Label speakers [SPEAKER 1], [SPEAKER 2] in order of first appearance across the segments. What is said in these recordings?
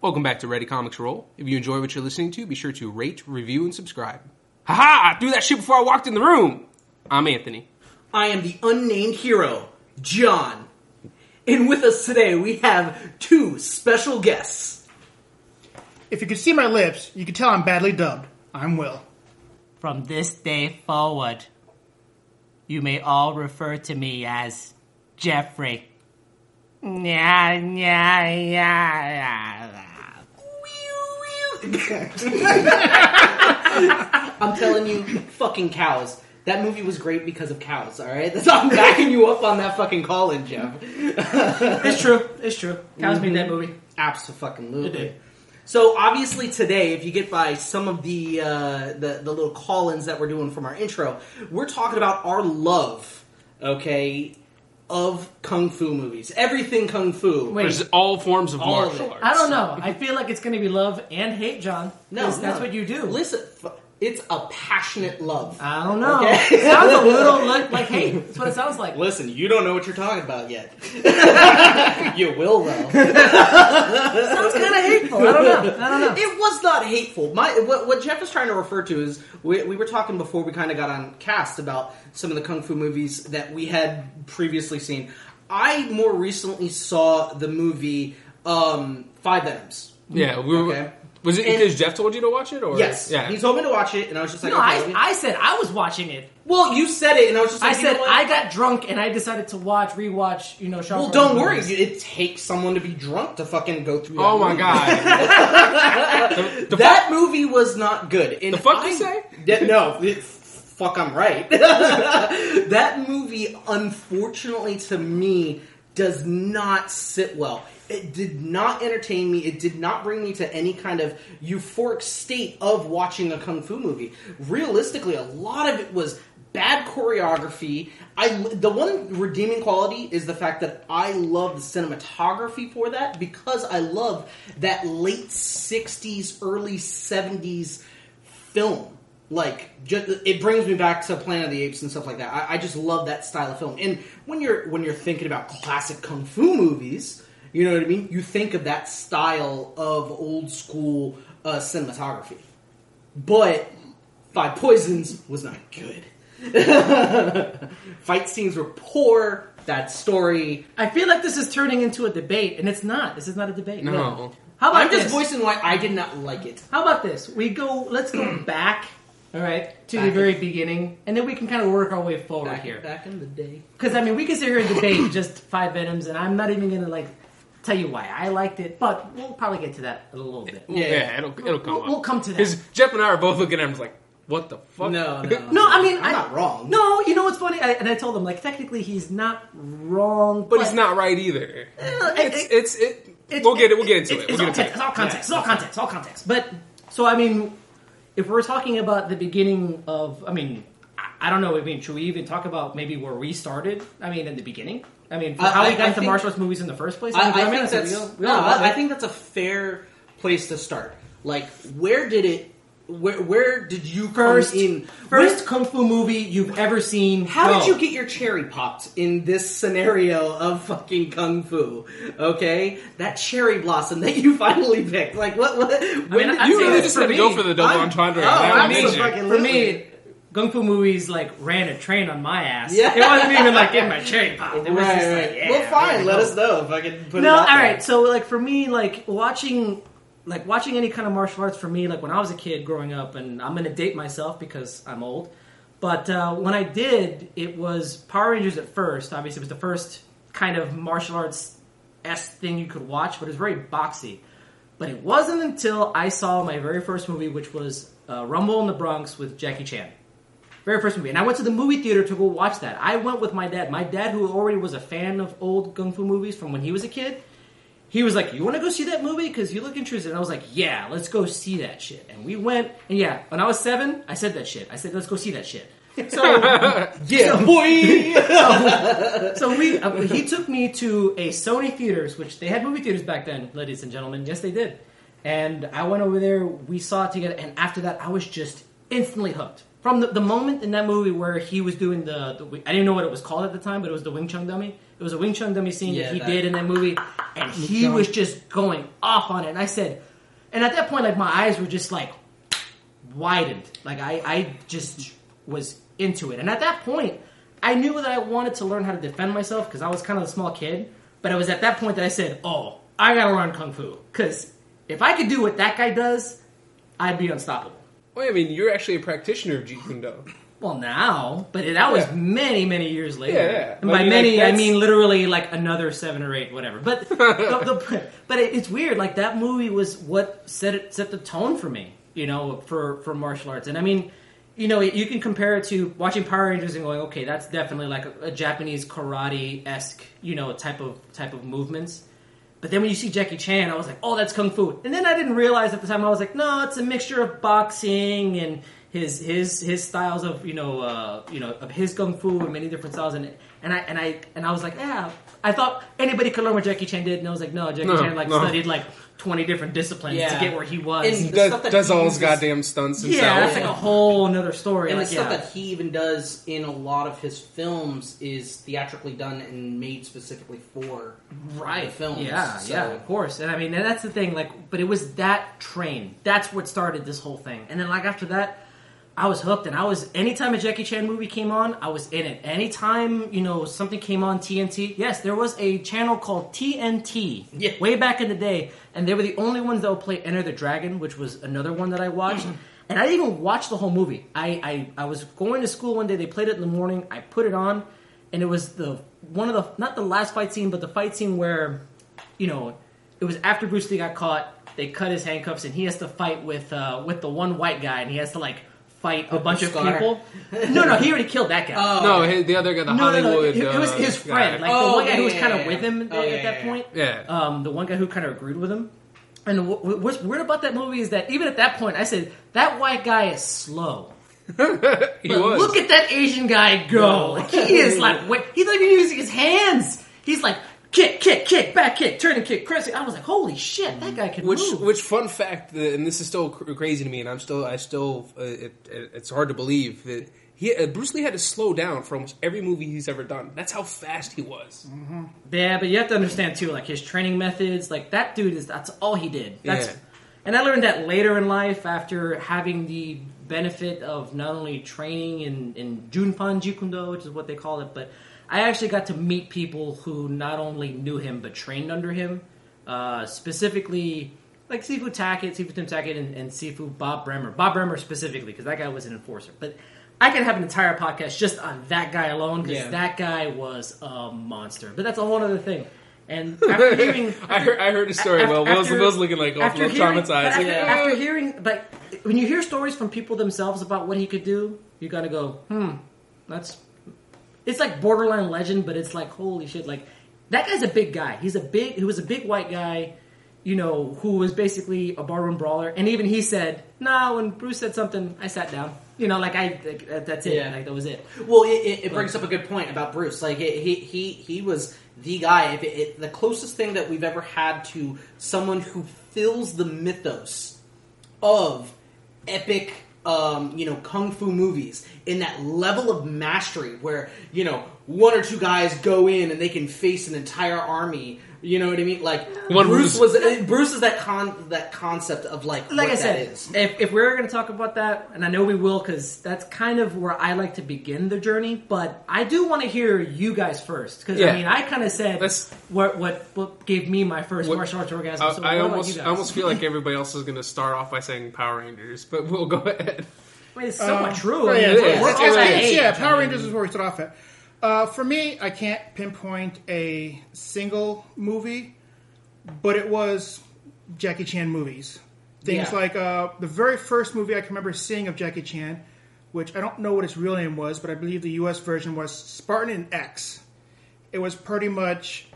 [SPEAKER 1] Welcome back to Ready Comics Roll. If you enjoy what you're listening to, be sure to rate, review, and subscribe. Haha! I threw that shit before I walked in the room! I'm Anthony.
[SPEAKER 2] I am the unnamed hero, John. And with us today, we have two special guests.
[SPEAKER 3] If you could see my lips, you could tell I'm badly dubbed. I'm Will.
[SPEAKER 4] From this day forward, you may all refer to me as Jeffrey. Yeah, yeah, yeah.
[SPEAKER 2] I'm telling you, fucking cows. That movie was great because of cows, alright? That's I'm backing you up on that fucking call in, Jeff.
[SPEAKER 3] It's true. It's true. Cows made that movie.
[SPEAKER 2] Absolutely.
[SPEAKER 3] It did.
[SPEAKER 2] So obviously today, if you get by some of the uh, the, the little call-ins that we're doing from our intro, we're talking about our love, okay, of kung fu movies. Everything kung fu.
[SPEAKER 3] Wait.
[SPEAKER 1] There's all forms of
[SPEAKER 2] All of
[SPEAKER 1] martial
[SPEAKER 2] it.
[SPEAKER 1] arts.
[SPEAKER 3] I don't know. I feel like it's going to be love and hate, John.
[SPEAKER 2] No,
[SPEAKER 3] 'Cause that's
[SPEAKER 2] no.
[SPEAKER 3] what you do.
[SPEAKER 2] Listen, f- it's a passionate love.
[SPEAKER 3] I don't know.
[SPEAKER 2] Okay.
[SPEAKER 3] It sounds a little like, like hate. That's what it sounds like.
[SPEAKER 2] Listen, you don't know what you're talking about yet. you will though.
[SPEAKER 3] sounds kind of hateful. I don't know. I don't know.
[SPEAKER 2] It was not hateful. My what, what Jeff is trying to refer to is we, we were talking before we kind of got on cast about some of the kung fu movies that we had previously seen. I more recently saw the movie um, Five Venoms.
[SPEAKER 1] Yeah, we were.
[SPEAKER 2] Okay.
[SPEAKER 1] Was it
[SPEAKER 2] And-
[SPEAKER 1] because Jeff told you to watch it, or
[SPEAKER 2] Yes,
[SPEAKER 1] Yeah,
[SPEAKER 2] he told me to watch it, and I was just like,
[SPEAKER 3] No,
[SPEAKER 2] okay.
[SPEAKER 3] I, I said I was watching it.
[SPEAKER 2] well, you said it, and I was just
[SPEAKER 3] I
[SPEAKER 2] like, you
[SPEAKER 3] said
[SPEAKER 2] know what?
[SPEAKER 3] I got drunk and I decided to watch, rewatch, you know, Sean
[SPEAKER 2] Well, don't worry.
[SPEAKER 3] movies.
[SPEAKER 2] It takes someone to be drunk to fucking go through. Oh that
[SPEAKER 1] Oh my
[SPEAKER 2] movie.
[SPEAKER 1] god! the, the
[SPEAKER 2] that movie was not good. And
[SPEAKER 1] The fuck
[SPEAKER 2] I-
[SPEAKER 1] you say?
[SPEAKER 2] Yeah, no, it- fuck, I'm right. that movie, unfortunately, to me, does not sit well. It did not entertain me. It did not bring me to any kind of euphoric state of watching a kung fu movie. Realistically, a lot of it was bad choreography. I the one redeeming quality is the fact that I love the cinematography for that because I love that late '60s, early '70s film. Like, just, it brings me back to Planet of the Apes and stuff like that. I, I just love that style of film. And when you're when you're thinking about classic kung fu movies, you know what I mean. You think of that style of old school uh, cinematography. But Five Poisons was not good. Fight scenes were poor. That story.
[SPEAKER 3] I feel like this is turning into a debate, and it's not. This is not a debate.
[SPEAKER 1] no.
[SPEAKER 3] How about
[SPEAKER 2] I'm just
[SPEAKER 3] this?
[SPEAKER 2] voicing why I did not like it.
[SPEAKER 3] How about this? We go. Let's go back. All right, to
[SPEAKER 2] Back
[SPEAKER 3] the
[SPEAKER 2] in-
[SPEAKER 3] very beginning, and then we can kind of work our way forward
[SPEAKER 2] Back,
[SPEAKER 3] here.
[SPEAKER 2] back in the day.
[SPEAKER 3] Because I mean, we can sit here and debate just five Venoms, and I'm not even gonna like tell you why I liked it, but we'll probably get to that in a little bit.
[SPEAKER 1] Yeah,
[SPEAKER 2] Yeah.
[SPEAKER 1] it'll it'll come
[SPEAKER 3] We'll,
[SPEAKER 1] up.
[SPEAKER 3] we'll come to that.
[SPEAKER 1] Because Jeff and I are both looking at him like, what the fuck?
[SPEAKER 2] No, no,
[SPEAKER 3] No, I mean,
[SPEAKER 2] I'm
[SPEAKER 3] I-
[SPEAKER 2] not wrong.
[SPEAKER 3] No, you know what's funny? I, and I told him like technically he's not wrong,
[SPEAKER 1] but he's not right either.
[SPEAKER 3] Eh,
[SPEAKER 1] It's
[SPEAKER 3] it-
[SPEAKER 1] it's it.
[SPEAKER 3] It's-
[SPEAKER 1] we'll get it. We'll get into
[SPEAKER 3] it's,
[SPEAKER 1] it.
[SPEAKER 3] It's,
[SPEAKER 1] We'll
[SPEAKER 3] all
[SPEAKER 1] get into
[SPEAKER 3] context,
[SPEAKER 1] it.
[SPEAKER 3] it's all context. It's all context. All context. But so I mean, if we're talking about the beginning of, I mean, I, I don't know. I mean, should we even talk about maybe where we started? I mean, in the beginning. I mean, for
[SPEAKER 2] I-
[SPEAKER 3] how
[SPEAKER 2] I-
[SPEAKER 3] we got
[SPEAKER 2] I
[SPEAKER 3] into
[SPEAKER 2] think-
[SPEAKER 3] martial arts movies in the first place.
[SPEAKER 2] I,
[SPEAKER 3] mean,
[SPEAKER 2] I think that's
[SPEAKER 3] real- we
[SPEAKER 2] no, I, I think that's a fair place to start. Like, where did it? Where where did you
[SPEAKER 3] first
[SPEAKER 2] come in?
[SPEAKER 3] first kung fu movie you've ever seen.
[SPEAKER 2] How
[SPEAKER 3] go.
[SPEAKER 2] did you get your cherry popped in this scenario of fucking kung fu? Okay, that cherry blossom that you finally picked. Like what? what when
[SPEAKER 3] mean,
[SPEAKER 2] did
[SPEAKER 3] I'd
[SPEAKER 1] You really just
[SPEAKER 3] for
[SPEAKER 1] had to go for the double entendre.
[SPEAKER 2] oh, I'm
[SPEAKER 1] amazing.
[SPEAKER 2] so
[SPEAKER 3] For me, kung fu movies like ran a train on my ass.
[SPEAKER 2] Yeah.
[SPEAKER 3] It wasn't even like in my cherry popped. It was
[SPEAKER 2] right,
[SPEAKER 3] just
[SPEAKER 2] right.
[SPEAKER 3] like, yeah,
[SPEAKER 2] well, fine.
[SPEAKER 3] ready
[SPEAKER 2] Let
[SPEAKER 3] go.
[SPEAKER 2] us know if I can put
[SPEAKER 3] no,
[SPEAKER 2] it.
[SPEAKER 3] all
[SPEAKER 2] out there.
[SPEAKER 3] So like for me, like watching, like watching any kind of martial arts for me, like when I was a kid growing up, and I'm gonna date myself because I'm old. But uh, when I did, it was Power Rangers at first. Obviously, it was the first kind of martial arts s thing you could watch, but it was very boxy. But it wasn't until I saw my very first movie, which was uh, Rumble in the Bronx with Jackie Chan. Very first movie. And I went to the movie theater to go watch that. I went with my dad. My dad, who already was a fan of old kung fu movies from when he was a kid, he was like, "You want to go see that movie? Because you look interested." And I was like, "Yeah, let's go see that shit." And we went. And yeah, when I was seven, I said that shit. I said, "Let's go see that shit." So,
[SPEAKER 2] Yeah, boy.
[SPEAKER 3] so we uh, he took me to a Sony theaters, which they had movie theaters back then, ladies and gentlemen. Yes, they did. And I went over there. We saw it together, and after that, I was just instantly hooked. From the, the moment in that movie where he was doing the, the I didn't know what it was called at the time, but it was the Wing Chun dummy. It was a Wing Chun dummy scene
[SPEAKER 2] Yeah,
[SPEAKER 3] that he
[SPEAKER 2] that-
[SPEAKER 3] did in that movie, and he was just going off on it. And I said, and at that point, like my eyes were just like widened. Like I, I just was into it. And at that point, I knew that I wanted to learn how to defend myself because I was kind of a small kid. But it was at that point that I said, "Oh, I gotta learn kung fu because if I could do what that guy does, I'd be unstoppable."
[SPEAKER 1] Well, I mean, you're actually a practitioner of Jeet Kune Do.
[SPEAKER 3] Well, now, but that was many, many years later.
[SPEAKER 1] Yeah, yeah.
[SPEAKER 3] And by
[SPEAKER 1] I mean,
[SPEAKER 3] many,
[SPEAKER 1] like,
[SPEAKER 3] I mean literally like another seven or eight, whatever. But the, the, but it, it's weird. Like that movie was what set it set the tone for me. You know, for for martial arts. And I mean, you know, you can compare it to watching Power Rangers and going, okay, that's definitely like a, a Japanese karate esque, you know, type of type of movements. But then when you see Jackie Chan, I was like, oh, that's kung fu. And then I didn't realize at the time I was like, no, it's a mixture of boxing and his his his styles of you know uh, you know of his kung fu and many different styles and and I and I and I was like, yeah. I thought anybody could learn what Jackie Chan did, and I was like, no, Jackie
[SPEAKER 1] No,
[SPEAKER 3] Chan like
[SPEAKER 1] no.
[SPEAKER 3] studied like twenty different disciplines
[SPEAKER 2] Yeah.
[SPEAKER 3] to get where he was.
[SPEAKER 2] And
[SPEAKER 1] He
[SPEAKER 2] the
[SPEAKER 1] does,
[SPEAKER 2] stuff that
[SPEAKER 1] does all his goddamn stunts himself.
[SPEAKER 3] yeah, that's like a whole another story.
[SPEAKER 2] And
[SPEAKER 3] like,
[SPEAKER 2] the stuff
[SPEAKER 3] yeah.
[SPEAKER 2] that he even does in a lot of his films is theatrically done and made specifically for
[SPEAKER 3] right
[SPEAKER 2] the films.
[SPEAKER 3] Yeah,
[SPEAKER 2] So-
[SPEAKER 3] yeah, of course. And I mean, and that's the thing. Like, but it was that train. That's what started this whole thing. And then, like after that, I was hooked. And I was anytime a Jackie Chan movie came on, I was in it. Anytime you know something came on TNT, yes, there was a channel called TNT
[SPEAKER 2] Yeah.
[SPEAKER 3] way back in the day, and they were the only ones that would play Enter the Dragon, which was another one that I watched. And I didn't even watch the whole movie. I, I I was going to school one day. They played it in the morning. I put it on, and it was the one of the not the last fight scene, but the fight scene where you know, it was after Bruce Lee got caught. They cut his handcuffs, and he has to fight with uh, with the one white guy, and he has to like fight a bunch of people. No, no, he already killed that guy.
[SPEAKER 2] Oh.
[SPEAKER 1] No, his, the other guy, the
[SPEAKER 3] no, no, no,
[SPEAKER 1] Hollywood.
[SPEAKER 3] it, it was
[SPEAKER 1] uh,
[SPEAKER 3] his friend,
[SPEAKER 1] guy.
[SPEAKER 3] like
[SPEAKER 2] Oh,
[SPEAKER 3] the one guy
[SPEAKER 2] yeah,
[SPEAKER 3] who was kind of
[SPEAKER 2] yeah,
[SPEAKER 3] with him.
[SPEAKER 2] Oh,
[SPEAKER 3] at
[SPEAKER 2] yeah,
[SPEAKER 3] that
[SPEAKER 2] yeah,
[SPEAKER 3] point.
[SPEAKER 1] yeah.
[SPEAKER 3] Um, the one guy who kind of agreed with him. And wh- wh- what's weird about that movie is that even at that point, I said that white guy is slow.
[SPEAKER 1] he
[SPEAKER 3] But
[SPEAKER 1] was.
[SPEAKER 3] look at that Asian guy go! Like he is like wait, he's not even using his hands. He's like kick, kick, kick, back kick, turn and kick, crazy. I was like, holy shit, that guy can
[SPEAKER 1] Which,
[SPEAKER 3] move.
[SPEAKER 1] which fun fact, uh, and this is still cr- crazy to me, and I'm still, I still, uh, it, it, it's hard to believe that he, uh, Bruce Lee had to slow down for almost every movie he's ever done. That's how fast he was.
[SPEAKER 3] Yeah, but you have to understand too, like his training methods. Like that dude is that's all he did. That's
[SPEAKER 1] Yeah.
[SPEAKER 3] and I learned that later in life after having the benefit of not only training in in Jun Fan Jeet Kune Do, which is what they call it, but I actually got to meet people who not only knew him but trained under him. Uh, specifically, like Sifu Tackett, Sifu Tim Tackett, and, and Sifu Bob Bremer. Bob Bremer specifically, because that guy was an enforcer. But I could have an entire podcast just on that guy alone, because
[SPEAKER 2] Yeah.
[SPEAKER 3] that guy was a monster. But that's a whole other thing. And after hearing,
[SPEAKER 1] I heard, I heard a story.
[SPEAKER 3] Af-
[SPEAKER 1] well, Will's,
[SPEAKER 3] after-
[SPEAKER 1] Will's looking like
[SPEAKER 3] after hearing-
[SPEAKER 1] traumatized.
[SPEAKER 3] After,
[SPEAKER 2] Yeah.
[SPEAKER 3] after hearing, but when you hear stories from people themselves about what he could do, you got to go, hmm, that's. It's like borderline legend, but it's like holy shit! Like that guy's a big guy. He's a big. He was a big white guy, you know, who was basically a barroom brawler. And even he said, "No." When Bruce said something, I sat down. You know, like I. Like, that's it.
[SPEAKER 2] Yeah.
[SPEAKER 3] Like that was it.
[SPEAKER 2] Well, it, it, it brings up a good point about Bruce. Like it, he he he was the guy. If it, it, the closest thing that we've ever had to someone who fills the mythos of epic, um, you know, kung fu movies in that level of mastery, where you know one or two guys go in and they can face an entire army. You know what I mean? Like
[SPEAKER 1] One
[SPEAKER 2] Bruce
[SPEAKER 1] Bruce-
[SPEAKER 2] was uh, Bruce is that con that concept of like
[SPEAKER 3] like
[SPEAKER 2] what
[SPEAKER 3] I said,
[SPEAKER 2] that is.
[SPEAKER 3] if, if we're going to talk about that, and I know we will, because that's kind of where I like to begin the journey. But I do want to hear you guys first, because
[SPEAKER 1] Yeah.
[SPEAKER 3] I mean, I kind of said
[SPEAKER 1] Let's-
[SPEAKER 3] what, what what gave me my first
[SPEAKER 1] What-
[SPEAKER 3] martial arts orgasm.
[SPEAKER 1] I,
[SPEAKER 3] so
[SPEAKER 1] I almost. I almost feel like everybody else is going to start off by saying Power Rangers, but we'll go ahead.
[SPEAKER 3] I mean, it's somewhat
[SPEAKER 5] Um,
[SPEAKER 3] true.
[SPEAKER 5] oh, yeah,
[SPEAKER 3] we're,
[SPEAKER 5] it's-
[SPEAKER 3] we're
[SPEAKER 5] it's-
[SPEAKER 3] all that
[SPEAKER 5] it's-
[SPEAKER 3] age.
[SPEAKER 5] yeah, Power Rangers is where we start off at. Uh, for me, I can't pinpoint a single movie, but it was Jackie Chan movies. Things
[SPEAKER 2] Yeah.
[SPEAKER 5] like uh, the very first movie I can remember seeing of Jackie Chan, which I don't know what its real name was, but I believe the U.S. version was Spartan and X. It was pretty much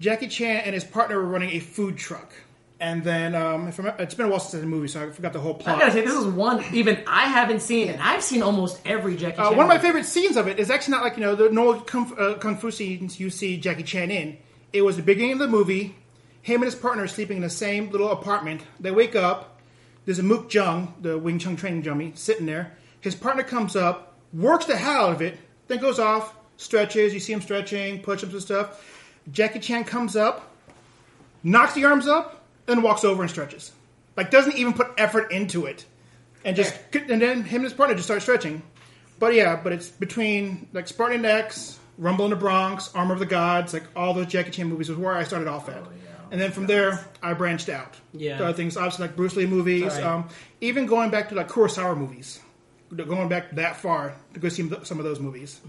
[SPEAKER 5] Jackie Chan and his partner were running a food truck. And then, um, if I remember, it's been a while since the movie, so I forgot the whole plot.
[SPEAKER 3] I gotta say, this is one even I haven't seen, and I've seen almost every Jackie
[SPEAKER 5] Uh,
[SPEAKER 3] Chan.
[SPEAKER 5] one of my favorite scenes of it is actually not like you know the normal kung, fu- uh, kung fu scenes you see Jackie Chan in. It was the beginning of the movie. Him and his partner are sleeping in the same little apartment. They wake up. There's a Mook Jong, the Wing Chun training dummy, sitting there. His partner comes up, works the hell out of it, then goes off, stretches. You see him stretching, push-ups and stuff. Jackie Chan comes up, knocks the arms up, then walks over and stretches. Like doesn't even put effort into it, and just and then him and his partner just start stretching. But yeah, but it's between like Spartan X, Rumble in the Bronx, Armor of the Gods, like all those Jackie Chan movies was where I started off at. And then from there, I branched out.
[SPEAKER 3] Yeah.
[SPEAKER 5] to other things, obviously like Bruce Lee movies,
[SPEAKER 3] Right.
[SPEAKER 5] um, even going back to like Kurosawa movies, going back that far to go see some of those movies.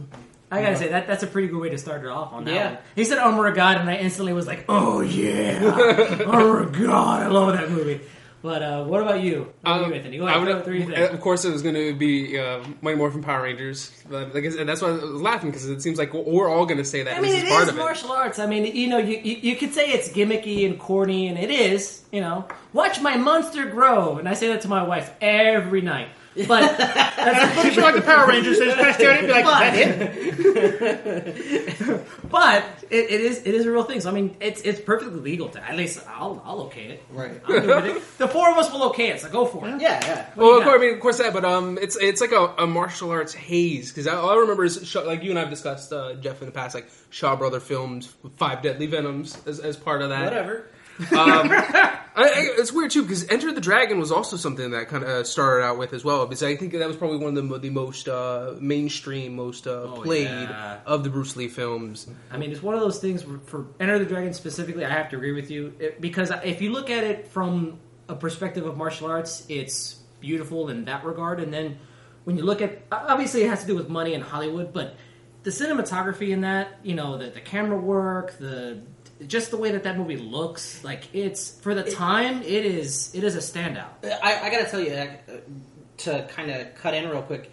[SPEAKER 3] I gotta say that that's a pretty good way to start it off on that
[SPEAKER 2] Yeah.
[SPEAKER 3] one. He said Armor of God, and I instantly was like, "Oh yeah, Armor of God!" I love that movie. But uh, what about you? What about
[SPEAKER 1] Um,
[SPEAKER 3] you, Anthony? Go
[SPEAKER 1] I
[SPEAKER 3] ahead.
[SPEAKER 1] would-
[SPEAKER 3] What, what do you think?
[SPEAKER 1] Of course, it was going to be uh, Mighty Morphin Power Rangers. But like said, that's why I was laughing because it seems like we're all going to say that
[SPEAKER 3] I mean, it
[SPEAKER 1] is of it.
[SPEAKER 3] martial arts. I mean, you know, you, you you could say it's gimmicky and corny, and it is. You know, watch my monster grow, and I say that to my wife every night. But
[SPEAKER 5] I'm sure like the Power Rangers, they just kind of stare at it and be like, "Is that it?"
[SPEAKER 3] but it, it is it is a real thing. So I mean, it's it's perfectly legal to at least I'll I'll okay it.
[SPEAKER 2] Right.
[SPEAKER 3] I'm good with it. The four of us will okay it. So go for it.
[SPEAKER 2] Yeah, yeah.
[SPEAKER 3] What
[SPEAKER 1] Well, of course, I mean, of course that, but um, it's it's like a, a martial arts haze because all I remember is Shaw, like you and I have discussed uh, Jeff in the past, like Shaw Brother filmed Five Deadly Venoms as, as part of that.
[SPEAKER 2] Whatever.
[SPEAKER 1] I, I, it's weird too because Enter the Dragon was also something that kind of started out with as well. Because I think that was probably one of the, the most uh, mainstream, most uh, played
[SPEAKER 3] Oh, yeah.
[SPEAKER 1] of the Bruce Lee films.
[SPEAKER 3] I mean, it's one of those things where for Enter the Dragon specifically. I have to agree with you it, because if you look at it from a perspective of martial arts, it's beautiful in that regard. And then when you look at, obviously, it has to do with money and Hollywood, but the cinematography in that, you know, the, the camera work, the just the way that that movie looks, like it's for the time, it is it is a standout.
[SPEAKER 2] I, I gotta tell you, uh, to kind of cut in real quick,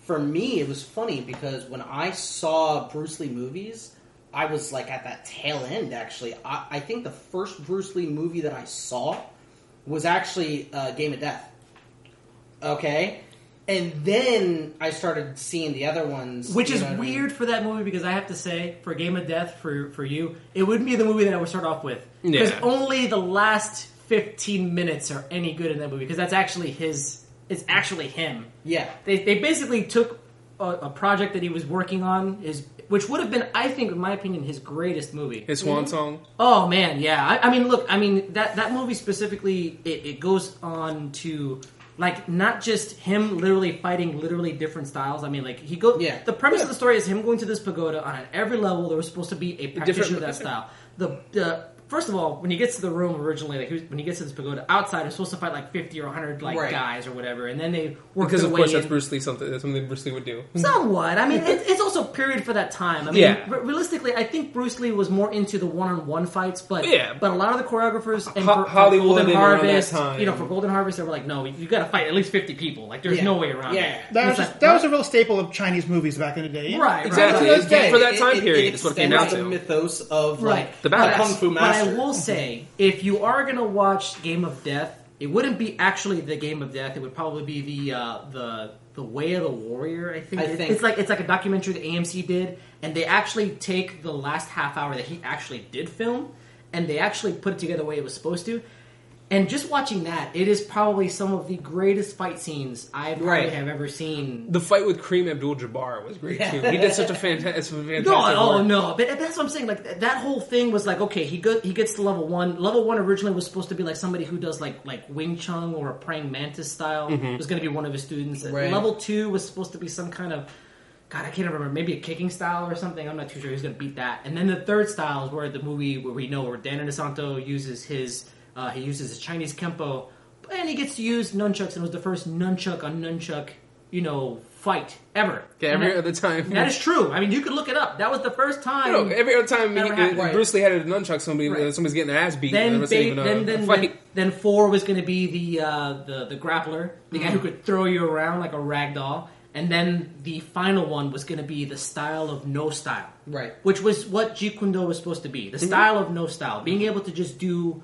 [SPEAKER 2] for me, it was funny because when I saw Bruce Lee movies, I was like at that tail end, actually. I, I think the first Bruce Lee movie that I saw was actually uh, Game of Death. Okay? And then I started seeing the other ones.
[SPEAKER 3] Which is
[SPEAKER 2] know what I mean?
[SPEAKER 3] weird for that movie because I have to say, for Game of Death, for for you, it wouldn't be the movie that I would start off with because
[SPEAKER 1] Yeah.
[SPEAKER 3] only the last fifteen minutes are any good in that movie because that's actually his. It's actually him.
[SPEAKER 2] Yeah.
[SPEAKER 3] They they basically took a, a project that he was working on, his which would have been, I think, in my opinion, his greatest movie.
[SPEAKER 1] His swan mm-hmm. song.
[SPEAKER 3] Oh man, yeah. I, I mean, look, I mean that that movie specifically, it, it goes on to like not just him literally fighting literally different styles. I mean, like he go.
[SPEAKER 2] Yeah.
[SPEAKER 3] The premise
[SPEAKER 2] Yeah.
[SPEAKER 3] of the story is him going to this pagoda on every level. There was supposed to be a practitioner of that style. The the first of all, when he gets to the room originally, like he was- when he gets to this pagoda outside, he's supposed to fight like fifty or hundred like
[SPEAKER 2] Right.
[SPEAKER 3] guys or whatever, and then they work
[SPEAKER 1] Because
[SPEAKER 3] their
[SPEAKER 1] of
[SPEAKER 3] way
[SPEAKER 1] course that's
[SPEAKER 3] in.
[SPEAKER 1] Bruce Lee something that's something Bruce Lee would do.
[SPEAKER 3] Somewhat. I mean, it, it's also period for that time. I mean,
[SPEAKER 1] Yeah.
[SPEAKER 3] re- realistically, I think Bruce Lee was more into the one-on-one fights, but
[SPEAKER 1] Yeah.
[SPEAKER 3] but a lot of the choreographers and
[SPEAKER 1] Ho-
[SPEAKER 3] for, for
[SPEAKER 1] Hollywood
[SPEAKER 3] Golden
[SPEAKER 1] and around that
[SPEAKER 3] Harvest,
[SPEAKER 1] time.
[SPEAKER 3] you know, for Golden Harvest, they were like, no, you got to fight at least fifty people. Like, there's
[SPEAKER 2] Yeah.
[SPEAKER 3] no way around.
[SPEAKER 2] Yeah.
[SPEAKER 3] it.
[SPEAKER 5] That was
[SPEAKER 3] It's
[SPEAKER 5] just,
[SPEAKER 3] like,
[SPEAKER 5] that was a real staple of Chinese movies back in the day.
[SPEAKER 3] right,
[SPEAKER 1] Exactly.
[SPEAKER 3] Right.
[SPEAKER 1] It's for that time period, is what it came
[SPEAKER 2] extends
[SPEAKER 1] down
[SPEAKER 2] the
[SPEAKER 1] to.
[SPEAKER 2] mythos of
[SPEAKER 3] Right.
[SPEAKER 2] like
[SPEAKER 1] The
[SPEAKER 2] a
[SPEAKER 1] badass.
[SPEAKER 2] kung fu
[SPEAKER 3] But
[SPEAKER 2] master.
[SPEAKER 3] I will say, if you are gonna watch Game of Death, it wouldn't be actually the Game of Death. It would probably be the uh, the the Way of the Warrior. I think.
[SPEAKER 2] I think-
[SPEAKER 3] it's like it's like a documentary that AMC did, and they actually take the last half hour that he actually did film, and they actually put it together the way it was supposed to. And just watching that, it is probably some of the greatest fight scenes I probably
[SPEAKER 2] Right.
[SPEAKER 3] have ever seen.
[SPEAKER 1] The fight with Kareem Abdul-Jabbar was great too. He did such a fantastic, fantastic
[SPEAKER 3] No, oh no, but that's what I'm saying. Like that whole thing was like, okay, he go, he gets to level one. Level one originally was supposed to be like somebody who does like like Wing Chun or a praying mantis style.
[SPEAKER 1] Mm-hmm.
[SPEAKER 3] Was going to be one of his students.
[SPEAKER 2] Right.
[SPEAKER 3] Level two was supposed to be some kind of God, I can't remember. Maybe a kicking style or something. I'm not too sure who's going to beat that. And then the third style is where the movie where we know where Dan Inosanto uses his uh, he uses his Chinese kempo, and he gets to use nunchucks. And it was the first nunchuck on nunchuck, you know, fight ever.
[SPEAKER 1] Yeah, every
[SPEAKER 3] that-
[SPEAKER 1] other time.
[SPEAKER 3] that is true. I mean, you could look it up. That was the first time.
[SPEAKER 1] No, every other time he,
[SPEAKER 3] happened.
[SPEAKER 1] uh,
[SPEAKER 3] Right.
[SPEAKER 1] Bruce Lee had a nunchuck, somebody
[SPEAKER 3] Right.
[SPEAKER 1] uh, somebody's getting their ass beat.
[SPEAKER 3] then,
[SPEAKER 1] and
[SPEAKER 3] ba-
[SPEAKER 1] even a,
[SPEAKER 3] then,
[SPEAKER 1] a
[SPEAKER 3] then, then, then four was going to be the, uh, the the grappler, the guy who
[SPEAKER 1] Mm-hmm.
[SPEAKER 3] could throw you around like a rag doll. And then the final one was going to be the style of no style,
[SPEAKER 2] Right.
[SPEAKER 3] Which was what Jeet Kune Do was supposed to be.
[SPEAKER 1] Mm-hmm.
[SPEAKER 3] The style of no style, being able to just do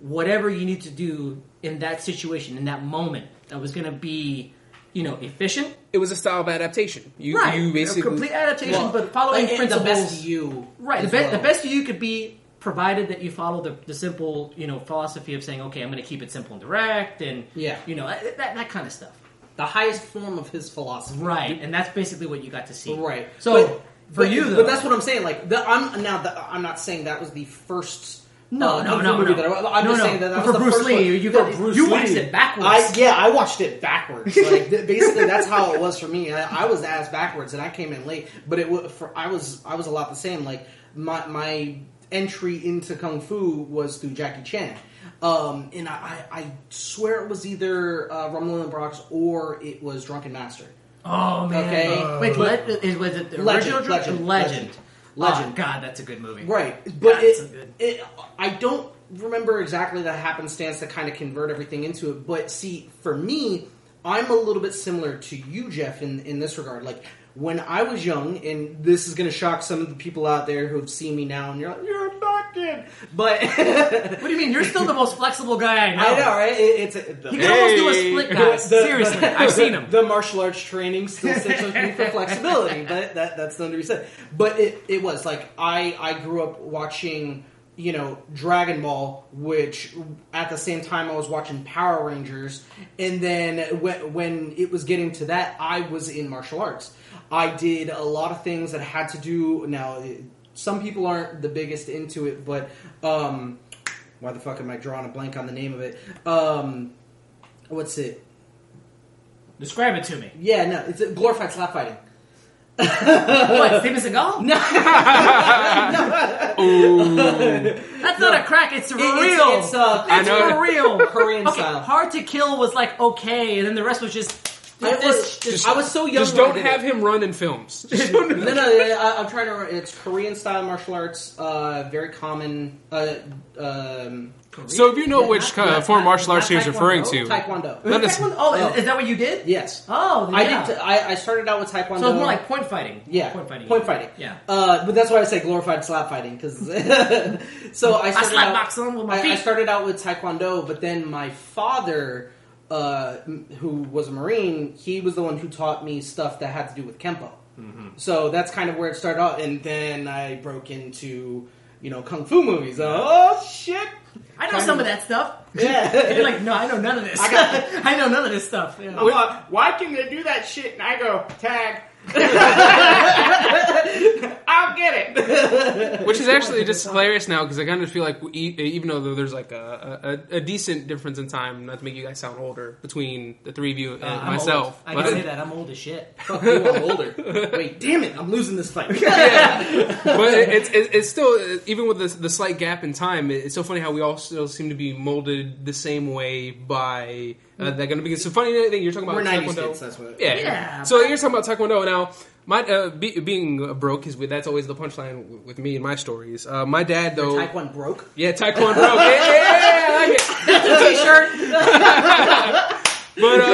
[SPEAKER 3] whatever you need to do in that situation, in that moment. That was going to be, you know, efficient,
[SPEAKER 1] it was a style of adaptation. You,
[SPEAKER 3] right?
[SPEAKER 1] you
[SPEAKER 3] a
[SPEAKER 1] basically
[SPEAKER 3] complete adaptation,
[SPEAKER 2] Well,
[SPEAKER 3] but following
[SPEAKER 2] like,
[SPEAKER 3] principles.
[SPEAKER 2] the best you.
[SPEAKER 3] Right. The, be-
[SPEAKER 2] well.
[SPEAKER 3] the best you could be, provided that you follow the, the simple, you know, philosophy of saying, okay, I'm going to keep it simple and direct, and
[SPEAKER 2] Yeah.
[SPEAKER 3] you know, that, that, that kind of stuff.
[SPEAKER 2] the highest form of his philosophy.
[SPEAKER 3] Right, and that's basically what you got to see.
[SPEAKER 2] Right.
[SPEAKER 3] So
[SPEAKER 2] But-
[SPEAKER 3] for
[SPEAKER 2] but,
[SPEAKER 3] you, though,
[SPEAKER 2] but that's what I'm saying. Like, the, I'm now. The, I'm not saying that was the first.
[SPEAKER 3] No,
[SPEAKER 2] uh,
[SPEAKER 3] no,
[SPEAKER 2] Kung Fu
[SPEAKER 3] no,
[SPEAKER 2] movie
[SPEAKER 3] no.
[SPEAKER 2] That I, I'm
[SPEAKER 3] No,
[SPEAKER 2] just
[SPEAKER 3] no.
[SPEAKER 2] saying that, that
[SPEAKER 3] But
[SPEAKER 2] was
[SPEAKER 3] for
[SPEAKER 2] the
[SPEAKER 3] Bruce
[SPEAKER 2] first
[SPEAKER 3] Lee,
[SPEAKER 2] one.
[SPEAKER 3] you
[SPEAKER 2] For
[SPEAKER 3] got-
[SPEAKER 2] Bruce
[SPEAKER 3] you
[SPEAKER 2] Lee,
[SPEAKER 3] watched it backwards.
[SPEAKER 2] I, yeah, I watched it backwards. Like th- basically, that's how it was for me. I, I was ass backwards, and I came in late. But it wa- for I was I was a lot the same. Like my my entry into kung fu was through Jackie Chan. Um, and I, I, I swear it was either uh, Rumble in the Bronx or it was Drunken Master.
[SPEAKER 3] Oh man.
[SPEAKER 2] Okay.
[SPEAKER 3] Wait,
[SPEAKER 2] But-
[SPEAKER 3] le- is, was it the
[SPEAKER 2] Legend,
[SPEAKER 3] original Dr-
[SPEAKER 2] Legend,
[SPEAKER 3] Legend?
[SPEAKER 2] Legend. Uh, Legend.
[SPEAKER 3] Oh, God, that's a good movie.
[SPEAKER 2] Right, but
[SPEAKER 3] God,
[SPEAKER 2] it,
[SPEAKER 3] good.
[SPEAKER 2] it, I don't remember exactly the happenstance to kind of convert everything into it. But see, for me, I'm a little bit similar to you, Jeff, in in this regard. Like when I was young, and this is going to shock some of the people out there who have seen me now, and you're like, you're not kid, but
[SPEAKER 3] What do you mean? You're still the most flexible guy I know.
[SPEAKER 2] I know, right? It, it's a, the,
[SPEAKER 3] He can almost do a split, guys.
[SPEAKER 2] the-
[SPEAKER 3] Seriously,
[SPEAKER 2] the-
[SPEAKER 3] I've seen him.
[SPEAKER 2] The martial arts training still sticks with me for flexibility, but that, that's nothing to be said. But it, it was like I I grew up watching you know Dragon Ball, which at the same time I was watching Power Rangers, and then when when it was getting to that, I was in martial arts. I did a lot of things that had to do now. Some people aren't the biggest into it, but um, why the fuck am I drawing a blank on the name of it? Um, what's it?
[SPEAKER 3] Describe it to me.
[SPEAKER 2] Yeah, no, it's a glorified slap fighting.
[SPEAKER 3] What, Steven Seagal?
[SPEAKER 2] No,
[SPEAKER 3] That's not a crack. It's real.
[SPEAKER 2] it's, it's uh,
[SPEAKER 3] It's for real.
[SPEAKER 2] Korean
[SPEAKER 3] Okay,
[SPEAKER 2] style.
[SPEAKER 3] Hard to Kill was like okay, and then the rest was just.
[SPEAKER 2] I
[SPEAKER 3] this-
[SPEAKER 2] was,
[SPEAKER 3] just-
[SPEAKER 2] I was so young.
[SPEAKER 1] Just don't have
[SPEAKER 2] it.
[SPEAKER 1] him run in films. Just
[SPEAKER 2] No, no, I, I'm trying to. remember. It's Korean style martial arts. Uh, very common. Uh, um,
[SPEAKER 1] so if you know
[SPEAKER 2] Yeah,
[SPEAKER 1] which
[SPEAKER 2] not-
[SPEAKER 1] kind
[SPEAKER 2] not-
[SPEAKER 1] of
[SPEAKER 2] not-
[SPEAKER 1] martial arts
[SPEAKER 2] not
[SPEAKER 1] he's referring to,
[SPEAKER 2] Taekwondo.
[SPEAKER 1] Let us-
[SPEAKER 3] oh,
[SPEAKER 2] Oh.
[SPEAKER 3] is that what you did?
[SPEAKER 2] Yes,
[SPEAKER 3] Oh, then
[SPEAKER 2] I did. T- I, I started out with Taekwondo.
[SPEAKER 3] So it's more like point fighting.
[SPEAKER 2] Yeah,
[SPEAKER 3] point fighting.
[SPEAKER 2] Point fighting.
[SPEAKER 3] Yeah.
[SPEAKER 2] Uh, but that's why I say glorified slap fighting because. so I
[SPEAKER 3] I slap
[SPEAKER 2] out,
[SPEAKER 3] box on with my
[SPEAKER 2] I, I started out with Taekwondo, but then my father, uh, who was a Marine, he was the one who taught me stuff that had to do with Kempo.
[SPEAKER 3] Mm-hmm.
[SPEAKER 2] So that's kind of where it started out, and then I broke into you know kung fu movies. Oh shit!
[SPEAKER 3] I know
[SPEAKER 2] Kind
[SPEAKER 3] some
[SPEAKER 2] of-
[SPEAKER 3] of that stuff.
[SPEAKER 2] Yeah.
[SPEAKER 3] You're like, no, I know none of this.
[SPEAKER 2] I got-
[SPEAKER 3] I know none of this stuff. Yeah.
[SPEAKER 2] I'm like, why can they do that shit? And I go tag. I'll get it.
[SPEAKER 1] which is actually just hilarious now because I kind of feel like e- even though there's like a, a, a decent difference in time, not to make you guys sound older, between the three of you and
[SPEAKER 3] Uh,
[SPEAKER 1] myself,
[SPEAKER 3] old. I can say that I'm old as shit.
[SPEAKER 2] Fuck you, I'm older. Wait, damn it, I'm losing this fight.
[SPEAKER 1] but it's, it's it's still even with the, the slight gap in time, it's so funny how we all still seem to be molded the same way by uh, that going to be. so funny thing you're talking about.
[SPEAKER 2] We're 90s kids, that's what.
[SPEAKER 1] Yeah.
[SPEAKER 3] Yeah,
[SPEAKER 1] So you're talking about Taekwondo now. My uh, be, being broke is that's always the punchline with me and my stories. Uh, my dad though,
[SPEAKER 2] Taekwondo broke.
[SPEAKER 1] yeah, Taekwondo broke. Yeah, yeah, yeah, I like it.
[SPEAKER 3] T-shirt.
[SPEAKER 1] But uh,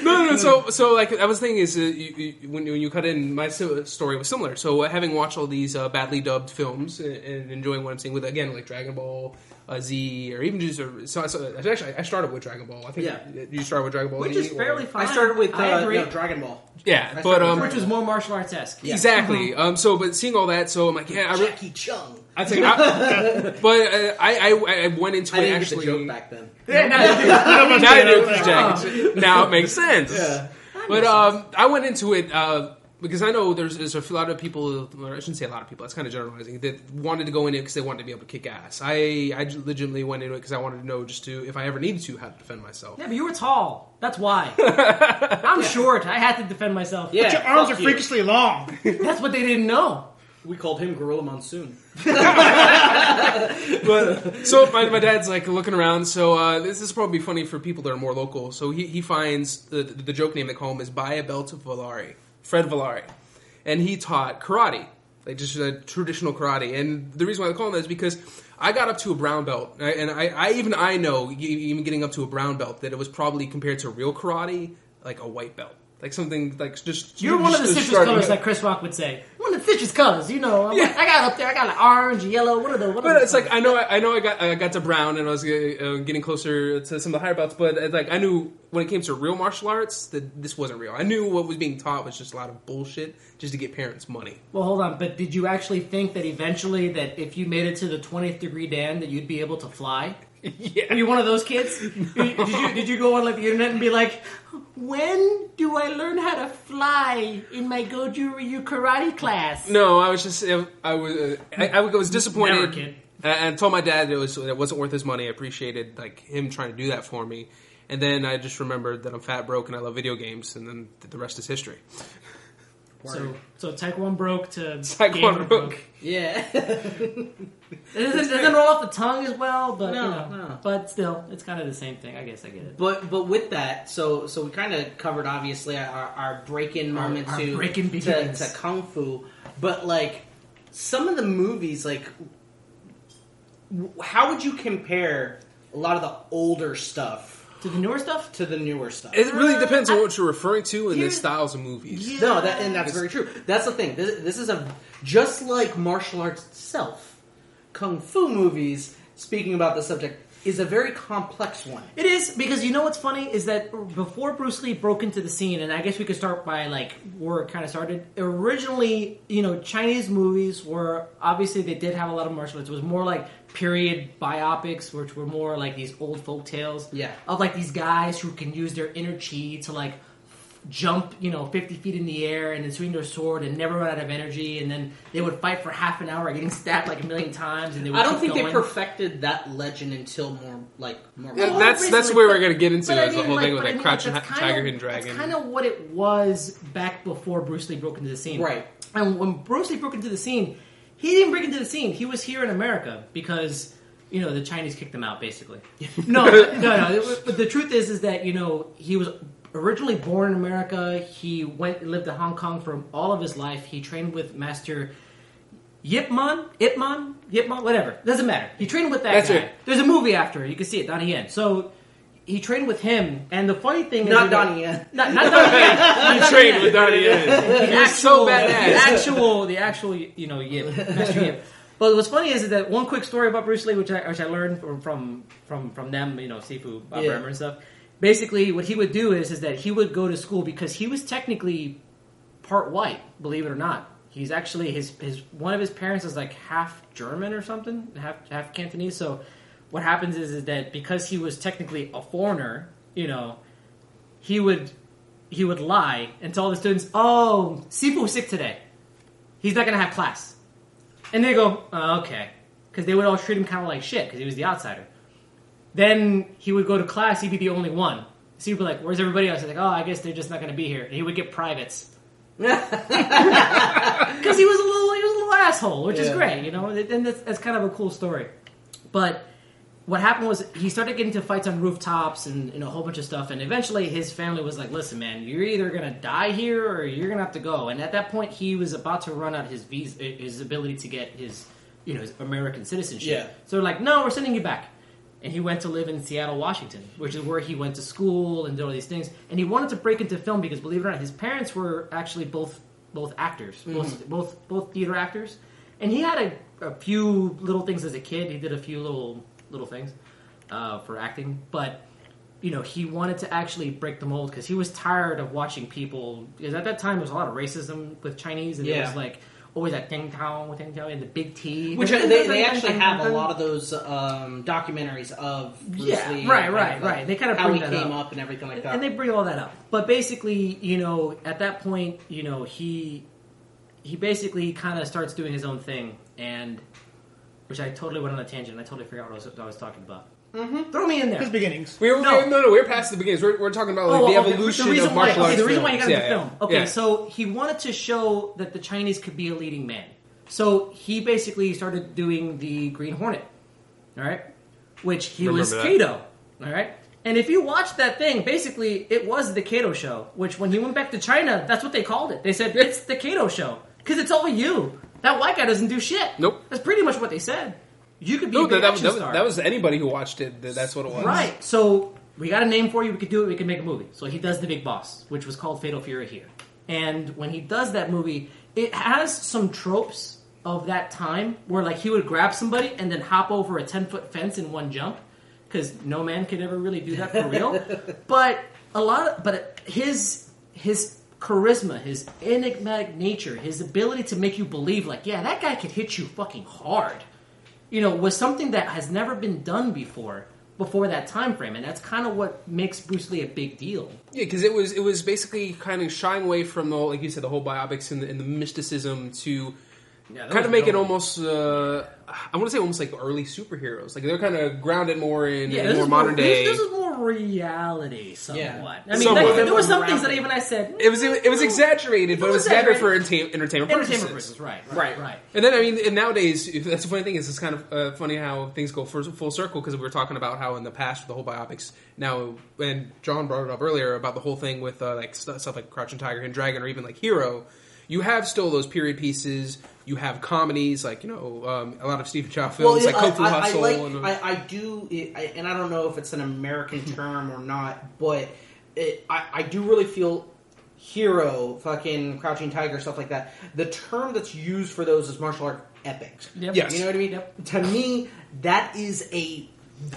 [SPEAKER 1] no, no, no. So, so like I was thinking is uh, you, you, when, when you cut in, my story was similar. So, uh, having watched all these uh, badly dubbed films and, and enjoying what I'm seeing with again like Dragon Ball uh, Z, or even just uh, so, so actually I started with Dragon Ball. I think
[SPEAKER 2] Yeah.
[SPEAKER 1] you started with Dragon Ball,
[SPEAKER 3] Which
[SPEAKER 1] Z,
[SPEAKER 3] is fairly
[SPEAKER 1] or-
[SPEAKER 3] fine.
[SPEAKER 2] I started with uh,
[SPEAKER 3] I agree.
[SPEAKER 2] no, Dragon Ball.
[SPEAKER 1] yeah. But
[SPEAKER 2] started
[SPEAKER 1] um,
[SPEAKER 3] Which was more martial arts esque.
[SPEAKER 2] Yeah.
[SPEAKER 1] exactly. Um, so, but seeing all that, so I'm like, yeah, I. Re-
[SPEAKER 2] Jackie Chung.
[SPEAKER 1] I think, I, but uh, I, I I went into
[SPEAKER 2] I
[SPEAKER 1] it
[SPEAKER 2] didn't
[SPEAKER 1] actually.
[SPEAKER 2] get the joke back then.
[SPEAKER 3] Yeah, no,
[SPEAKER 1] now, I do, 'cause Jack- now it makes sense.
[SPEAKER 2] Yeah.
[SPEAKER 1] But um, I went into it uh, because I know there's, there's a lot of people, or I shouldn't say a lot of people, that's kind of generalizing, that wanted to go in it because they wanted to be able to kick ass. I, I legitimately went into it because I wanted to know just to, if I ever needed to, how to defend myself.
[SPEAKER 3] Yeah, but you were tall. That's why. I'm short. I had to defend myself.
[SPEAKER 2] Yeah,
[SPEAKER 5] Your arms are
[SPEAKER 2] fuck you.
[SPEAKER 5] freakishly long.
[SPEAKER 3] That's what they didn't know.
[SPEAKER 2] We called him Gorilla Monsoon.
[SPEAKER 1] But so my, my dad's like looking around. So uh, this is probably funny for people that are more local. So he, he finds the, the joke name they call him is Buy a Belt of Valari, Fred Valari, and he taught karate, like just uh, traditional karate. And the reason why they call him that is because I got up to a brown belt, and I- and I, I even I know even getting up to a brown belt that it was probably compared to real karate like a white belt, like something like just
[SPEAKER 3] You're one of the
[SPEAKER 1] just
[SPEAKER 3] citrus
[SPEAKER 1] starting-
[SPEAKER 3] colors like Chris Rock would say. One of the citrus colors, you know. I'm
[SPEAKER 1] Yeah.
[SPEAKER 3] like, I got up there. I got like orange, yellow. What are the? What are
[SPEAKER 1] But
[SPEAKER 3] the
[SPEAKER 1] it's like I know I know I got I got to brown and I was uh, getting closer to some of the higher belts, but uh, like I knew when it came to real martial arts, that this wasn't real. I knew what was being taught was just a lot of bullshit, just to get parents money.
[SPEAKER 3] Well, hold on, but did you actually think that eventually that if you made it to the 20th degree Dan that you'd be able to fly?
[SPEAKER 1] yeah,
[SPEAKER 3] Are you one of those kids? did you did you go on like the internet and be like, when do I learn how to fly in my Goju Ryu karate class?
[SPEAKER 1] No, I was just I was I, I was disappointed
[SPEAKER 3] Never, kid.
[SPEAKER 1] and and told my dad it was it wasn't worth his money. I appreciated like him trying to do that for me, and then I just remembered that I'm fat broke and I love video games, and then the rest is history.
[SPEAKER 3] So so Taekwondo broke to
[SPEAKER 1] Taekwondo
[SPEAKER 3] gamer
[SPEAKER 1] broke.
[SPEAKER 2] Yeah.
[SPEAKER 3] It doesn't, doesn't roll off the tongue as well, but
[SPEAKER 2] No,
[SPEAKER 3] you know,
[SPEAKER 2] no.
[SPEAKER 3] but still, it's kind of the same thing. I guess I get it.
[SPEAKER 2] But but with that, so so we kind of covered obviously our, our break in moment
[SPEAKER 3] our
[SPEAKER 2] to,
[SPEAKER 3] break-in
[SPEAKER 2] to to kung fu, but like some of the movies, like how would you compare a lot of the older stuff
[SPEAKER 3] To the newer stuff,
[SPEAKER 2] to the newer stuff?
[SPEAKER 1] It really
[SPEAKER 3] Uh,
[SPEAKER 1] depends on
[SPEAKER 3] I-
[SPEAKER 1] what you're referring to and the
[SPEAKER 3] Here's-
[SPEAKER 1] styles of movies.
[SPEAKER 2] No, that and that's very true. That's the thing. This, this is a just like martial arts itself. Kung fu movies, speaking about the subject, is a very complex one.
[SPEAKER 3] It is because you know what's funny is that before Bruce Lee broke into the scene, and I guess we could start by like where it kind of started. Originally, you know, Chinese movies were obviously they did have a lot of martial arts. It was more like period biopics, which were more like these old folk tales.
[SPEAKER 2] Yeah.
[SPEAKER 3] of like these guys who can use their inner chi to like jump, you know, 50 feet in the air and then swing their sword and never run out of energy. And then they would fight for half an hour, getting stabbed like a million times. And they would
[SPEAKER 2] I don't
[SPEAKER 3] keep
[SPEAKER 2] think they perfected that legend until more like more.
[SPEAKER 1] Yeah, that's that's
[SPEAKER 3] recently,
[SPEAKER 1] where
[SPEAKER 3] but-
[SPEAKER 1] we're gonna get into
[SPEAKER 3] but I
[SPEAKER 1] is the
[SPEAKER 3] mean,
[SPEAKER 1] whole thing with
[SPEAKER 3] but
[SPEAKER 1] like
[SPEAKER 3] I mean,
[SPEAKER 1] Crouching
[SPEAKER 3] that's
[SPEAKER 1] Ha-
[SPEAKER 3] kinda-
[SPEAKER 1] Tiger, Hidden Dragon.
[SPEAKER 3] That's kind of what it was back before Bruce Lee broke into the scene.
[SPEAKER 2] Right.
[SPEAKER 3] And when Bruce Lee broke into the scene, he didn't break into the scene. He was here in America because you know the Chinese kicked him out, basically. no, no, no. But the truth is, is that you know he was originally born in America. He went lived in Hong Kong for all of his life. He trained with Master. Yip Man, Ip Man, Yip Man, whatever. Doesn't matter. He trained with that
[SPEAKER 1] That's
[SPEAKER 3] guy.
[SPEAKER 1] it.
[SPEAKER 3] There's a movie after. it. You can see it, Donnie Yen. So he trained with him, and the funny thing is
[SPEAKER 2] Not
[SPEAKER 3] that-
[SPEAKER 2] Donnie Yen.
[SPEAKER 3] Not, not Donnie Yen.
[SPEAKER 1] You trained with Donnie Yen.
[SPEAKER 3] The
[SPEAKER 1] He was so
[SPEAKER 3] The
[SPEAKER 1] badass.
[SPEAKER 3] actual, the actual, you know, Yip, Master Yip. But what's funny is that one quick story about Bruce Lee, which I, which I learned from, from from from them, you know, Sifu, Bob
[SPEAKER 2] Yeah.
[SPEAKER 3] Bremer and stuff. Basically, what he would do is is that he would go to school because he was technically part white, believe it or not. He's actually his his one of his parents is like half German or something, half half Cantonese. So what happens is is that because he was technically a foreigner, you know, he would he would lie and tell the students, "Oh, Sifu was sick today. He's not going to have class." And they go, oh, "Okay," because they would all treat him kind of like shit because he was the outsider. Then he would go to class; he'd be the only one. So he'd be like, "Where's everybody else?" He's like, "Oh, I guess they're just not going to be here." And he would get privates because he was a little he was a little asshole, which is great, you know. And that's, that's kind of a cool story. But what happened was he started getting into fights on rooftops and you know, a whole bunch of stuff. And eventually, his family was like, "Listen, man, you're either gonna die here or you're gonna have to go." And at that point, he was about to run out his visa, his ability to get his you know his American citizenship.
[SPEAKER 2] Yeah.
[SPEAKER 3] So they're like, "No, we're sending you back." And he went to live in Seattle, Washington, which is where he went to school and did all these things. And he wanted to break into film because, believe it or not, his parents were actually both both actors, both both both theater actors. And he had a, a few little things as a kid. He did a few little little things uh, for acting, but you know he wanted to actually break the mold because he was tired of watching people. Because at that time there was a lot of racism with Chinese, and it was like always that Ding Tao, Ding Tao, and the big T.
[SPEAKER 2] Which they, they actually have a lot of those um, documentaries of Bruce
[SPEAKER 3] Yeah,
[SPEAKER 2] Lee,
[SPEAKER 3] right, right,
[SPEAKER 2] like
[SPEAKER 3] right. They kind of
[SPEAKER 2] how
[SPEAKER 3] bring
[SPEAKER 2] he
[SPEAKER 3] that
[SPEAKER 2] came
[SPEAKER 3] up.
[SPEAKER 2] up. and everything like that.
[SPEAKER 3] and they bring all that up. But basically, you know, at that point, you know, he he basically kind of starts doing his own thing, and which I totally went on a tangent. I totally forgot what I was, what I was talking about. Mm-hmm. Throw me in there.
[SPEAKER 5] His beginnings.
[SPEAKER 1] We were,
[SPEAKER 3] No.
[SPEAKER 1] no. no, no, we're past the beginnings. We're, we're talking about like,
[SPEAKER 3] Oh,
[SPEAKER 1] the
[SPEAKER 3] okay.
[SPEAKER 1] evolution
[SPEAKER 3] the reason
[SPEAKER 1] of martial
[SPEAKER 3] why,
[SPEAKER 1] arts.
[SPEAKER 3] Okay, the reason why you got
[SPEAKER 1] films.
[SPEAKER 3] into
[SPEAKER 1] Yeah,
[SPEAKER 3] film.
[SPEAKER 1] yeah.
[SPEAKER 3] Okay,
[SPEAKER 1] Yeah.
[SPEAKER 3] so he wanted to show that the Chinese could be a leading man. So he basically started doing the Green Hornet. All right, which he was
[SPEAKER 1] Remember that.
[SPEAKER 3] Kato. All right. And if you watch that thing, basically it was the Kato show. Which, when he went back to China, that's what they called it. They said it's the Kato show because it's all you. That white guy doesn't do shit.
[SPEAKER 1] Nope.
[SPEAKER 3] That's pretty much what they said. You could be
[SPEAKER 1] No,
[SPEAKER 3] a big
[SPEAKER 1] that, that, was, that, was,
[SPEAKER 3] star.
[SPEAKER 1] that was anybody who watched it. That's what it was.
[SPEAKER 3] Right. So we got a name for you. We could do it. We could make a movie. So he does the Big Boss, which was called Fatal Fury here. And when he does that movie, it has some tropes of that time where like he would grab somebody and then hop over a ten foot fence in one jump. because no man could ever really do that for real. but a lot of but his his charisma, his enigmatic nature, his ability to make you believe like, yeah, that guy could hit you fucking hard. You know, was something that has never been done before before that time frame, and that's kind of what makes Bruce Lee a big deal.
[SPEAKER 1] Yeah, because it was it was basically kind of shying away from the like you said the whole biopics and the, and the mysticism to
[SPEAKER 3] Yeah,
[SPEAKER 1] kind of make it almost uh, I want to say almost like early superheroes. Like they're kind of grounded more in,
[SPEAKER 3] Yeah,
[SPEAKER 1] in
[SPEAKER 3] this
[SPEAKER 1] more modern
[SPEAKER 3] this-
[SPEAKER 1] day.
[SPEAKER 3] This, is more reality, somewhat.
[SPEAKER 2] Yeah.
[SPEAKER 3] I mean,
[SPEAKER 1] Somewhat.
[SPEAKER 3] like, there were some things that even I said.
[SPEAKER 1] it was it, was exaggerated, but it was
[SPEAKER 3] exaggerated.
[SPEAKER 1] exaggerated for entertain, entertainment purposes.
[SPEAKER 3] entertainment purposes, right, right,
[SPEAKER 1] Right,
[SPEAKER 3] right.
[SPEAKER 1] And then I mean, and nowadays that's the funny thing is it's kind of uh, funny how things go full, full circle because we were talking about how in the past the whole biopics now, and John brought it up earlier about the whole thing with uh, like stuff like Crouching Tiger, Hidden Dragon, or even like Hero. You have still those period pieces. You have comedies like you know um, a lot of Stephen Chow films like Kung Fu
[SPEAKER 2] I, I,
[SPEAKER 1] Hustle.
[SPEAKER 2] I,
[SPEAKER 1] and, uh,
[SPEAKER 2] I, I do, I, and I don't know if it's an American term or not, but it, I, I do really feel hero, fucking Crouching Tiger, stuff like that. The term that's used for those is martial art epics.
[SPEAKER 3] Yep.
[SPEAKER 1] Yes.
[SPEAKER 2] You know what I mean?
[SPEAKER 3] Yep.
[SPEAKER 2] To me, that is a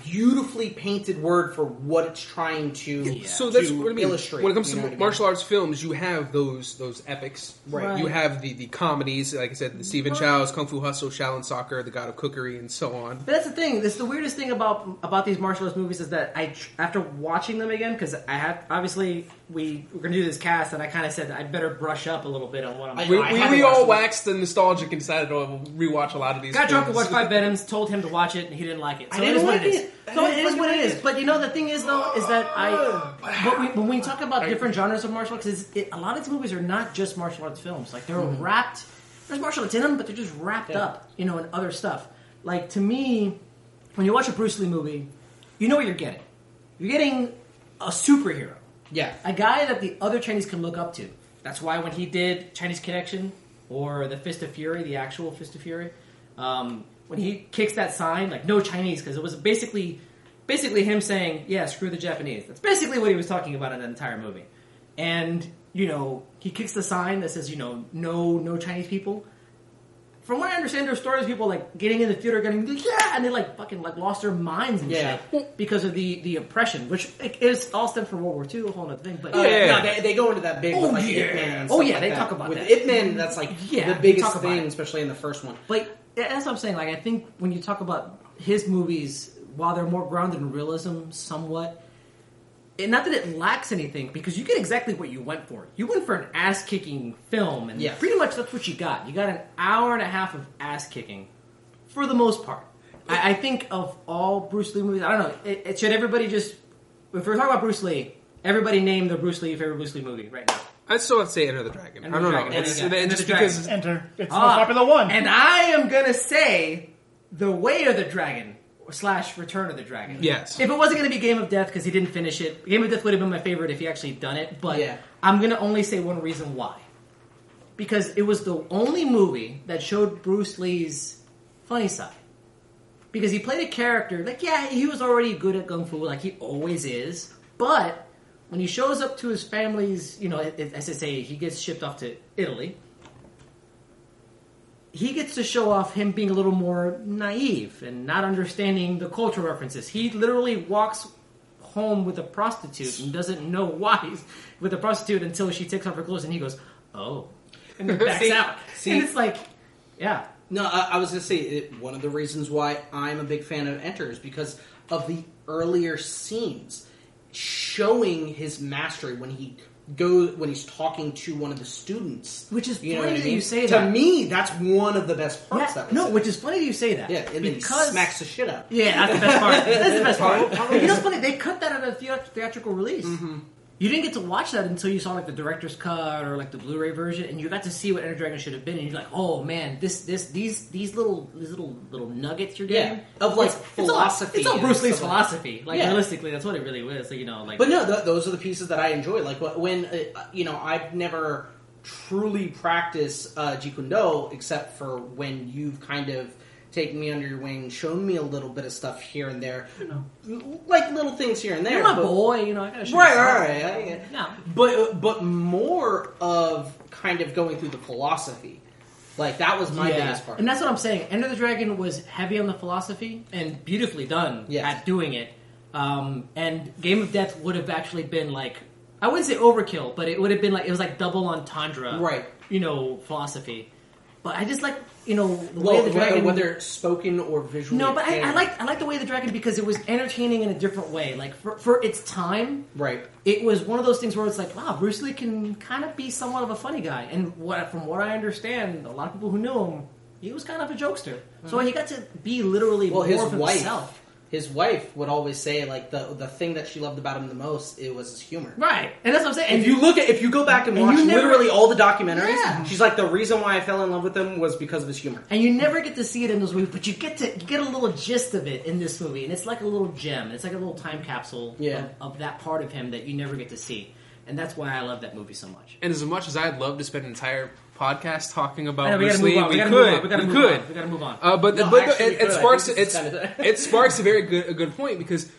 [SPEAKER 2] beautifully painted word for what it's trying to, yeah.
[SPEAKER 1] So that's
[SPEAKER 2] to
[SPEAKER 1] what I mean.
[SPEAKER 2] illustrate.
[SPEAKER 1] When it comes
[SPEAKER 2] you
[SPEAKER 1] to
[SPEAKER 2] know what I mean?
[SPEAKER 1] martial arts films, you have those those epics.
[SPEAKER 2] Right.
[SPEAKER 1] You have the, the comedies, like I said, the Stephen Chow's Kung Fu Hustle, Shaolin Soccer, The God of Cookery, and so on.
[SPEAKER 3] But that's the thing. That's the weirdest thing about about these martial arts movies is that I after watching them again because I have obviously we were going to do this cast and I kind of said I better brush up a little bit on what I'm.
[SPEAKER 2] I-
[SPEAKER 1] We,
[SPEAKER 2] I
[SPEAKER 1] we, we
[SPEAKER 2] watched
[SPEAKER 1] all
[SPEAKER 2] them.
[SPEAKER 1] waxed and nostalgic and decided to rewatch a lot of these.
[SPEAKER 3] Got drunk and watched Five Venoms. Told him to watch it, and he didn't like it. So
[SPEAKER 2] I didn't
[SPEAKER 3] is what
[SPEAKER 2] like
[SPEAKER 3] it is.
[SPEAKER 2] it.
[SPEAKER 3] So it what it is. But you know, the thing is though, is that I, but we, when we talk about different genres of martial arts, is it, a lot of these movies are not just martial arts films. Like they're wrapped. There's martial arts in them, but they're just wrapped
[SPEAKER 2] Yeah.
[SPEAKER 3] up, you know, in other stuff. Like to me, when you watch a Bruce Lee movie, you know what you're getting. You're getting a superhero
[SPEAKER 2] Yeah.
[SPEAKER 3] a guy that the other Chinese can look up to. That's why when he did Chinese Connection or the Fist of Fury, the actual Fist of Fury, um, when he kicks that sign, like no Chinese, because it was basically basically him saying, "Yeah, screw the Japanese." That's basically what he was talking about in the entire movie. And you know, he kicks the sign that says, you know, no, no Chinese people. From what I understand, there's stories of people like getting in the theater, getting yeah, and they like fucking like lost their minds and
[SPEAKER 2] Yeah.
[SPEAKER 3] shit because of the the oppression, which it is all stemmed from World War II, a whole other thing. But
[SPEAKER 2] Oh,
[SPEAKER 1] Yeah.
[SPEAKER 2] No, they, they go into that big
[SPEAKER 3] Oh,
[SPEAKER 2] with like
[SPEAKER 3] yeah.
[SPEAKER 2] Ip Man and
[SPEAKER 3] Oh, yeah,
[SPEAKER 2] like
[SPEAKER 3] they
[SPEAKER 2] that.
[SPEAKER 3] talk about
[SPEAKER 2] with
[SPEAKER 3] that.
[SPEAKER 2] Ip Man. That's like
[SPEAKER 3] Yeah,
[SPEAKER 2] the biggest thing, especially in the first one.
[SPEAKER 3] Like yeah, that's what I'm saying. Like I think when you talk about his movies, while they're more grounded in realism, somewhat, and not that it lacks anything, because you get exactly what you went for. You went for an ass kicking film, and
[SPEAKER 2] Yeah.
[SPEAKER 3] pretty much that's what you got. You got an hour and a half of ass kicking, for the most part. I, I think of all Bruce Lee movies, I don't know. It, it should everybody just if we're talking about Bruce Lee, everybody name their Bruce Lee favorite Bruce Lee movie right now.
[SPEAKER 1] I'd still have to say Enter the Dragon.
[SPEAKER 3] Enter
[SPEAKER 1] I
[SPEAKER 3] the
[SPEAKER 1] don't know.
[SPEAKER 3] Dragon.
[SPEAKER 1] It's,
[SPEAKER 3] Enter the
[SPEAKER 1] and
[SPEAKER 3] Dragon.
[SPEAKER 1] just
[SPEAKER 3] Enter the
[SPEAKER 1] because
[SPEAKER 5] Enter. It's the
[SPEAKER 3] Ah,
[SPEAKER 5] most popular one.
[SPEAKER 3] And I am gonna say The Way of the Dragon slash Return of the Dragon.
[SPEAKER 1] Yes.
[SPEAKER 3] If it wasn't gonna be Game of Death because he didn't finish it, Game of Death would have been my favorite if he actually done it. But
[SPEAKER 2] Yeah.
[SPEAKER 3] I'm gonna only say one reason why. Because it was the only movie that showed Bruce Lee's funny side. Because he played a character like yeah, he was already good at kung fu, like he always is. But when he shows up to his family's, you know, as I say, he gets shipped off to Italy. He gets to show off him being a little more naive and not understanding the cultural references. He literally walks home with a prostitute and doesn't know why he's with a prostitute until she takes off her clothes and he goes, "Oh," and then backs
[SPEAKER 2] See-
[SPEAKER 3] out.
[SPEAKER 2] see-
[SPEAKER 3] and it's like, yeah,
[SPEAKER 2] No, I, I was going to say it, one of the reasons why I'm a big fan of Enter is because of the earlier scenes showing his mastery when he goes when he's talking to one of the students.
[SPEAKER 3] Which is
[SPEAKER 2] you
[SPEAKER 3] funny
[SPEAKER 2] what I
[SPEAKER 3] that
[SPEAKER 2] mean?
[SPEAKER 3] you say
[SPEAKER 2] to
[SPEAKER 3] that.
[SPEAKER 2] me, that's one of the best parts.
[SPEAKER 3] Yeah,
[SPEAKER 2] that was
[SPEAKER 3] no,
[SPEAKER 2] in
[SPEAKER 3] which is funny that you say that.
[SPEAKER 2] yeah, and then
[SPEAKER 3] because
[SPEAKER 2] he smacks the shit out.
[SPEAKER 3] Yeah, that's the best part. That's the best part.
[SPEAKER 2] Probably-
[SPEAKER 3] you know, what's funny? They cut that out of the theatrical release.
[SPEAKER 2] Mm-hmm.
[SPEAKER 3] You didn't get to watch that until you saw like the director's cut or like the Blu-ray version, and you got to see what Enter Dragon should have been. And you're like, oh man, this, this, these, these little, these little, little nuggets you're getting
[SPEAKER 2] Yeah, of, like,
[SPEAKER 3] It's-
[SPEAKER 2] philosophy
[SPEAKER 3] It's all, it's all Bruce Lee's
[SPEAKER 2] like-
[SPEAKER 3] philosophy. Like
[SPEAKER 2] Yeah.
[SPEAKER 3] realistically, that's what it really was. So you know, like,
[SPEAKER 2] But no, th- those are the pieces that I enjoy. Like when uh, you know, I've never truly practiced uh, Jeet Kune Do except for when you've kind of taken me under your wing, shown me a little bit of stuff here and there, like little things here and there.
[SPEAKER 3] you're my
[SPEAKER 2] but-
[SPEAKER 3] boy. You know, I gotta show
[SPEAKER 2] Right,
[SPEAKER 3] you
[SPEAKER 2] right, right. I get-
[SPEAKER 3] No.
[SPEAKER 2] But but more of kind of going through the philosophy. Like that was my biggest part.
[SPEAKER 3] And that's what I'm saying. Enter the Dragon was heavy on the philosophy and beautifully done
[SPEAKER 2] Yes.
[SPEAKER 3] at doing it. Um, and Game of Death would have actually been like I wouldn't say overkill, but it would have been like it was like double entendre,
[SPEAKER 2] Right.
[SPEAKER 3] You know, philosophy. But I just like you know the way the dragon.
[SPEAKER 2] whether spoken or visual.
[SPEAKER 3] no, but I, I like I like the way the dragon because it was entertaining in a different way. Like for for its time,
[SPEAKER 2] right.
[SPEAKER 3] it was one of those things where it's like, wow, Bruce Lee can kind of be somewhat of a funny guy. And what, from what I understand, a lot of people who knew him, he was kind of a jokester. So he got to be literally
[SPEAKER 2] Well,
[SPEAKER 3] more
[SPEAKER 2] his
[SPEAKER 3] of
[SPEAKER 2] wife,
[SPEAKER 3] himself.
[SPEAKER 2] His wife would always say like the the thing that she loved about him the most it was his humor.
[SPEAKER 3] Right. And that's what I'm saying.
[SPEAKER 2] If you look at, if you go back and,
[SPEAKER 3] And
[SPEAKER 2] watch
[SPEAKER 3] never-
[SPEAKER 2] literally all the documentaries,
[SPEAKER 3] Yeah.
[SPEAKER 2] she's like the reason why I fell in love with him was because of his humor.
[SPEAKER 3] and you never get to see it in those movies, but you get to you get a little gist of it in this movie, and it's like a little gem. It's like a little time capsule
[SPEAKER 2] Yeah.
[SPEAKER 3] of, of that part of him that you never get to see, and that's why I love that movie so much.
[SPEAKER 1] And as much as I'd love to spend an entire podcast talking about
[SPEAKER 3] know, we
[SPEAKER 1] Bruce Lee.
[SPEAKER 3] We
[SPEAKER 1] we could.
[SPEAKER 3] We gotta
[SPEAKER 1] we could.
[SPEAKER 3] on. We gotta move on.
[SPEAKER 1] Uh, but
[SPEAKER 2] No,
[SPEAKER 1] but
[SPEAKER 2] actually,
[SPEAKER 1] it, it sparks it's, it sparks a very good a good point because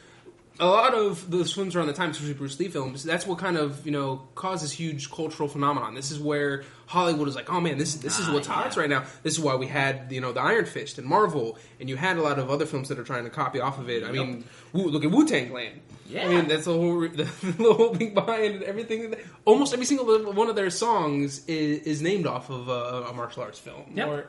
[SPEAKER 1] a lot of those films around the time, especially Bruce Lee films, that's what kind of you know causes huge cultural phenomenon. This is where Hollywood is like, oh man, this this is what's
[SPEAKER 3] Ah,
[SPEAKER 1] hot
[SPEAKER 3] yeah.
[SPEAKER 1] right now. This is why we had you know the Iron Fist and Marvel, and you had a lot of other films that are trying to copy off of it. I mean, look at Wu Tang Clan.
[SPEAKER 3] Yeah.
[SPEAKER 1] I mean that's the whole re- the, the whole thing behind everything. Almost every single one of their songs is, is named off of a, a martial arts film.
[SPEAKER 3] Yep.
[SPEAKER 1] Or,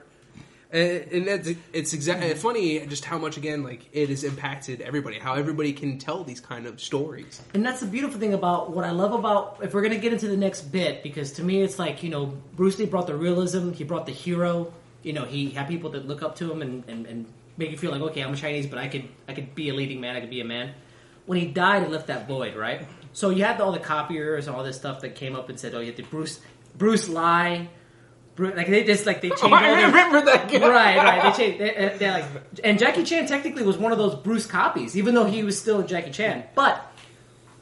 [SPEAKER 1] and, and that's it's exactly funny just how much again like it has impacted everybody. How everybody can tell these kind of stories.
[SPEAKER 3] And that's the beautiful thing about what I love about if we're gonna get into the next bit, because to me it's like, you know, Bruce Lee brought the realism, he brought the hero, you know, he had people that look up to him and, and, and make you feel like, okay, I'm a Chinese, but I could I could be a leading man, I could be a man. When he died it left that void, right? So you had all the copiers and all this stuff that came up and said, Oh, you have to Bruce Bruce Li. Bruce, like they just like they changed all
[SPEAKER 1] I
[SPEAKER 3] their
[SPEAKER 1] remember that guy.
[SPEAKER 3] right, right. They changed. They, uh, they like, and Jackie Chan technically was one of those Bruce copies, even though he was still Jackie Chan. But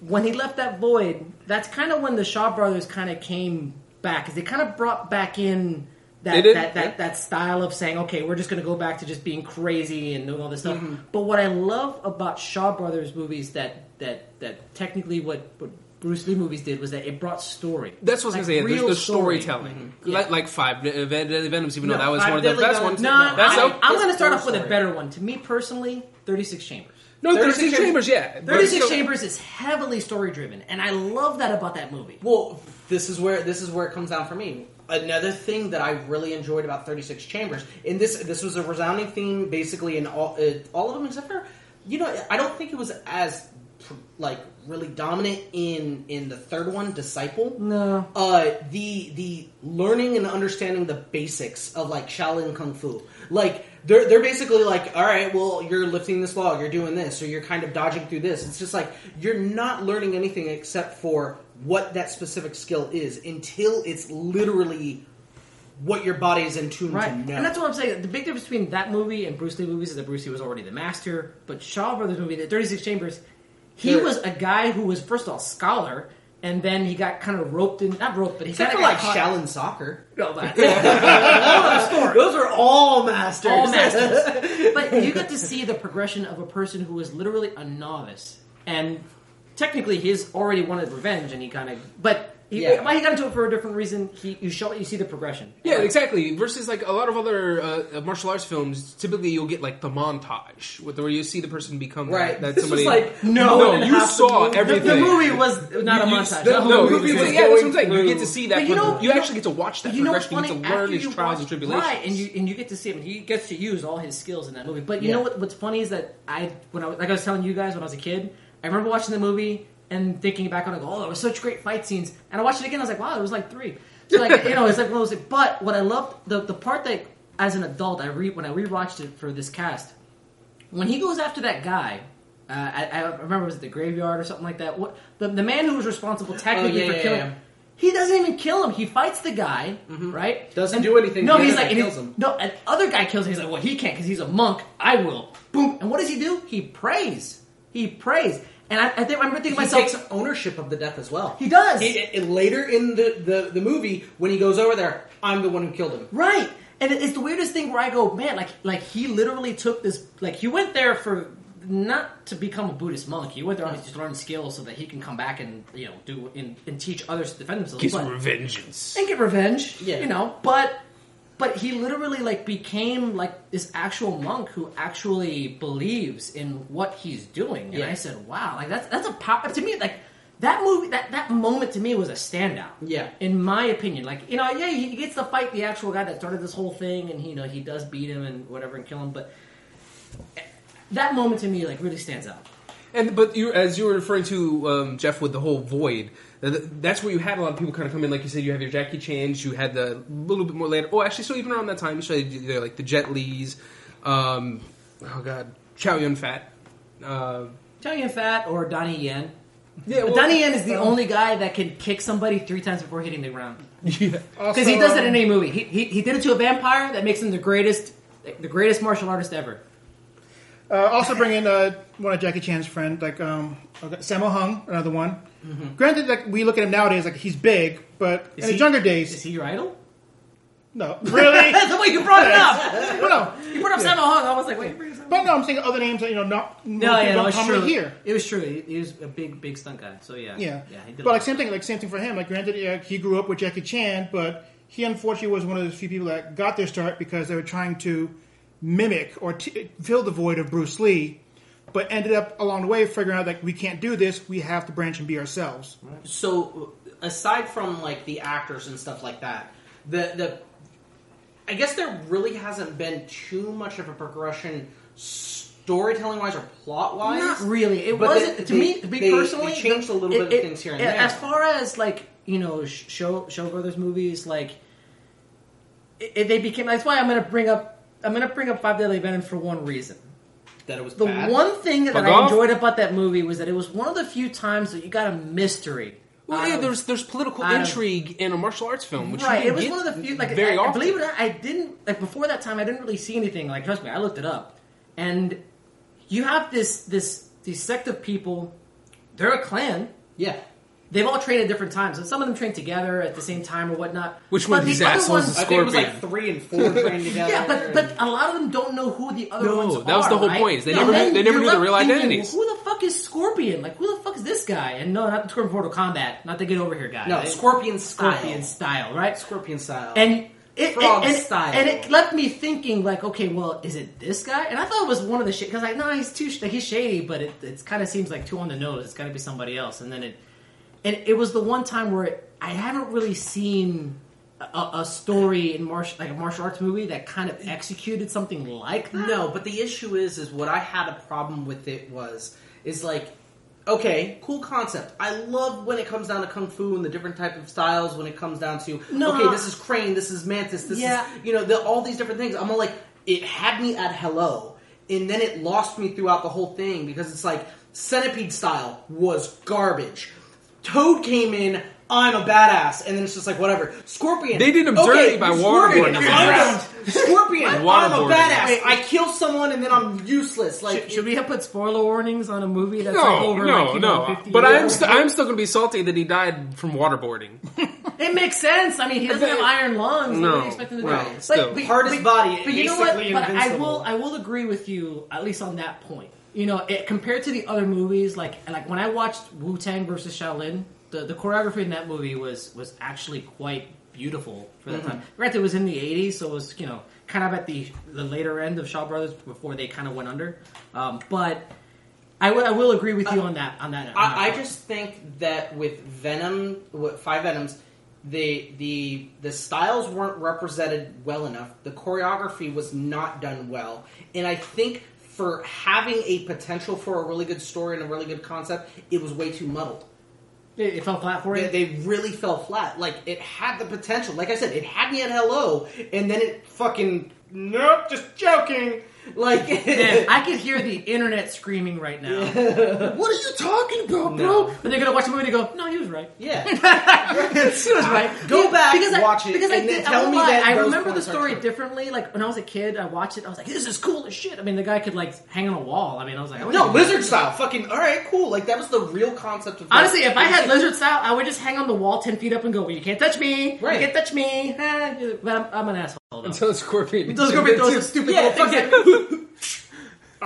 [SPEAKER 3] when he left that void, that's kind of when the Shaw Brothers kind of came back, because they kind of brought back in
[SPEAKER 1] They
[SPEAKER 3] that that, that, that style of saying, okay, we're just going to go back to just being crazy and doing all this stuff. But what I love about Shaw Brothers movies that that that technically what. what Bruce Lee movies did was that it brought story.
[SPEAKER 1] That's what I was
[SPEAKER 3] Like
[SPEAKER 1] gonna say.
[SPEAKER 3] real
[SPEAKER 1] There's the
[SPEAKER 3] story.
[SPEAKER 1] storytelling,
[SPEAKER 3] Yeah.
[SPEAKER 1] like, like five uh, Ven- uh, Venoms. Even though that was
[SPEAKER 2] Five
[SPEAKER 1] one of the
[SPEAKER 2] Deadly
[SPEAKER 1] best
[SPEAKER 2] Venoms-
[SPEAKER 1] ones.
[SPEAKER 3] No,
[SPEAKER 1] that's
[SPEAKER 3] I,
[SPEAKER 1] a,
[SPEAKER 3] I'm going to start off with a better one. To me personally, 36 Chambers.
[SPEAKER 1] no
[SPEAKER 2] 36
[SPEAKER 1] 36 Chambers. Yeah,
[SPEAKER 3] 36
[SPEAKER 1] so-
[SPEAKER 3] Chambers is heavily story driven, and I love that about that movie.
[SPEAKER 2] Well, this is where this is where it comes down for me. Another thing that I really enjoyed about Thirty Six Chambers, and this this was a resounding theme basically in all uh, all of them except for you know I don't think it was as like really dominant in in the third one, Disciple.
[SPEAKER 3] No.
[SPEAKER 2] Uh, the the learning and understanding the basics of like Shaolin Kung Fu, like they're they're basically like, all right, well, you're lifting this log, you're doing this, or you're kind of dodging through this. It's just like you're not learning anything except for what that specific skill is until it's literally what your body is in tune
[SPEAKER 3] Right.
[SPEAKER 2] to know.
[SPEAKER 3] And that's what I'm saying. The big difference between that movie and Bruce Lee movies is that Bruce Lee was already the master, but Shaw Brothers movie, the 36 Chambers, he was a guy who was, first of all, scholar, and then he got kind of roped in, not roped, but he kind of
[SPEAKER 2] like
[SPEAKER 3] caught.
[SPEAKER 2] Shaolin soccer.
[SPEAKER 3] No, but-
[SPEAKER 2] Those are all masters.
[SPEAKER 3] all masters. but you get to see the progression of a person who was literally a novice, and technically he's already wanted revenge, and he kind of, but he,
[SPEAKER 2] Yeah.
[SPEAKER 3] why he got into it for a different reason. He, you show, you see the progression.
[SPEAKER 1] Yeah, exactly. Versus like a lot of other uh, martial arts films, typically you'll get like the montage with where you see the person become
[SPEAKER 2] Right.
[SPEAKER 1] That, that somebody.
[SPEAKER 2] like
[SPEAKER 3] No,
[SPEAKER 1] no,
[SPEAKER 2] one and a
[SPEAKER 1] you saw
[SPEAKER 2] the movie.
[SPEAKER 3] The,
[SPEAKER 1] everything.
[SPEAKER 3] the movie was not a montage.
[SPEAKER 1] you-
[SPEAKER 3] The whole
[SPEAKER 1] no,
[SPEAKER 3] movie
[SPEAKER 2] movie
[SPEAKER 3] was
[SPEAKER 1] yeah,
[SPEAKER 2] was
[SPEAKER 1] yeah, that's what I'm saying. You get to see that.
[SPEAKER 3] But you know-
[SPEAKER 1] you,
[SPEAKER 3] you know-
[SPEAKER 1] actually get to watch that
[SPEAKER 3] you know what's
[SPEAKER 1] progression. You
[SPEAKER 3] funny?
[SPEAKER 1] get to learn his trials
[SPEAKER 3] watch-
[SPEAKER 1] and tribulations.
[SPEAKER 3] right? And you and you get to see him. He gets to use all his skills in that movie. But you
[SPEAKER 2] Yeah.
[SPEAKER 3] know what? What's funny is that I, when I was- like I was telling you guys when I was a kid, I remember watching the movie and thinking back on it, oh, there were such great fight scenes. And I watched it again. I was like, wow, there was like three. So like you know, it's like one of those. But what I loved the the part that as an adult I re when I rewatched it for this cast, when he goes after that guy. Uh, I, I remember it was at the graveyard or something like that. What the, the man who was responsible technically
[SPEAKER 2] Oh, yeah,
[SPEAKER 3] for killing
[SPEAKER 2] yeah.
[SPEAKER 3] he doesn't even kill him. He fights the guy, right?
[SPEAKER 2] Mm-hmm. Doesn't
[SPEAKER 3] And-
[SPEAKER 2] do anything
[SPEAKER 3] No, he's like and
[SPEAKER 2] kills him.
[SPEAKER 3] No, an other guy kills him. He's like, well, he can't because he's a monk. I will. Boom. And what does he do? He prays. He prays. And I, I think I remember thinking to
[SPEAKER 2] He
[SPEAKER 3] myself,
[SPEAKER 2] takes ownership of the death as well.
[SPEAKER 3] He does.
[SPEAKER 2] He- and later in the, the, the movie, when he goes over there, I'm the one who killed him.
[SPEAKER 3] Right. And it- it's the weirdest thing where I go, man, like like he literally took this like he went there for not to become a Buddhist monk. He went there only to learn skills so that he can come back and you know do and, and teach others to defend themselves.
[SPEAKER 1] Get
[SPEAKER 3] But-
[SPEAKER 1] some revengeance.
[SPEAKER 3] and get revenge.
[SPEAKER 2] Yeah.
[SPEAKER 3] You know, but but he literally like became like this actual monk who actually believes in what he's doing. And
[SPEAKER 2] Yeah.
[SPEAKER 3] I said, "Wow, like that's that's a power to me." Like that movie, that that moment to me was a standout.
[SPEAKER 2] Yeah.
[SPEAKER 3] in my opinion, like you know, yeah, he gets to fight the actual guy that started this whole thing, and he, you know he does beat him and whatever and kill him, but that moment to me like really stands out.
[SPEAKER 1] And but you, as you were referring to um, Jeff with the whole void, that's where you had a lot of people kind of come in. Like you said, you have your Jackie Chan's, you had the little bit more later. Oh, actually, so even around that time, you saw you like the Jet Lees, um, oh god, Chow Yun Fat. Uh,
[SPEAKER 3] Chow Yun Fat or Donnie Yen.
[SPEAKER 1] yeah,
[SPEAKER 3] But Donnie Yen is the only guy that can kick somebody three times before hitting the ground.
[SPEAKER 1] yeah.
[SPEAKER 3] Because he does it in any movie. He, he, he did it to a vampire that makes him the greatest the greatest martial artist ever.
[SPEAKER 5] Uh, also bring in uh, one of Jackie Chan's friend, like um, Sammo Hung, another one. Granted, like we look at him nowadays, like he's big, but
[SPEAKER 3] Is
[SPEAKER 5] in his younger days, Is
[SPEAKER 3] he your idol?
[SPEAKER 5] no, really.
[SPEAKER 3] That's the way you brought it up.
[SPEAKER 5] but no,
[SPEAKER 3] You brought up Sammo Hung. I was like, wait,
[SPEAKER 5] but no, I'm saying other names that you know not
[SPEAKER 3] No, yeah, no, it's true.
[SPEAKER 5] hear.
[SPEAKER 3] It was true. He, he was a big, big stunt guy. So yeah,
[SPEAKER 5] Yeah,
[SPEAKER 3] yeah. He
[SPEAKER 5] but like same thing, like same thing for him. Like granted, yeah, he grew up with Jackie Chan, but he unfortunately was one of the few people that got their start because they were trying to mimic or t- fill the void of Bruce Lee, but ended up along the way figuring out like we can't do this. We have to branch and be ourselves.
[SPEAKER 2] So, aside from like the actors and stuff like that, the the I guess there really hasn't been too much of a progression, storytelling wise or plot wise.
[SPEAKER 3] Not really. It
[SPEAKER 2] But
[SPEAKER 3] wasn't
[SPEAKER 2] they-
[SPEAKER 3] to me.
[SPEAKER 2] they-
[SPEAKER 3] To me
[SPEAKER 2] they-
[SPEAKER 3] personally,
[SPEAKER 2] they changed a little
[SPEAKER 3] it-
[SPEAKER 2] bit of
[SPEAKER 3] it-
[SPEAKER 2] things here and
[SPEAKER 3] it-
[SPEAKER 2] there.
[SPEAKER 3] As far as like you know, Shaw Shaw Brothers movies, like it, it- they became. That's why I'm going to bring up. I'm going to bring up Five Deadly Venom for one reason.
[SPEAKER 2] That it was
[SPEAKER 3] The
[SPEAKER 2] bad.
[SPEAKER 3] one thing that
[SPEAKER 1] Fuck
[SPEAKER 3] I
[SPEAKER 1] off.
[SPEAKER 3] enjoyed about that movie was that it was one of the few times that you got a mystery.
[SPEAKER 1] Well, yeah,
[SPEAKER 3] of-
[SPEAKER 1] there's there's political
[SPEAKER 3] out of-
[SPEAKER 1] intrigue in a martial arts film, which you
[SPEAKER 3] right.
[SPEAKER 1] didn't
[SPEAKER 3] It was
[SPEAKER 1] get
[SPEAKER 3] one of the few. Like,
[SPEAKER 1] very
[SPEAKER 3] I, I
[SPEAKER 1] often.
[SPEAKER 3] believe it or not, I didn't like before that time. I didn't really see anything. Like, trust me, I looked it up, and you have this this this sect of people. They're a clan.
[SPEAKER 2] yeah.
[SPEAKER 3] They've all trained at different times, and some of them train together at the same time or whatnot.
[SPEAKER 1] Which one
[SPEAKER 3] But
[SPEAKER 1] of these
[SPEAKER 3] the other
[SPEAKER 1] assholes
[SPEAKER 3] ones-
[SPEAKER 2] I think it was like three and four trained together.
[SPEAKER 3] Yeah, but but a lot of them don't know who the other
[SPEAKER 1] No,
[SPEAKER 3] ones are.
[SPEAKER 1] that was the whole
[SPEAKER 3] right?
[SPEAKER 1] point, is they
[SPEAKER 3] And
[SPEAKER 1] never knew-
[SPEAKER 3] then
[SPEAKER 1] they never
[SPEAKER 3] you're
[SPEAKER 1] knew their real
[SPEAKER 3] thinking,
[SPEAKER 1] identities.
[SPEAKER 3] well, who the fuck is Scorpion? Like, who the fuck is this guy? And no, not the Scorpion Mortal Kombat. Not to get over here, guys.
[SPEAKER 2] no,
[SPEAKER 3] Right?
[SPEAKER 2] Scorpion style.
[SPEAKER 3] Scorpion style, right?
[SPEAKER 2] Scorpion style.
[SPEAKER 3] And it,
[SPEAKER 2] Frog
[SPEAKER 3] it- and,
[SPEAKER 2] style.
[SPEAKER 3] and it left me thinking, like, okay, well, is it this guy? And I thought it was one of the shit because like, no, he's too sh- he's shady, but it it kind of seems like too on the nose. It's got to be somebody else. And then it, and it was the one time where I haven't really seen a, a story in martial like a martial arts movie that kind of executed something like that.
[SPEAKER 2] No, but the issue is, is what I had a problem with it was, is like, okay, cool concept. I love when it comes down to kung fu and the different type of styles. When it comes down to,
[SPEAKER 3] No.
[SPEAKER 2] okay, this is crane, this is mantis, this
[SPEAKER 3] Yeah.
[SPEAKER 2] is, you know, the, all these different things. I'm all like, it had me at hello, and then it lost me throughout the whole thing because it's like centipede style was garbage. Toad came in. I'm a badass, and then it's just like whatever. Scorpion.
[SPEAKER 1] They did him
[SPEAKER 2] okay,
[SPEAKER 1] dirty by
[SPEAKER 2] Scorpion,
[SPEAKER 1] waterboarding him.
[SPEAKER 2] I'm a- Scorpion. I'm a
[SPEAKER 1] Waterboarding.
[SPEAKER 2] badass.
[SPEAKER 3] Wait,
[SPEAKER 2] I kill someone and then I'm useless. Like
[SPEAKER 3] Should, should we have put spoiler warnings on a movie that's
[SPEAKER 1] No,
[SPEAKER 3] like over
[SPEAKER 1] no,
[SPEAKER 3] like, you know,
[SPEAKER 1] no.
[SPEAKER 3] 50
[SPEAKER 1] But I'm
[SPEAKER 3] years
[SPEAKER 1] st- I'm still gonna be salty that he died from waterboarding.
[SPEAKER 3] It makes sense. I mean, he doesn't have iron lungs.
[SPEAKER 1] No,
[SPEAKER 3] what do you expect him to do?
[SPEAKER 1] well,
[SPEAKER 3] But-
[SPEAKER 1] still.
[SPEAKER 3] but-
[SPEAKER 2] Hardest
[SPEAKER 3] but-
[SPEAKER 2] body,
[SPEAKER 3] But you know what?
[SPEAKER 2] basically
[SPEAKER 3] But I
[SPEAKER 2] invincible.
[SPEAKER 3] will. I will agree with you at least on that point. You know, it, compared to the other movies, like like when I watched Wu Tang versus Shaolin, the, the choreography in that movie was was actually quite beautiful for that time. Granted, it was in the '80s, so it was you know kind of at the the later end of Shaw Brothers before they kind of went under. Um, but I will- agree with you on that. On that, on that
[SPEAKER 2] I, I just think that with Venom, with Five Venoms, the the the styles weren't represented well enough. The choreography was not done well, and I think for having a potential for a really good story and a really good concept, it was way too muddled.
[SPEAKER 3] it, it fell flat for you.
[SPEAKER 2] They, they really fell flat. Like it had the potential. Like I said, it had me at hello, and then it fucking nope, just joking. Like
[SPEAKER 3] Man, I could hear the internet screaming right now.
[SPEAKER 1] what are you talking about,
[SPEAKER 2] No.
[SPEAKER 3] But they're gonna watch the movie and go, "No, he was right."
[SPEAKER 2] yeah.
[SPEAKER 3] He was right.
[SPEAKER 2] Go back,
[SPEAKER 3] I,
[SPEAKER 2] watch it,
[SPEAKER 3] because I did,
[SPEAKER 2] tell
[SPEAKER 3] I
[SPEAKER 2] me
[SPEAKER 3] lie,
[SPEAKER 2] that
[SPEAKER 3] I remember the story differently. Like when I was a kid, I watched it. I was like, "This is cool as shit." I mean, the guy could like hang on a wall. I mean, I was like, I
[SPEAKER 2] No, lizard style. Fucking all right, cool. Like that was the real concept of.
[SPEAKER 3] Honestly, if I had lizard style, I would just hang on the wall ten feet up and go, well, "You can't touch me.
[SPEAKER 2] Right.
[SPEAKER 3] You can't touch me." But I'm, I'm an asshole. Though.
[SPEAKER 1] Until the Scorpion.
[SPEAKER 3] Those gonna be those stupid
[SPEAKER 2] yeah,
[SPEAKER 3] little
[SPEAKER 2] fucking.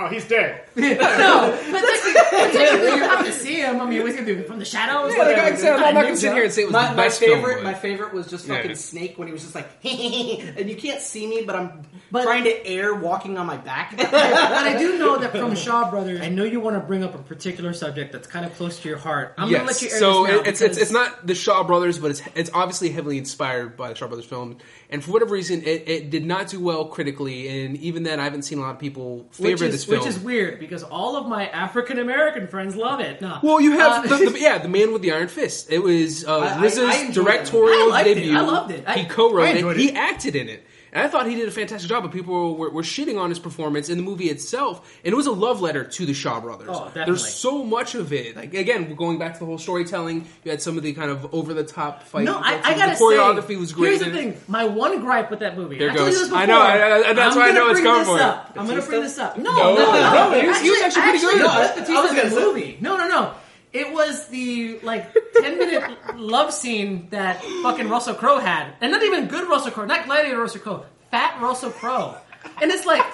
[SPEAKER 5] Oh, he's dead.
[SPEAKER 3] no, but technically, but technically you have to see him. him. I mean, what's he gonna do from the shadows?
[SPEAKER 1] Yeah, like,
[SPEAKER 3] Like,
[SPEAKER 1] I said, I'm not gonna sit here and say it was
[SPEAKER 2] My,
[SPEAKER 1] the
[SPEAKER 2] my
[SPEAKER 1] best
[SPEAKER 2] favorite,
[SPEAKER 1] film,
[SPEAKER 2] my favorite was just
[SPEAKER 1] Yeah.
[SPEAKER 2] fucking Snake when he was just like, and you can't see me, but I'm
[SPEAKER 3] But-
[SPEAKER 2] trying to air walking on my back.
[SPEAKER 3] but I do know that from Shaw Brothers, I know you want to bring up a particular subject that's kind of close to your heart. I'm
[SPEAKER 1] yes.
[SPEAKER 3] gonna let you air
[SPEAKER 1] so
[SPEAKER 3] this now
[SPEAKER 1] it- it's, it's
[SPEAKER 3] because-
[SPEAKER 1] it's not the Shaw Brothers, but it's it's obviously heavily inspired by the Shaw Brothers film. And for whatever reason, it, it did not do well critically. And even then, I haven't seen a lot of people favor
[SPEAKER 3] which is,
[SPEAKER 1] this film.
[SPEAKER 3] Which is weird because all of my African American friends love it. No.
[SPEAKER 1] well, you have
[SPEAKER 3] Uh,
[SPEAKER 1] the, the, yeah, the Man with the Iron Fist. It was uh,
[SPEAKER 2] I- I-
[SPEAKER 1] RZA's
[SPEAKER 2] I enjoyed
[SPEAKER 1] directorial
[SPEAKER 3] I liked it.
[SPEAKER 1] debut.
[SPEAKER 3] I loved it. I-
[SPEAKER 1] he co-wrote
[SPEAKER 5] I
[SPEAKER 1] it.
[SPEAKER 5] enjoyed
[SPEAKER 1] He acted in it. And I thought he did a fantastic job, but people were, were shitting on his performance in the movie itself. And it was a love letter to the Shaw brothers.
[SPEAKER 3] Oh, definitely.
[SPEAKER 1] There's so much of it. Like again, going back to the whole storytelling, you had some of the kind of over the top fight.
[SPEAKER 3] No, I, I gotta
[SPEAKER 1] choreography
[SPEAKER 3] say,
[SPEAKER 1] was great.
[SPEAKER 3] Here's the thing: my one gripe with that movie.
[SPEAKER 1] There
[SPEAKER 3] I told you
[SPEAKER 1] goes.
[SPEAKER 3] this
[SPEAKER 1] I
[SPEAKER 3] before.
[SPEAKER 1] know, I- I- that's
[SPEAKER 3] I'm
[SPEAKER 1] why I know it's
[SPEAKER 3] bring
[SPEAKER 1] coming
[SPEAKER 3] this
[SPEAKER 1] for you.
[SPEAKER 3] up. I'm gonna bring this up. No,
[SPEAKER 1] No,
[SPEAKER 3] no, no,
[SPEAKER 1] no,
[SPEAKER 3] no.
[SPEAKER 1] he was- he was actually pretty good.
[SPEAKER 3] No,
[SPEAKER 2] I-
[SPEAKER 3] that's
[SPEAKER 2] I was gonna
[SPEAKER 3] in the movie. No, no, no. It was the like ten minute love scene that fucking Russell Crowe had, and not even good Russell Crowe, not Gladiator Russell Crowe, fat Russell Crowe, and it's like.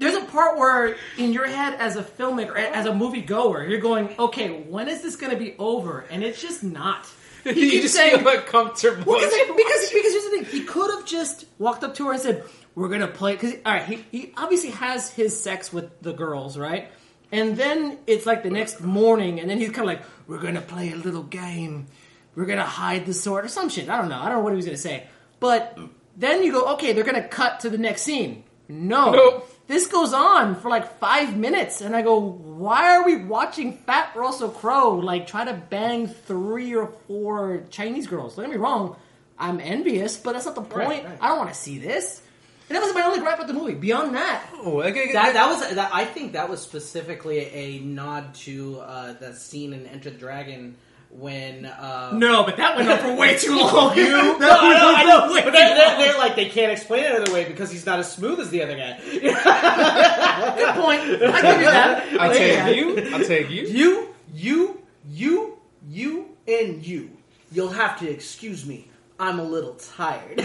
[SPEAKER 3] There's a part where, in your head, as a filmmaker, as a movie goer, you're going, "Okay, when is this going to be over?" And it's just not. He
[SPEAKER 1] you just
[SPEAKER 3] saying,
[SPEAKER 1] feel uncomfortable.
[SPEAKER 3] well, because, because because here's the thing, he could have just walked up to her and said, "We're gonna play." Because all right, he, he obviously has his sex with the girls, right? And then it's like the next morning, and then he's kind of like, "We're gonna play a little game. We're gonna hide the sword or some shit." I don't know. I don't know what he was gonna say. But then you go, "Okay, they're gonna cut to the next scene." No.
[SPEAKER 1] Nope.
[SPEAKER 3] This goes on for like five minutes, and I go, "Why are we watching Fat Russell Crowe like try to bang three or four Chinese girls?" Don't get me wrong, I'm envious, but that's not the point.
[SPEAKER 2] right.
[SPEAKER 3] I don't want to see this. And that was my only gripe with the movie. Beyond that,
[SPEAKER 1] Oh, okay,
[SPEAKER 2] that, that was that. I think that was specifically a nod to uh, the scene in Enter the Dragon when. Uh,
[SPEAKER 3] no, but that went on for way too long.
[SPEAKER 2] You, no, I know, I know. But they're, they're, they're like they can't explain it another way because he's not as smooth as the other guy.
[SPEAKER 3] Good point. I give you that.
[SPEAKER 1] I'll
[SPEAKER 3] I give you
[SPEAKER 1] take
[SPEAKER 3] that.
[SPEAKER 1] you. I'll take you.
[SPEAKER 2] You, you, you, you, and you. You'll have to excuse me. I'm a little tired.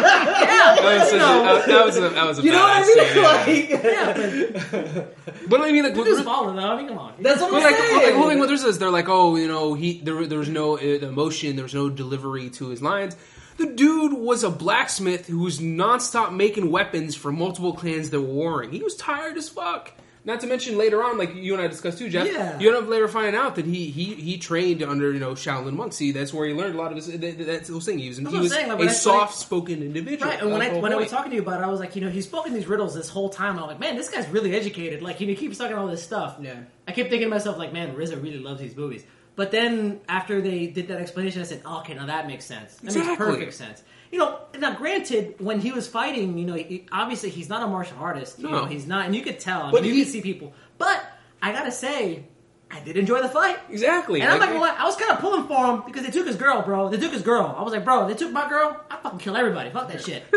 [SPEAKER 3] Yeah,
[SPEAKER 1] That was, such
[SPEAKER 3] you
[SPEAKER 1] a,
[SPEAKER 3] know,
[SPEAKER 1] that, that was a that was a
[SPEAKER 2] you know what I mean?
[SPEAKER 1] scene.
[SPEAKER 2] Like,
[SPEAKER 3] yeah, but
[SPEAKER 1] But I mean, like,
[SPEAKER 3] it was baller though. I mean, come on.
[SPEAKER 2] that's what I'm
[SPEAKER 1] like,
[SPEAKER 2] saying.
[SPEAKER 1] like, well, like, when there's this, they're like, oh, you know, he there, there was no uh, emotion, there was no delivery to his lines. The dude was a blacksmith who was nonstop making weapons for multiple clans that were warring. He was tired as fuck. Not to mention later on, like you and I discussed too, Jeff.
[SPEAKER 3] Yeah.
[SPEAKER 1] You end up later finding out that he he he trained under you know Shaolin monks. See, that's where he learned a lot of his. that- That's the thing. He was, he was
[SPEAKER 3] saying, like,
[SPEAKER 1] a soft spoken individual.
[SPEAKER 3] Right, and when I when I was talking to you about it, I was like, you know, he's spoken these riddles this whole time. I'm like, man, this guy's really educated. Like, he keeps talking all this stuff.
[SPEAKER 2] Yeah.
[SPEAKER 3] I kept thinking to myself, like, man, RZA really loves these movies. But then after they did that explanation, I said, oh, okay, now that makes sense. That makes perfect sense. You know, now granted, when he was fighting, you know, he, obviously he's not a martial artist. You
[SPEAKER 1] No.
[SPEAKER 3] know, he's not, and you could tell. I
[SPEAKER 2] But
[SPEAKER 3] mean, you
[SPEAKER 2] he-
[SPEAKER 3] could see people. But I gotta say, I did enjoy the fight.
[SPEAKER 1] exactly.
[SPEAKER 3] And I'm
[SPEAKER 1] Like,
[SPEAKER 3] not gonna lie, I was kind of pulling for him because they took his girl, bro. They took his girl. I was like, bro, they took my girl. I fucking kill everybody. Fuck that shit.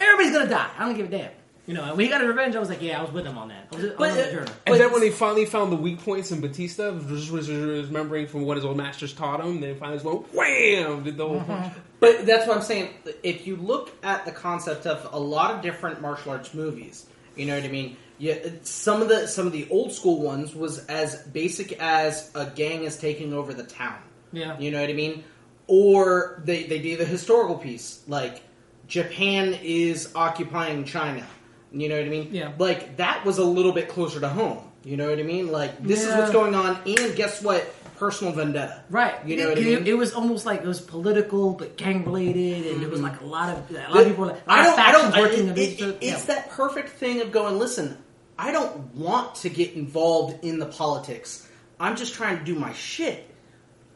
[SPEAKER 3] Everybody's gonna die. I don't give a damn. You know, and when he got his revenge, I was like, yeah, I was with him on that. I was, I was
[SPEAKER 2] But,
[SPEAKER 3] on the
[SPEAKER 2] uh,
[SPEAKER 3] journey.
[SPEAKER 1] And
[SPEAKER 2] But-
[SPEAKER 1] then when he finally found the weak points in Batista, remembering from what his old masters taught him, then finally just went wham, did the whole punch.
[SPEAKER 2] But that's what I'm saying. If you look at the concept of a lot of different martial arts movies, you know what I mean. Yeah, some of the some of the old school ones was as basic as a gang is taking over the town.
[SPEAKER 3] Yeah.
[SPEAKER 2] you know what I mean. Or they they do the historical piece like Japan is occupying China. You know what I mean?
[SPEAKER 3] Yeah.
[SPEAKER 2] Like that was a little bit closer to home. You know what I mean? Like this is what's going on, and guess what? Personal vendetta.
[SPEAKER 3] Right.
[SPEAKER 2] You know
[SPEAKER 3] it,
[SPEAKER 2] what I mean?
[SPEAKER 3] It was almost like it was political, but gang related, and it was mm-hmm. like a lot of a lot of people, were like, a lot
[SPEAKER 2] I
[SPEAKER 3] of
[SPEAKER 2] don't. I
[SPEAKER 3] factions
[SPEAKER 2] don't.
[SPEAKER 3] working
[SPEAKER 2] it-
[SPEAKER 3] against
[SPEAKER 2] it- it's
[SPEAKER 3] Yeah.
[SPEAKER 2] that perfect thing of going. Listen, I don't want to get involved in the politics. I'm just trying to do my shit.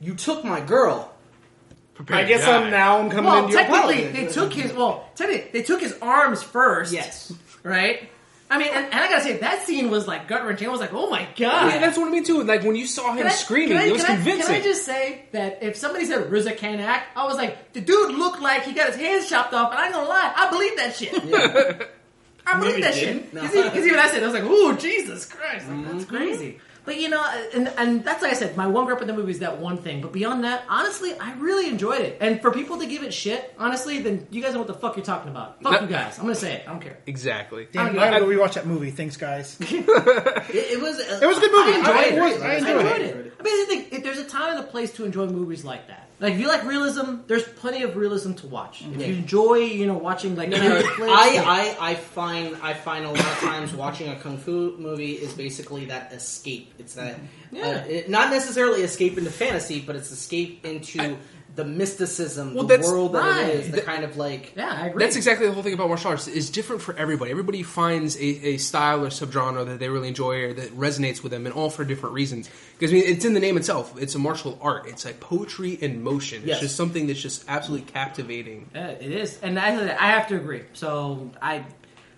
[SPEAKER 2] You took my girl.
[SPEAKER 1] Prepare
[SPEAKER 5] I guess
[SPEAKER 1] die.
[SPEAKER 5] I'm now I'm coming
[SPEAKER 3] Well,
[SPEAKER 5] into your
[SPEAKER 3] technically,
[SPEAKER 5] politics.
[SPEAKER 3] they took his. Well, technically, they took his arms first.
[SPEAKER 2] Yes.
[SPEAKER 3] Right. I mean, and, and I gotta say that scene was like gut wrenching. I was like, oh my god.
[SPEAKER 1] Yeah, that's what I mean too. Like when you saw him
[SPEAKER 3] I-
[SPEAKER 1] screaming,
[SPEAKER 3] I-
[SPEAKER 1] it was
[SPEAKER 3] can I-
[SPEAKER 1] convincing.
[SPEAKER 3] Can I just say that if somebody said RZA can't act, I was like, the dude looked like he got his hands chopped off, and I ain't gonna lie, I believe that shit. I believe
[SPEAKER 2] Maybe
[SPEAKER 3] that
[SPEAKER 2] didn't.
[SPEAKER 3] shit.
[SPEAKER 2] No.
[SPEAKER 3] Because even I said, I was like, ooh, Jesus Christ, like,
[SPEAKER 1] Mm-hmm.
[SPEAKER 3] that's crazy. But you know, and, and that's like I said, my one gripe with the movie is that one thing. But beyond that, honestly, I really enjoyed it. And for people to give it shit, honestly, then you guys know what the fuck you're talking about. Fuck
[SPEAKER 1] That-
[SPEAKER 3] you guys. I'm gonna say it. I don't care.
[SPEAKER 1] exactly.
[SPEAKER 5] Damn,
[SPEAKER 3] I
[SPEAKER 5] I
[SPEAKER 3] don't
[SPEAKER 5] gotta go rewatch that movie. Thanks, guys.
[SPEAKER 2] It, it was.
[SPEAKER 5] Uh, it was a good movie.
[SPEAKER 3] I enjoyed
[SPEAKER 5] I-
[SPEAKER 3] it.
[SPEAKER 5] it was- I
[SPEAKER 3] I
[SPEAKER 5] enjoyed
[SPEAKER 3] enjoyed
[SPEAKER 5] it.
[SPEAKER 3] it. I mean, I think if there's a time and a place to enjoy movies like that. Like if you like realism, there's plenty of realism to watch. If you enjoy, you know, watching like plays, yeah.
[SPEAKER 2] I, I, I find I find a lot of times watching a kung fu movie is basically that escape. It's that
[SPEAKER 3] Yeah.
[SPEAKER 2] uh, it, not necessarily escape into fantasy, but it's escape into the mysticism,
[SPEAKER 1] Well,
[SPEAKER 2] the world that
[SPEAKER 3] right.
[SPEAKER 2] it is, the kind of like
[SPEAKER 3] yeah, I agree.
[SPEAKER 1] That's exactly the whole thing about martial arts. is different for everybody. Everybody finds a, a style or subgenre that they really enjoy or that resonates with them, and all for different reasons. Because I mean, it's in the name itself. It's a martial art. It's like poetry in motion.
[SPEAKER 2] Yes.
[SPEAKER 1] It's just something that's just absolutely captivating.
[SPEAKER 3] Yeah, it is, and I, I have to agree. So I,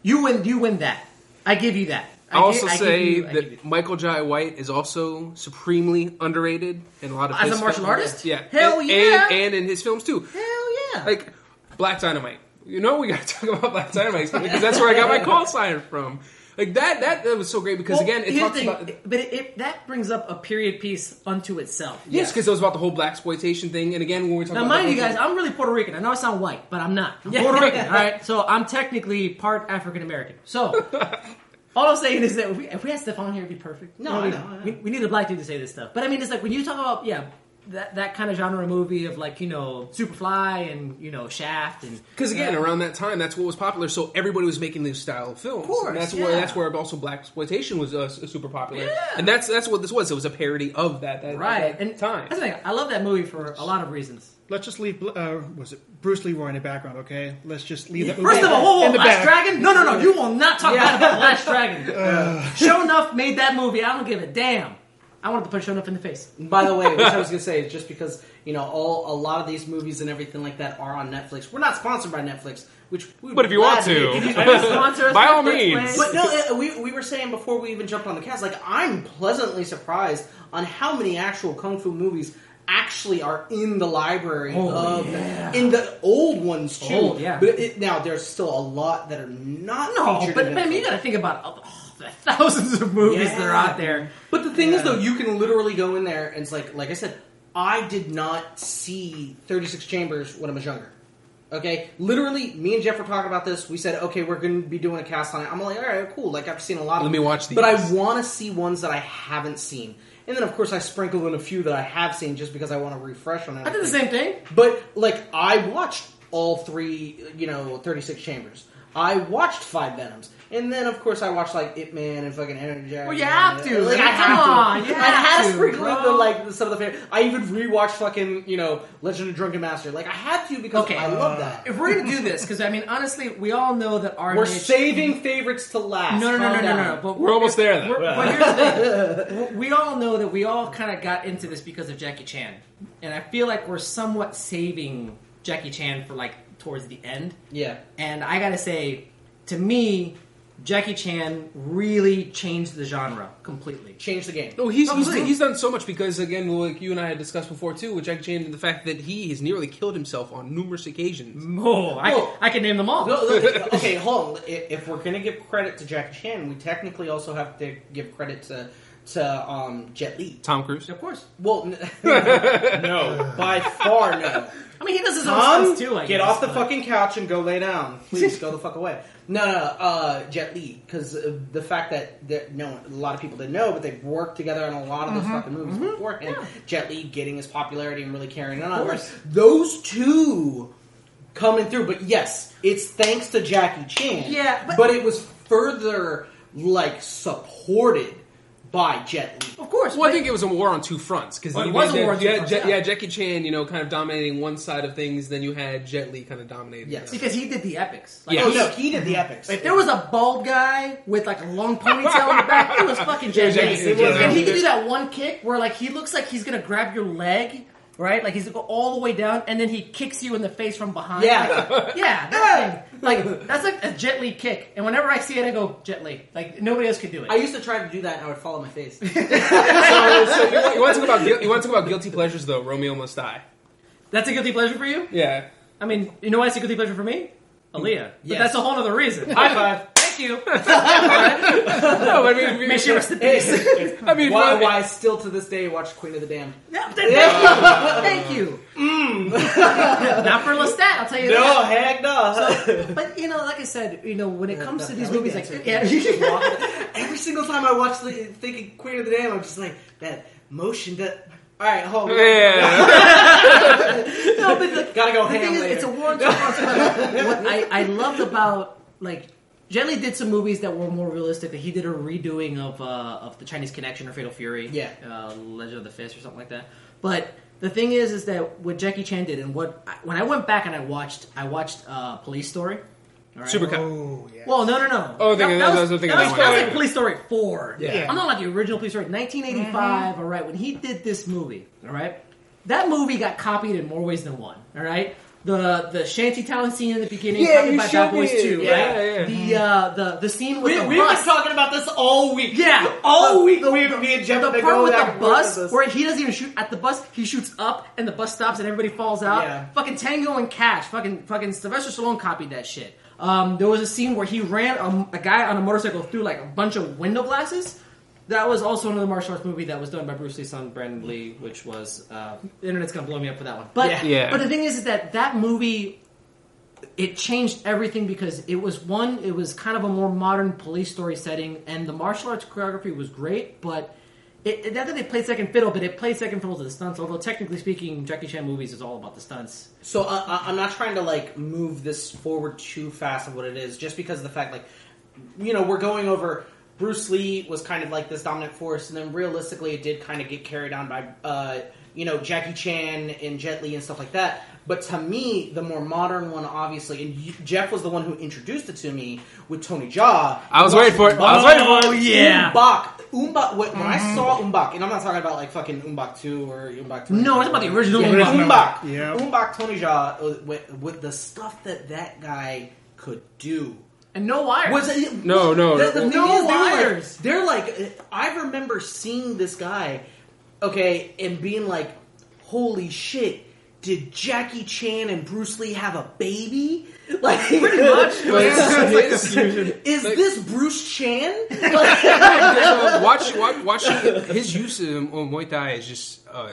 [SPEAKER 3] you win, you win that. I give you that.
[SPEAKER 1] I also
[SPEAKER 3] give
[SPEAKER 1] say
[SPEAKER 3] you-
[SPEAKER 1] that Michael Jai White is also supremely underrated in a lot of
[SPEAKER 3] As a martial artist?
[SPEAKER 1] Yeah,
[SPEAKER 3] Hell
[SPEAKER 1] and,
[SPEAKER 3] yeah.
[SPEAKER 1] and, and in his films too.
[SPEAKER 3] Hell yeah!
[SPEAKER 1] Like Black Dynamite. You know we got to talk about Black Dynamite because that's where I got my call sign from. Like that, that that was so great because
[SPEAKER 3] Well,
[SPEAKER 1] again, it talks
[SPEAKER 3] thing,
[SPEAKER 1] about
[SPEAKER 3] but it, it, that brings up a period piece unto itself.
[SPEAKER 1] Yes, because it was about the whole black exploitation thing. And again, when we talk
[SPEAKER 3] Now,
[SPEAKER 1] about
[SPEAKER 3] Now,
[SPEAKER 1] mind
[SPEAKER 3] you guys, I'm really Puerto Rican. I know I sound white, but I'm not. I'm Puerto Rican, all right? So I'm technically part African American. So all I'm saying is that if we, if we had Stefan here, it'd be perfect.
[SPEAKER 2] No,
[SPEAKER 3] You
[SPEAKER 2] I
[SPEAKER 3] we,
[SPEAKER 2] know, I know.
[SPEAKER 3] We, we need a black dude to say this stuff. But I mean, it's like when you talk about yeah. That, that kind of genre movie of like you know Superfly and you know Shaft and
[SPEAKER 1] Because again, around that time, that's what was popular. So everybody was making this style of films.
[SPEAKER 3] Of course,
[SPEAKER 1] and that's
[SPEAKER 3] yeah.
[SPEAKER 1] where that's where also black exploitation was uh, super popular.
[SPEAKER 3] Yeah.
[SPEAKER 1] And that's that's what this was. It was a parody of that, that
[SPEAKER 3] right
[SPEAKER 1] that
[SPEAKER 3] and
[SPEAKER 1] time.
[SPEAKER 3] That's the thing. I love that movie for a lot of reasons.
[SPEAKER 5] Let's just leave. Uh, was it Bruce Leroy in the background? Okay, let's just leave that.
[SPEAKER 3] First of all, whoa, whoa,
[SPEAKER 5] in the
[SPEAKER 3] Last
[SPEAKER 5] back.
[SPEAKER 3] Dragon? No, no, no. You will not talk bad about Last Dragon. Sho'nuff made that movie. I don't give a damn. I wanted to punch Sho'nuff in the face.
[SPEAKER 2] By the way, which I was gonna say is just because you know all a lot of these movies and everything like that are on Netflix. We're not sponsored by Netflix, which we would
[SPEAKER 1] But if you want
[SPEAKER 2] gladly-
[SPEAKER 1] to.
[SPEAKER 3] If you want to sponsor us,
[SPEAKER 1] By all
[SPEAKER 3] Netflix,
[SPEAKER 1] means.
[SPEAKER 3] please.
[SPEAKER 2] But no, uh, we, we were saying before we even jumped on the cast, like I'm pleasantly surprised on how many actual kung fu movies actually are in the library
[SPEAKER 3] Oh,
[SPEAKER 2] of
[SPEAKER 3] yeah.
[SPEAKER 2] in the old ones too.
[SPEAKER 3] Old, yeah.
[SPEAKER 2] But it, now there's still a lot that are not
[SPEAKER 3] No,
[SPEAKER 2] featured
[SPEAKER 3] but,
[SPEAKER 2] in
[SPEAKER 3] but I mean, you
[SPEAKER 2] Netflix.
[SPEAKER 3] got to think about oh, the thousands of movies that are out there.
[SPEAKER 2] But the thing is, though, you can literally go in there and it's like, like I said, I did not see Thirty Six Chambers when I was younger. Okay, literally, me and Jeff were talking about this. We said, okay, we're going to be doing a cast on it. I'm like, all right, cool. Like I've seen a lot of.
[SPEAKER 1] Let me
[SPEAKER 2] watch
[SPEAKER 1] watch
[SPEAKER 2] but I want to see ones that I haven't seen. And then, of course, I sprinkle in a few that I have seen just because I want to refresh on
[SPEAKER 3] it.
[SPEAKER 2] I
[SPEAKER 3] did the same thing.
[SPEAKER 2] But like I watched all three, you know, thirty six chambers. I watched five Venoms, and then of course I watched like Ip Man and fucking Energy Jack.
[SPEAKER 3] Well, you have to.
[SPEAKER 2] Uh, like, I
[SPEAKER 3] Come
[SPEAKER 2] have
[SPEAKER 3] on,
[SPEAKER 2] to.
[SPEAKER 3] you
[SPEAKER 2] I
[SPEAKER 3] have
[SPEAKER 2] had to
[SPEAKER 3] to,
[SPEAKER 2] sprinkle in the like some of the favorite. I even rewatched fucking you know Legend of Drunken Master. Like I had to because
[SPEAKER 3] Okay.
[SPEAKER 2] I love that.
[SPEAKER 3] If we're gonna do this, because I mean, honestly, we all know that our
[SPEAKER 2] We're
[SPEAKER 3] niche-
[SPEAKER 2] saving favorites to last.
[SPEAKER 3] No, no, no, no, no, no, no. But
[SPEAKER 1] We're almost there, though.
[SPEAKER 3] we're- But here's the thing: we all know that we all kind of got into this because of Jackie Chan, and I feel like we're somewhat saving Jackie Chan for like towards the end.
[SPEAKER 2] Yeah.
[SPEAKER 3] And I gotta say, to me, Jackie Chan really changed the genre completely.
[SPEAKER 2] Changed the game.
[SPEAKER 1] No, he's, he's,
[SPEAKER 3] please.
[SPEAKER 1] he's done so much because again, like you and I had discussed before too, with Jackie Chan, the fact that he has nearly killed himself on numerous occasions.
[SPEAKER 3] Oh, I,
[SPEAKER 2] Well-
[SPEAKER 3] can, I can name them all.
[SPEAKER 2] No, look, okay, hold on. If if we're gonna give credit to Jackie Chan, we technically also have to give credit to to um, Jet Li.
[SPEAKER 1] Tom Cruise.
[SPEAKER 3] Of course.
[SPEAKER 2] Well, n- no, by far no.
[SPEAKER 3] I mean, he does his own
[SPEAKER 2] Tom,
[SPEAKER 3] stunts too. I
[SPEAKER 2] get
[SPEAKER 3] guess,
[SPEAKER 2] off the
[SPEAKER 3] but-
[SPEAKER 2] fucking couch and go lay down. Please go the fuck away. No, no, no, uh, Jet Li, because uh, the fact that, that no, a lot of people didn't know, but they've worked together on a lot of those fucking movies before. beforehand. Jet Li getting his popularity and really carrying it on.
[SPEAKER 3] course.
[SPEAKER 2] Those two coming through, but yes, it's thanks to Jackie Chan.
[SPEAKER 3] Yeah, but-
[SPEAKER 2] but it was further like supported by Jet Li.
[SPEAKER 3] Of course.
[SPEAKER 1] Well, I think it was a war on two fronts because
[SPEAKER 3] Well, it was a war on two
[SPEAKER 1] yeah,
[SPEAKER 3] fronts,
[SPEAKER 1] Ja-
[SPEAKER 3] yeah.
[SPEAKER 1] yeah, Jackie Chan, you know, kind of dominating one side of things. Then you had Jet Li kind of dominating.
[SPEAKER 2] Yes.
[SPEAKER 1] the other.
[SPEAKER 3] because he did the epics. Like,
[SPEAKER 1] Yeah.
[SPEAKER 2] Oh
[SPEAKER 3] he-
[SPEAKER 2] no, he did the epics.
[SPEAKER 3] If there was a bald guy with like a long ponytail in the back, it was fucking Jet
[SPEAKER 1] Yeah,
[SPEAKER 3] Li.
[SPEAKER 1] Jackie- it was.
[SPEAKER 3] And he could do that one kick where like he looks like he's gonna grab your leg, right? Like he's gonna go all the way down, and then he kicks you in the face from behind.
[SPEAKER 2] Yeah.
[SPEAKER 3] yeah, that thing. Like that's like a Jet Li kick. And whenever I see it, I go Jet Li. Like nobody else could do it.
[SPEAKER 2] I used to try to do that, and I would fall on my face.
[SPEAKER 1] so, so you, want, you want to talk about you want to talk about guilty pleasures though? Romeo Must Die.
[SPEAKER 3] that's a guilty pleasure for you.
[SPEAKER 1] Yeah.
[SPEAKER 3] I mean, you know why it's a guilty pleasure for me? Aaliyah. But that's a whole other reason.
[SPEAKER 2] High five.
[SPEAKER 3] Thank you.
[SPEAKER 1] No, I mean,
[SPEAKER 3] May she rest in peace.
[SPEAKER 1] I mean,
[SPEAKER 2] Why,
[SPEAKER 1] well,
[SPEAKER 2] why I still to this day watch Queen of the Damned?
[SPEAKER 3] Yeah, thank you. Thank you. Mm. Not for Lestat, I'll tell you
[SPEAKER 2] No,
[SPEAKER 3] that.
[SPEAKER 2] heck no.
[SPEAKER 3] But you know, like I said, you know, when it comes to these movies, like yeah,
[SPEAKER 2] Every single time I watch the thinking Queen of the Damned, I'm just like that. motion that. All right, hold on.
[SPEAKER 1] Yeah.
[SPEAKER 3] no, but the,
[SPEAKER 2] Gotta go
[SPEAKER 3] the
[SPEAKER 2] ham
[SPEAKER 3] thing is, it's a war on two fronts. but What I, I loved about like Jet Li did some movies that were more realistic. That he did a redoing of uh, of the Chinese Connection or Fatal Fury,
[SPEAKER 2] Yeah.
[SPEAKER 3] uh, Legend of the Fist or something like that. But the thing is, is that what Jackie Chan did, and what when I went back and I watched, I watched uh, Police Story. all right?
[SPEAKER 1] Super cut.
[SPEAKER 5] Oh, yeah.
[SPEAKER 3] Well, no, no, no.
[SPEAKER 1] Oh, thinking- I was thinking
[SPEAKER 3] that
[SPEAKER 1] that
[SPEAKER 3] was,
[SPEAKER 1] one.
[SPEAKER 3] that was like Police Story 4.
[SPEAKER 1] Yeah.
[SPEAKER 3] I'm not like the original Police Story. 1985, all right, when he did this movie, all right? That movie got copied in more ways than one, all right? The the shanty town scene in the beginning,
[SPEAKER 1] Yeah,
[SPEAKER 3] copied
[SPEAKER 1] you
[SPEAKER 3] by Bad Boys
[SPEAKER 1] me it.
[SPEAKER 3] 2,
[SPEAKER 1] Yeah,
[SPEAKER 3] right?
[SPEAKER 1] yeah.
[SPEAKER 3] The, uh, the, the scene with
[SPEAKER 2] We,
[SPEAKER 3] the
[SPEAKER 2] we've
[SPEAKER 3] bus.
[SPEAKER 2] been talking about this all week.
[SPEAKER 3] Yeah,
[SPEAKER 2] all
[SPEAKER 3] The-
[SPEAKER 2] week.
[SPEAKER 3] the-
[SPEAKER 2] we,
[SPEAKER 3] the-
[SPEAKER 2] me and Jeff
[SPEAKER 3] the
[SPEAKER 2] have
[SPEAKER 3] part
[SPEAKER 2] going
[SPEAKER 3] with the bus where he doesn't even shoot at the bus, he shoots up and the bus stops and everybody falls out.
[SPEAKER 2] Yeah.
[SPEAKER 3] Fucking Tango and Cash, fucking fucking Sylvester Stallone copied that shit. Um, there was a scene where he ran a, a guy on a motorcycle through like a bunch of window glasses. That was also another martial arts movie that was done by Bruce Lee's son Brandon Lee, which was uh, the internet's gonna blow me up for that one. But
[SPEAKER 2] Yeah.
[SPEAKER 1] Yeah.
[SPEAKER 3] but the thing is, is that that movie it changed everything because it was one, it was kind of a more modern police story setting, and the martial arts choreography was great, but it, it not that they played second fiddle, but it played second fiddle to the stunts. Although technically speaking, Jackie Chan movies is all about the stunts.
[SPEAKER 2] So uh, I- I'm not trying to like move this forward too fast of what it is, just because of the fact like, you know, we're going over. Bruce Lee was kind of like this dominant force, and then realistically, it did kind of get carried on by, uh, you know, Jackie Chan and Jet Li and stuff like that. But to me, the more modern one, obviously, and Jeff was the one who introduced it to me with Tony Jaa.
[SPEAKER 1] I was waiting for it. I was waiting for it.
[SPEAKER 3] yeah.
[SPEAKER 2] Ong-Bak. Ong-Bak. When, when I saw Ong-Bak, and I'm not talking about like fucking Ong-Bak 2 or Ong-Bak 3.
[SPEAKER 3] No, it's about the original
[SPEAKER 2] yeah,
[SPEAKER 3] Ong-Bak.
[SPEAKER 2] Ong-Bak.
[SPEAKER 5] Yeah.
[SPEAKER 2] Ong-Bak Tony Jaa, uh, with, with the stuff that that guy could do.
[SPEAKER 3] And no wires.
[SPEAKER 2] Was it,
[SPEAKER 1] No, no,
[SPEAKER 2] The, the
[SPEAKER 1] no.
[SPEAKER 2] thing
[SPEAKER 3] No
[SPEAKER 2] is, they were like-
[SPEAKER 3] wires.
[SPEAKER 2] They're like, I remember seeing this guy, okay, and being like, holy shit. Did Jackie Chan and Bruce Lee have a baby? Like pretty
[SPEAKER 3] much.
[SPEAKER 1] But it's- it's-
[SPEAKER 2] Is
[SPEAKER 1] Like-
[SPEAKER 2] this Bruce Chan?
[SPEAKER 1] uh, watch, watch, watching his use of Muay Thai is just uh,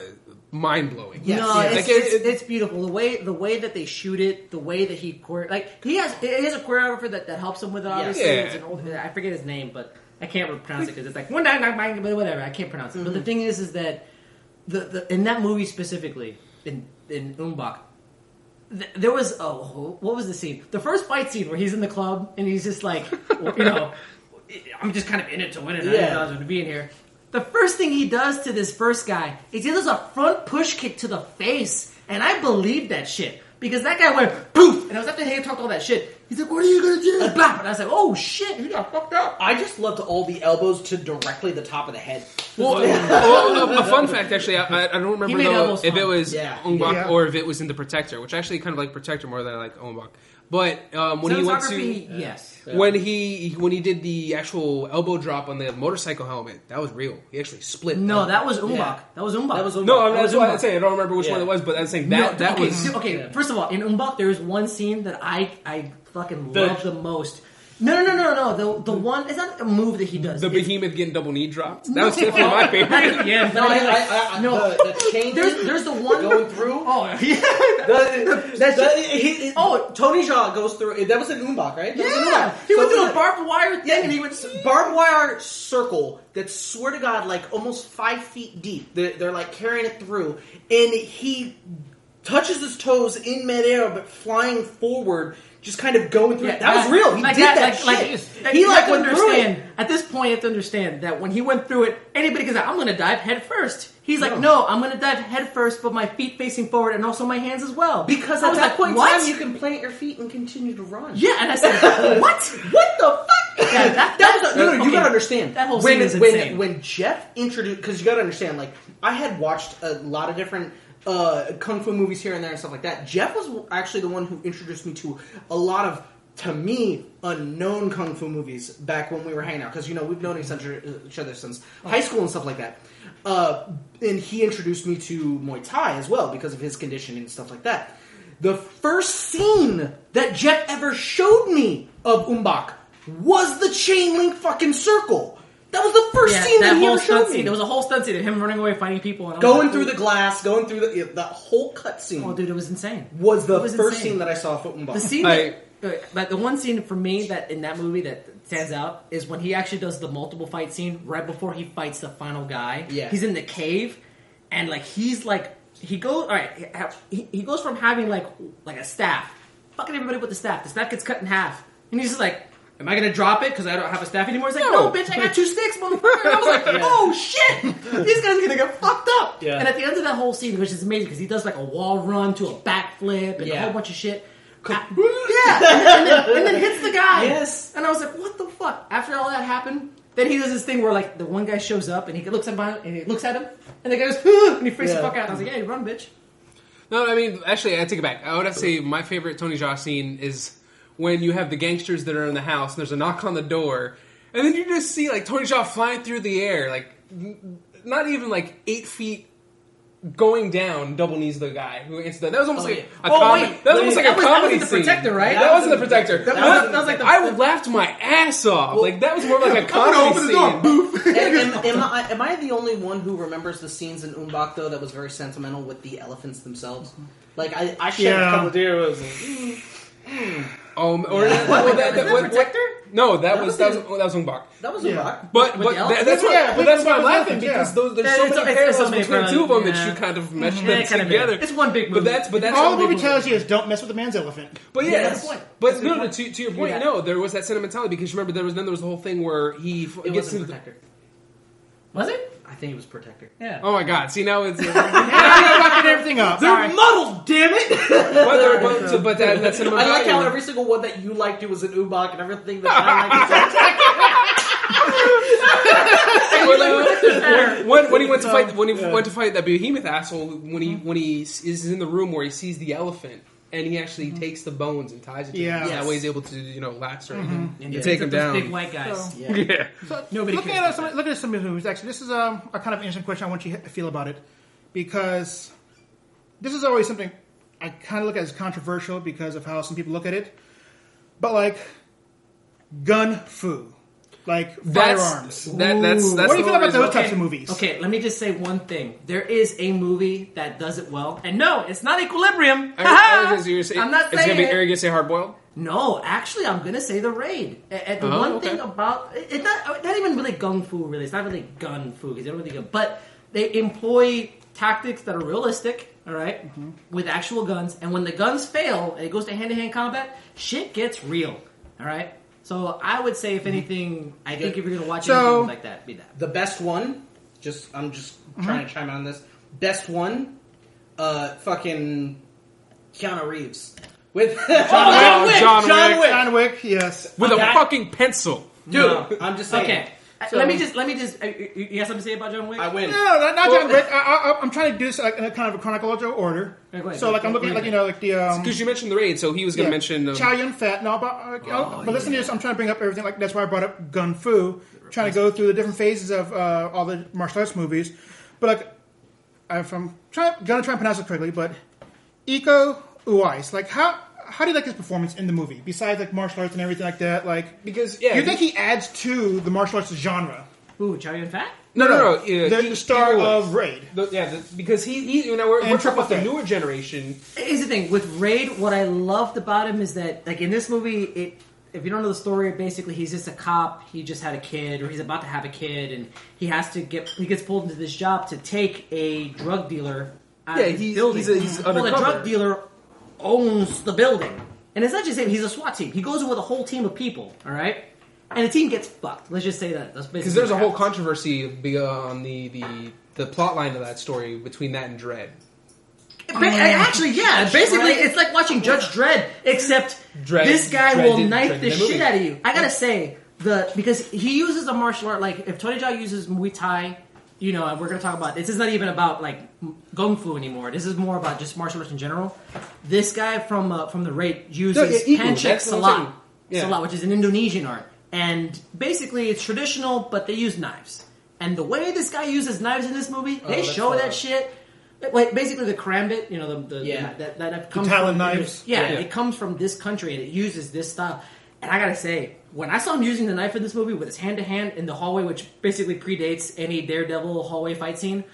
[SPEAKER 1] mind blowing.
[SPEAKER 2] Yes,
[SPEAKER 3] no,
[SPEAKER 2] yes.
[SPEAKER 3] it's,
[SPEAKER 1] Like, it-
[SPEAKER 3] it's, it's beautiful. The way the way that they shoot it, the way that he chore- like he has he has a choreographer that, that helps him with it. Obviously,
[SPEAKER 1] Yeah.
[SPEAKER 3] it's an old, I forget his name, but I can't pronounce it because it's like one nine nine nine, but whatever. I can't pronounce it. But the mm-hmm. thing is, is that the, the in that movie specifically in in Ong-Bak. There was oh, what was the scene? The first fight scene where he's in the club and he's just like, you know, I'm just kind of in it to win it. I
[SPEAKER 2] Yeah.
[SPEAKER 3] didn't know to be in here. The first thing he does to this first guy is he does a front push kick to the face, and I believe that shit because that guy went poof, and I was after he talked all that shit. He's like, "What are you gonna do?" Blah, and I was like, "Oh shit, he got fucked up."
[SPEAKER 2] I just loved all the elbows to directly the top of the head.
[SPEAKER 1] Well, well, a, a fun fact actually, I, I- I don't remember though if
[SPEAKER 3] fun.
[SPEAKER 1] it was
[SPEAKER 2] Yeah.
[SPEAKER 1] Ong-Bak
[SPEAKER 5] Yeah.
[SPEAKER 1] or if it was in the Protector, which I actually kind of like Protector more than I like Ong-Bak. But um, when he went to
[SPEAKER 3] Cinematography, yes.
[SPEAKER 1] when he when he did the actual elbow drop on the motorcycle helmet, that was real. He actually split.
[SPEAKER 3] No,
[SPEAKER 1] the-
[SPEAKER 3] that was Ong-Bak.
[SPEAKER 2] Yeah.
[SPEAKER 3] That was Ong-Bak.
[SPEAKER 2] That was Ong-Bak.
[SPEAKER 1] no. I mean,
[SPEAKER 3] that
[SPEAKER 1] that's
[SPEAKER 3] was
[SPEAKER 1] why I'm saying I don't remember which
[SPEAKER 2] Yeah.
[SPEAKER 1] one it was, but I'm saying
[SPEAKER 3] No,
[SPEAKER 1] that that
[SPEAKER 3] okay,
[SPEAKER 1] was
[SPEAKER 3] so- okay. First of all, in Ong-Bak, there is one scene that I I fucking
[SPEAKER 2] The-
[SPEAKER 3] love the most. No, no, no, no, no. The the one it's not a move that he does.
[SPEAKER 1] the
[SPEAKER 3] It's-
[SPEAKER 1] behemoth getting double knee dropped. That was definitely my favorite.
[SPEAKER 3] yeah,
[SPEAKER 2] No, I, I, I,
[SPEAKER 3] No.
[SPEAKER 2] the, the chain
[SPEAKER 3] There's there's the one
[SPEAKER 2] going through.
[SPEAKER 3] Oh yeah.
[SPEAKER 2] The,
[SPEAKER 3] That's
[SPEAKER 2] the-
[SPEAKER 3] just-
[SPEAKER 2] he- he-
[SPEAKER 3] oh.
[SPEAKER 2] Tony Jaa goes through. That was an Ong-Bak, right? That was an
[SPEAKER 3] Yeah,
[SPEAKER 2] Ong-Bak.
[SPEAKER 3] he went
[SPEAKER 2] So
[SPEAKER 3] through a barbed wire thing,
[SPEAKER 2] Yeah,
[SPEAKER 3] and he went.
[SPEAKER 2] barbed wire circle that swear to God, like almost five feet deep. They're, they're like carrying it through, and he touches his toes in midair, but flying forward, just kind of going through.
[SPEAKER 3] Yeah,
[SPEAKER 2] it. That was real. He
[SPEAKER 3] like
[SPEAKER 2] did that,
[SPEAKER 3] like,
[SPEAKER 2] shit.
[SPEAKER 3] Like,
[SPEAKER 2] he like went through
[SPEAKER 3] understand.
[SPEAKER 2] it.
[SPEAKER 3] At this point, you have to understand that when he went through it, anybody can say, "I'm going to dive head first. He's like, "No, I'm going to dive head first, but my feet facing forward, and also my hands as well."
[SPEAKER 2] Because at that point in
[SPEAKER 3] what?
[SPEAKER 2] time, you can plant your feet and continue to run.
[SPEAKER 3] yeah, and I said, "What?
[SPEAKER 2] What the fuck?
[SPEAKER 3] Yeah, that-
[SPEAKER 2] That was
[SPEAKER 3] that-
[SPEAKER 2] a- no, no, you gotta understand.
[SPEAKER 3] that whole
[SPEAKER 2] when, when,
[SPEAKER 3] insane.
[SPEAKER 2] When Jeff introduced, because you gotta understand, like, I had watched a lot of different uh, kung fu movies here and there and stuff like that. Jeff was actually the one who introduced me to a lot of, to me, unknown kung fu movies back when we were hanging out. Because, you know, we've known each other, since high school and stuff like that. Uh, and he introduced me to Muay Thai as well because of his conditioning and stuff like that. The first scene that Jeff ever showed me of Ong-Bak was the chain link fucking circle. That was the first
[SPEAKER 3] Yeah,
[SPEAKER 2] scene that,
[SPEAKER 3] that
[SPEAKER 2] he
[SPEAKER 3] whole
[SPEAKER 2] ever
[SPEAKER 3] stunt
[SPEAKER 2] showed me.
[SPEAKER 3] scene. There was a whole stunt scene of him running away, fighting people, and
[SPEAKER 2] going
[SPEAKER 3] like,
[SPEAKER 2] through the glass, going through the that whole cut scene.
[SPEAKER 3] Oh, dude, it was insane.
[SPEAKER 2] was the
[SPEAKER 3] was
[SPEAKER 2] first
[SPEAKER 3] insane.
[SPEAKER 2] scene that I saw of Ong-Bak.
[SPEAKER 3] The scene.
[SPEAKER 1] I-
[SPEAKER 3] that- uh, but the one scene for me that in that movie that stands out is when he actually does the multiple fight scene right before he fights the final guy.
[SPEAKER 2] Yeah.
[SPEAKER 3] he's in the cave, and like he's like he goes all right. He, he goes from having like like a staff, fucking everybody with the staff. The staff gets cut in half, and he's just like. Am I gonna drop it because I don't have a staff anymore? He's like, no,
[SPEAKER 1] No.
[SPEAKER 3] bitch, I got two sticks, motherfucker. And I was like, oh shit, these guys are gonna get fucked up.
[SPEAKER 2] Yeah.
[SPEAKER 3] And at the end of that whole scene, which is amazing because he does like a wall run to a backflip and a whole bunch of shit. Ah, yeah, and then, and, then, and then hits the guy.
[SPEAKER 2] Yes.
[SPEAKER 3] And I was like, what the fuck? After all that happened, then he does this thing where like the one guy shows up and he looks at him and he looks at him and the guy goes, "Huh," and he freaks
[SPEAKER 2] Yeah.
[SPEAKER 3] the fuck out. And I was like, yeah, you run, bitch.
[SPEAKER 1] No, I mean, actually, I take it back. I would have to say my favorite Tony Jaa scene is when you have the gangsters that are in the house and there's a knock on the door, and then you just see like Tony Jaa flying through the air, like n- not even like eight feet. Going down, double knees the guy who answered that. That was almost
[SPEAKER 3] Oh,
[SPEAKER 1] like
[SPEAKER 3] yeah.
[SPEAKER 1] a
[SPEAKER 3] Oh,
[SPEAKER 1] comedy.
[SPEAKER 3] wait.
[SPEAKER 1] that was almost
[SPEAKER 3] Wait,
[SPEAKER 1] like a
[SPEAKER 3] that was- that
[SPEAKER 1] comedy
[SPEAKER 3] was the
[SPEAKER 1] scene.
[SPEAKER 3] Protector, right?
[SPEAKER 1] That,
[SPEAKER 2] That
[SPEAKER 1] wasn't the protector.
[SPEAKER 3] that
[SPEAKER 1] That,
[SPEAKER 3] was-
[SPEAKER 1] was,
[SPEAKER 3] that was like the-
[SPEAKER 1] I laughed my ass off. like that was more like a comedy scene.
[SPEAKER 2] am, am I, am I the only one who remembers the scenes in Ong-Bak though that was very sentimental with the elephants themselves? Like I, I shed
[SPEAKER 5] Yeah.
[SPEAKER 2] a couple of tears. And-
[SPEAKER 1] Um, or
[SPEAKER 2] Yeah.
[SPEAKER 1] that, well, that, that,
[SPEAKER 3] that
[SPEAKER 1] what- what-
[SPEAKER 3] Protector?
[SPEAKER 1] No, that, was
[SPEAKER 2] was
[SPEAKER 1] that was
[SPEAKER 2] in-
[SPEAKER 1] that was Ong-Bak.
[SPEAKER 2] That was
[SPEAKER 5] Yeah.
[SPEAKER 2] Ong-Bak.
[SPEAKER 1] But
[SPEAKER 3] With
[SPEAKER 1] but that, that's why
[SPEAKER 5] Yeah,
[SPEAKER 1] but that's why I'm laughing
[SPEAKER 5] elephants,
[SPEAKER 1] because those, there's
[SPEAKER 3] Yeah,
[SPEAKER 1] so many
[SPEAKER 3] it's- it's
[SPEAKER 1] parallels
[SPEAKER 3] so
[SPEAKER 1] between two of them
[SPEAKER 3] parallels,
[SPEAKER 1] that you kind of mesh
[SPEAKER 3] Yeah,
[SPEAKER 1] them
[SPEAKER 3] it kind of
[SPEAKER 1] together.
[SPEAKER 3] It's one big movie.
[SPEAKER 1] But that's but that's
[SPEAKER 5] All the movie tells you is don't mess with the man's elephant.
[SPEAKER 1] But
[SPEAKER 3] Yeah,
[SPEAKER 1] yes,
[SPEAKER 3] that's the point.
[SPEAKER 1] but no, no, to, to your point, no, there was that sentimentality because remember there was then there was the whole thing where he f-
[SPEAKER 2] It
[SPEAKER 1] gets
[SPEAKER 2] wasn't
[SPEAKER 1] into the,
[SPEAKER 2] Protector.
[SPEAKER 3] Was it?
[SPEAKER 2] I think it was Protector.
[SPEAKER 3] Yeah.
[SPEAKER 1] Oh my god! See now it's
[SPEAKER 5] Yeah, you're fucking everything up.
[SPEAKER 2] They're muddled, damn it!
[SPEAKER 1] but, there- but, so- but that, that sentimentality.
[SPEAKER 2] I like how every single one that you liked it was an Ong-Bak, and everything that I liked was
[SPEAKER 1] When, when, when he went to oh, fight when he went to fight that behemoth asshole when he when he is in the room where he sees the elephant and he actually takes the bones and ties it to
[SPEAKER 5] Yeah.
[SPEAKER 1] him. So That way he's able to you know lacerate him
[SPEAKER 3] And
[SPEAKER 1] and
[SPEAKER 3] it's
[SPEAKER 1] take him down.
[SPEAKER 3] Big white guys.
[SPEAKER 2] Yeah.
[SPEAKER 1] Yeah.
[SPEAKER 5] So,
[SPEAKER 3] Nobody
[SPEAKER 5] looking
[SPEAKER 3] cares
[SPEAKER 5] at
[SPEAKER 3] about
[SPEAKER 5] some,
[SPEAKER 3] that.
[SPEAKER 5] looking at some of the actually, this is um, a kind of interesting question. I want you to feel about it because this is always something I kind of look at as controversial because of how some people look at it. But like gun fu, like
[SPEAKER 1] That's
[SPEAKER 5] firearms.
[SPEAKER 1] that, that's that's
[SPEAKER 5] what do you feel about those
[SPEAKER 3] Okay.
[SPEAKER 5] types of movies?
[SPEAKER 3] Okay, let me just say one thing. There is a movie that does it well, and no, it's not Equilibrium.
[SPEAKER 1] I- I gonna say-
[SPEAKER 3] I'm not
[SPEAKER 1] It's gonna
[SPEAKER 3] saying
[SPEAKER 1] be.
[SPEAKER 3] it.
[SPEAKER 1] Are you gonna say hard boiled?
[SPEAKER 3] No, actually, I'm gonna say the raid. And the
[SPEAKER 1] Oh,
[SPEAKER 3] one
[SPEAKER 1] okay.
[SPEAKER 3] thing about it's not not even really gung fu. Really, it's not really gun fu because they don't really go. But they employ tactics that are realistic. All right?
[SPEAKER 1] Mm-hmm.
[SPEAKER 3] with actual guns. And when the guns fail and it goes to hand to hand combat, shit gets real. All right. So I would say, if anything, I think if you're gonna watch
[SPEAKER 5] So-
[SPEAKER 3] anything like that, be that.
[SPEAKER 2] The best one, just I'm just trying to chime in on this. Best one, uh, fucking Keanu Reeves with
[SPEAKER 1] John Wick. John
[SPEAKER 2] John
[SPEAKER 1] Wick.
[SPEAKER 2] Wick.
[SPEAKER 5] John Wick, yes.
[SPEAKER 1] With a
[SPEAKER 2] Okay.
[SPEAKER 1] fucking pencil.
[SPEAKER 2] Dude,
[SPEAKER 3] No.
[SPEAKER 2] I'm just saying.
[SPEAKER 3] Okay.
[SPEAKER 5] So-
[SPEAKER 3] let me just let me just. Uh, you you have something to say about John Wick?
[SPEAKER 2] I win.
[SPEAKER 5] No, no, not, not
[SPEAKER 1] Well-
[SPEAKER 5] John Wick. I, I, I'm trying to do this like, in a kind of a chronological order.
[SPEAKER 3] Yeah, ahead.
[SPEAKER 5] So, like, I'm looking at, like, you know, like the um,
[SPEAKER 1] Because you mentioned the raid, so he was gonna
[SPEAKER 5] Yeah.
[SPEAKER 1] mention. Um,
[SPEAKER 5] Chow Yun Fat. No, but uh,
[SPEAKER 3] Oh,
[SPEAKER 5] but listen to this. I'm trying to bring up everything. Like that's why I brought up Gun Fu. Trying to go through the different phases of uh, all the martial arts movies. But like, if I'm trying, gonna try and pronounce it correctly, but Iko Uwais. Like how how do you like his performance in the movie? Besides like martial arts and everything like that. Like,
[SPEAKER 1] because yeah,
[SPEAKER 5] you think he adds to the martial arts genre?
[SPEAKER 3] Ooh, Chow Yun Fat?
[SPEAKER 1] no, no, no. yeah,
[SPEAKER 5] the,
[SPEAKER 1] he-
[SPEAKER 5] the star
[SPEAKER 1] he
[SPEAKER 5] of Raid.
[SPEAKER 1] The- yeah, the, because he, he you know, we're,
[SPEAKER 5] And
[SPEAKER 1] we're talking about the newer generation.
[SPEAKER 3] Here's the thing with Raid. What I loved about him is that, like in this movie, it if you don't know the story, basically he's just a cop. He just had a kid, or he's about to have a kid, and he has to get he gets pulled into this job to take a drug dealer. Out
[SPEAKER 1] Yeah,
[SPEAKER 3] of
[SPEAKER 1] he's- he's a- he's
[SPEAKER 3] well, the
[SPEAKER 1] undercover.
[SPEAKER 3] drug dealer owns the building, and it's not just him. He's a SWAT team. He goes in with a whole team of people. All right. And the team gets fucked. Let's just say that. That's basically
[SPEAKER 1] Because there's a whole controversy uh, on the, the the plot line of that story between that and Dredd.
[SPEAKER 3] Ba- Actually, yeah. Basically, it's like watching Judge Dredd, except
[SPEAKER 1] Dredd-
[SPEAKER 3] this guy
[SPEAKER 1] Dredd
[SPEAKER 3] will
[SPEAKER 1] didn't-
[SPEAKER 3] knife
[SPEAKER 1] Dredd
[SPEAKER 3] the
[SPEAKER 1] did
[SPEAKER 3] shit
[SPEAKER 1] movie.
[SPEAKER 3] out of you. I gotta say the because he uses a martial art. Like if Tony Jaa uses Muay Thai, you know, we're gonna talk about this is not even about like kung fu anymore. This is more about just martial arts in general. This guy from uh, from the raid uses
[SPEAKER 1] yeah, Igu,
[SPEAKER 3] pencak
[SPEAKER 1] that's what I'm silat. Yeah.
[SPEAKER 3] silat, which is an Indonesian art, and basically it's traditional, but they use knives. And the way this guy uses knives in this movie, they
[SPEAKER 2] that's
[SPEAKER 3] show that shit. Like basically the karambit, you know, the, the
[SPEAKER 2] Yeah.
[SPEAKER 3] that that comes
[SPEAKER 5] Talon
[SPEAKER 3] from
[SPEAKER 5] knives?
[SPEAKER 3] Yeah,
[SPEAKER 1] Yeah.
[SPEAKER 3] it comes from this country and it uses this style. And I gotta say, when I saw him using the knife in this movie with his hand to hand in the hallway, which basically predates any Daredevil hallway fight scene,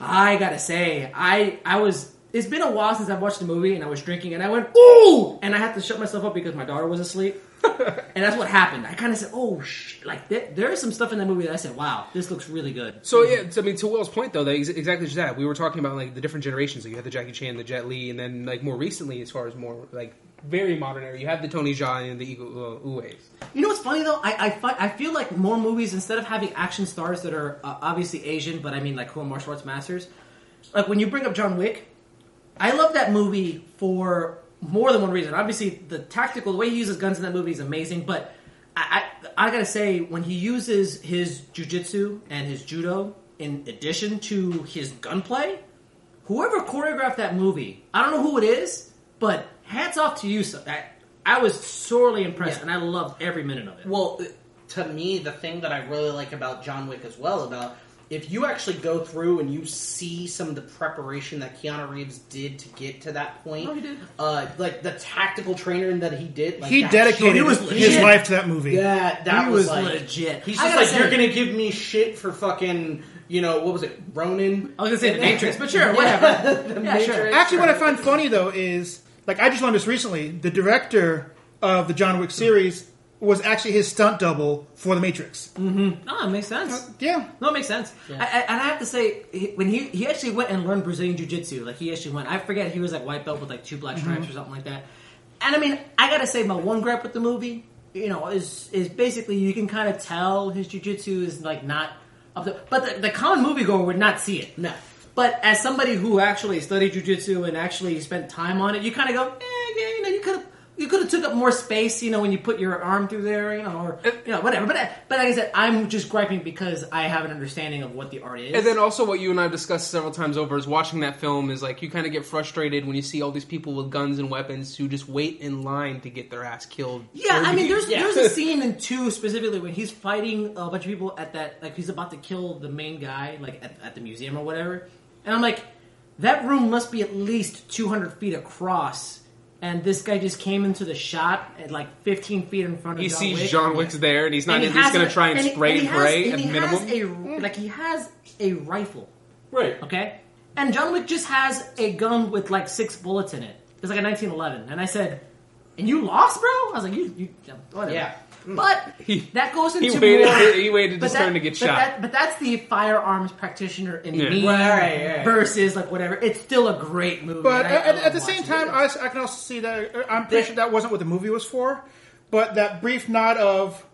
[SPEAKER 3] I gotta say, I I was it's been a while since I've watched the movie and I was drinking and I went ooh and I had to shut myself up because my daughter was asleep. and that's what happened. I kind of said, "Oh, sh-. like there, there is some stuff in that movie that I said, wow, this looks really good."
[SPEAKER 1] So yeah, I mean, to Will's point though, that ex- exactly just that. We were talking about like the different generations. Like you had the Jackie Chan, the Jet Li, and then like more recently, as far as more like very modern era, you have the Tony Jaa and the Iko uh, Uwais.
[SPEAKER 3] You know what's funny though? I I, fi- I feel like more movies instead of having action stars that are uh, obviously Asian, but I mean like who are martial arts masters. Like when you bring up John Wick, I love that movie for more than one reason. Obviously, the tactical, the way he uses guns in that movie is amazing. But I I, I gotta say, when he uses his jujitsu and his judo in addition to his gunplay, whoever choreographed that movie, I don't know who it is, but hats off to you. So I, I was sorely impressed,
[SPEAKER 2] Yeah.
[SPEAKER 3] and I loved every minute of it.
[SPEAKER 2] Well, to me, the thing that I really like about John Wick as well about if you actually go through and you see some of the preparation that Keanu Reeves did to get to that point,
[SPEAKER 3] Oh, he did.
[SPEAKER 2] Uh, like the tactical training that he did, like
[SPEAKER 5] He dedicated
[SPEAKER 3] he was
[SPEAKER 5] his
[SPEAKER 3] legit.
[SPEAKER 5] life to that movie.
[SPEAKER 2] Yeah, that
[SPEAKER 3] He
[SPEAKER 2] was,
[SPEAKER 3] was
[SPEAKER 2] like,
[SPEAKER 3] legit.
[SPEAKER 2] He's just like,
[SPEAKER 3] say-
[SPEAKER 2] you're gonna give me shit for fucking, you know, what was it, Ronin?
[SPEAKER 3] I was gonna say the Matrix, but sure, whatever.
[SPEAKER 2] The
[SPEAKER 3] Yeah, sure.
[SPEAKER 2] Matrix,
[SPEAKER 5] Actually, what I find funny though is like I just learned this recently. The director of the John Wick series was actually his stunt double for the Matrix. Mm-hmm.
[SPEAKER 3] Oh, it makes sense.
[SPEAKER 5] Uh, yeah,
[SPEAKER 3] No, it makes sense. I, I, and I have to say, he, when he he actually went and learned Brazilian Jiu Jitsu, like he actually went. I forget he was like white belt with like two black stripes mm-hmm. or something like that. And I mean, I gotta say, my one gripe with the movie, you know, is is basically you can kind of tell his Jiu Jitsu is like not up to, but the, the common moviegoer would not see it.
[SPEAKER 2] No.
[SPEAKER 3] But as somebody who actually studied jujitsu and actually spent time on it, you kind of go, eh, yeah, you know, you could have. You could have took up more space, you know, when you put your arm through there, you know, or you know, whatever. But but like I said, I'm just griping because I have an understanding of what the art is.
[SPEAKER 1] And then also, what you and I have discussed several times over is watching that film is like you kind of get frustrated when you see all these people with guns and weapons who just wait in line to get their ass killed.
[SPEAKER 3] Yeah, I mean, there's
[SPEAKER 2] Yeah.
[SPEAKER 3] there's a scene in two specifically when he's fighting a bunch of people at that like he's about to kill the main guy like at, at the museum or whatever, and I'm like, that room must be at least 200 feet across, and this guy just came into the shot at like 15 feet in front of
[SPEAKER 1] he
[SPEAKER 3] John
[SPEAKER 1] sees
[SPEAKER 3] Wick.
[SPEAKER 1] John Wick's there, and he's not.
[SPEAKER 3] And he
[SPEAKER 1] he's going to try and,
[SPEAKER 3] he-
[SPEAKER 1] spray
[SPEAKER 3] he
[SPEAKER 1] and pray at minimum.
[SPEAKER 3] has a hmm. like he has a rifle.
[SPEAKER 1] right.
[SPEAKER 3] Okay? And John Wick just has a gun with like six bullets in it. It's like a 1911. And I said, and you lost, bro? I was like, you, you whatever.
[SPEAKER 2] Yeah.
[SPEAKER 3] But
[SPEAKER 1] He-
[SPEAKER 3] that goes
[SPEAKER 1] he
[SPEAKER 3] into
[SPEAKER 1] waited-
[SPEAKER 3] more-
[SPEAKER 1] he waited
[SPEAKER 3] but
[SPEAKER 1] his turn to get
[SPEAKER 3] but
[SPEAKER 1] shot.
[SPEAKER 3] That, but that's the firearms practitioner in
[SPEAKER 1] Yeah.
[SPEAKER 3] me
[SPEAKER 2] Right, right, right.
[SPEAKER 3] versus like whatever. It's still a great movie.
[SPEAKER 5] but
[SPEAKER 3] and I- I
[SPEAKER 5] at, at the same time,
[SPEAKER 3] I,
[SPEAKER 5] I, s- I can also see that uh, I'm pretty sure that wasn't what the movie was for. But that brief nod of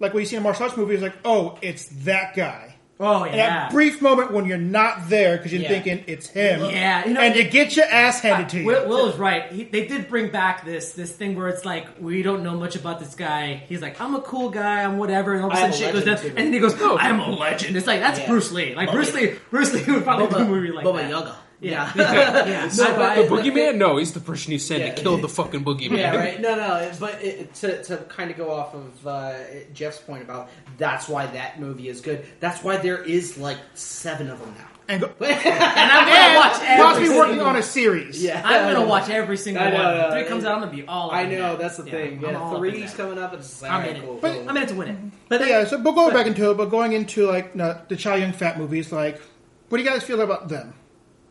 [SPEAKER 5] like what you see in a martial arts movie is like, oh, it's that guy.
[SPEAKER 3] Oh
[SPEAKER 5] And
[SPEAKER 3] yeah,
[SPEAKER 5] that brief moment when you're not there because you're
[SPEAKER 2] Yeah.
[SPEAKER 5] thinking it's him.
[SPEAKER 3] Yeah, you know,
[SPEAKER 5] and you
[SPEAKER 3] it-
[SPEAKER 5] get your ass handed to you.
[SPEAKER 3] Will, Will is right. He, they did bring back this this thing where it's like we don't know much about this guy. He's like, I'm a cool guy. I'm whatever. And all of a sudden, shit goes down, and then he goes, oh, I'm a legend. It's like that's
[SPEAKER 2] Yeah.
[SPEAKER 3] Bruce Lee. Like Bruce Lee. Bruce Lee would probably do a movie like
[SPEAKER 2] Baba
[SPEAKER 3] that.
[SPEAKER 2] Yaga.
[SPEAKER 3] Yeah,
[SPEAKER 2] Yeah.
[SPEAKER 3] yeah.
[SPEAKER 1] So,
[SPEAKER 3] I-
[SPEAKER 1] but
[SPEAKER 3] I-
[SPEAKER 1] the boogeyman? No, he's the person you sent
[SPEAKER 2] Yeah.
[SPEAKER 1] to kill the fucking boogeyman.
[SPEAKER 2] Yeah, right. No, no. But it, to to kind of go off of uh, Jeff's point about that's why that movie is good. That's why there is like seven of them now.
[SPEAKER 5] and, go,
[SPEAKER 3] And I'm gonna watch
[SPEAKER 5] and
[SPEAKER 3] every
[SPEAKER 5] possibly working
[SPEAKER 3] single-
[SPEAKER 5] on a series.
[SPEAKER 2] Yeah,
[SPEAKER 3] I'm gonna watch every single
[SPEAKER 2] know,
[SPEAKER 3] one.
[SPEAKER 2] yeah.
[SPEAKER 3] Three comes out, I'm gonna be all.
[SPEAKER 2] I know
[SPEAKER 3] that.
[SPEAKER 2] that's the
[SPEAKER 3] Yeah,
[SPEAKER 2] thing. Yeah,
[SPEAKER 3] all up in
[SPEAKER 2] three's coming up. It's like,
[SPEAKER 3] I'm
[SPEAKER 2] alright,
[SPEAKER 3] in it.
[SPEAKER 2] cool,
[SPEAKER 5] But-
[SPEAKER 2] cool.
[SPEAKER 3] I'm in it to win it.
[SPEAKER 5] But
[SPEAKER 3] But
[SPEAKER 5] yeah, so but going back into it, but going into like no, the Chow Yun Fat movies, like, what do you guys feel about them?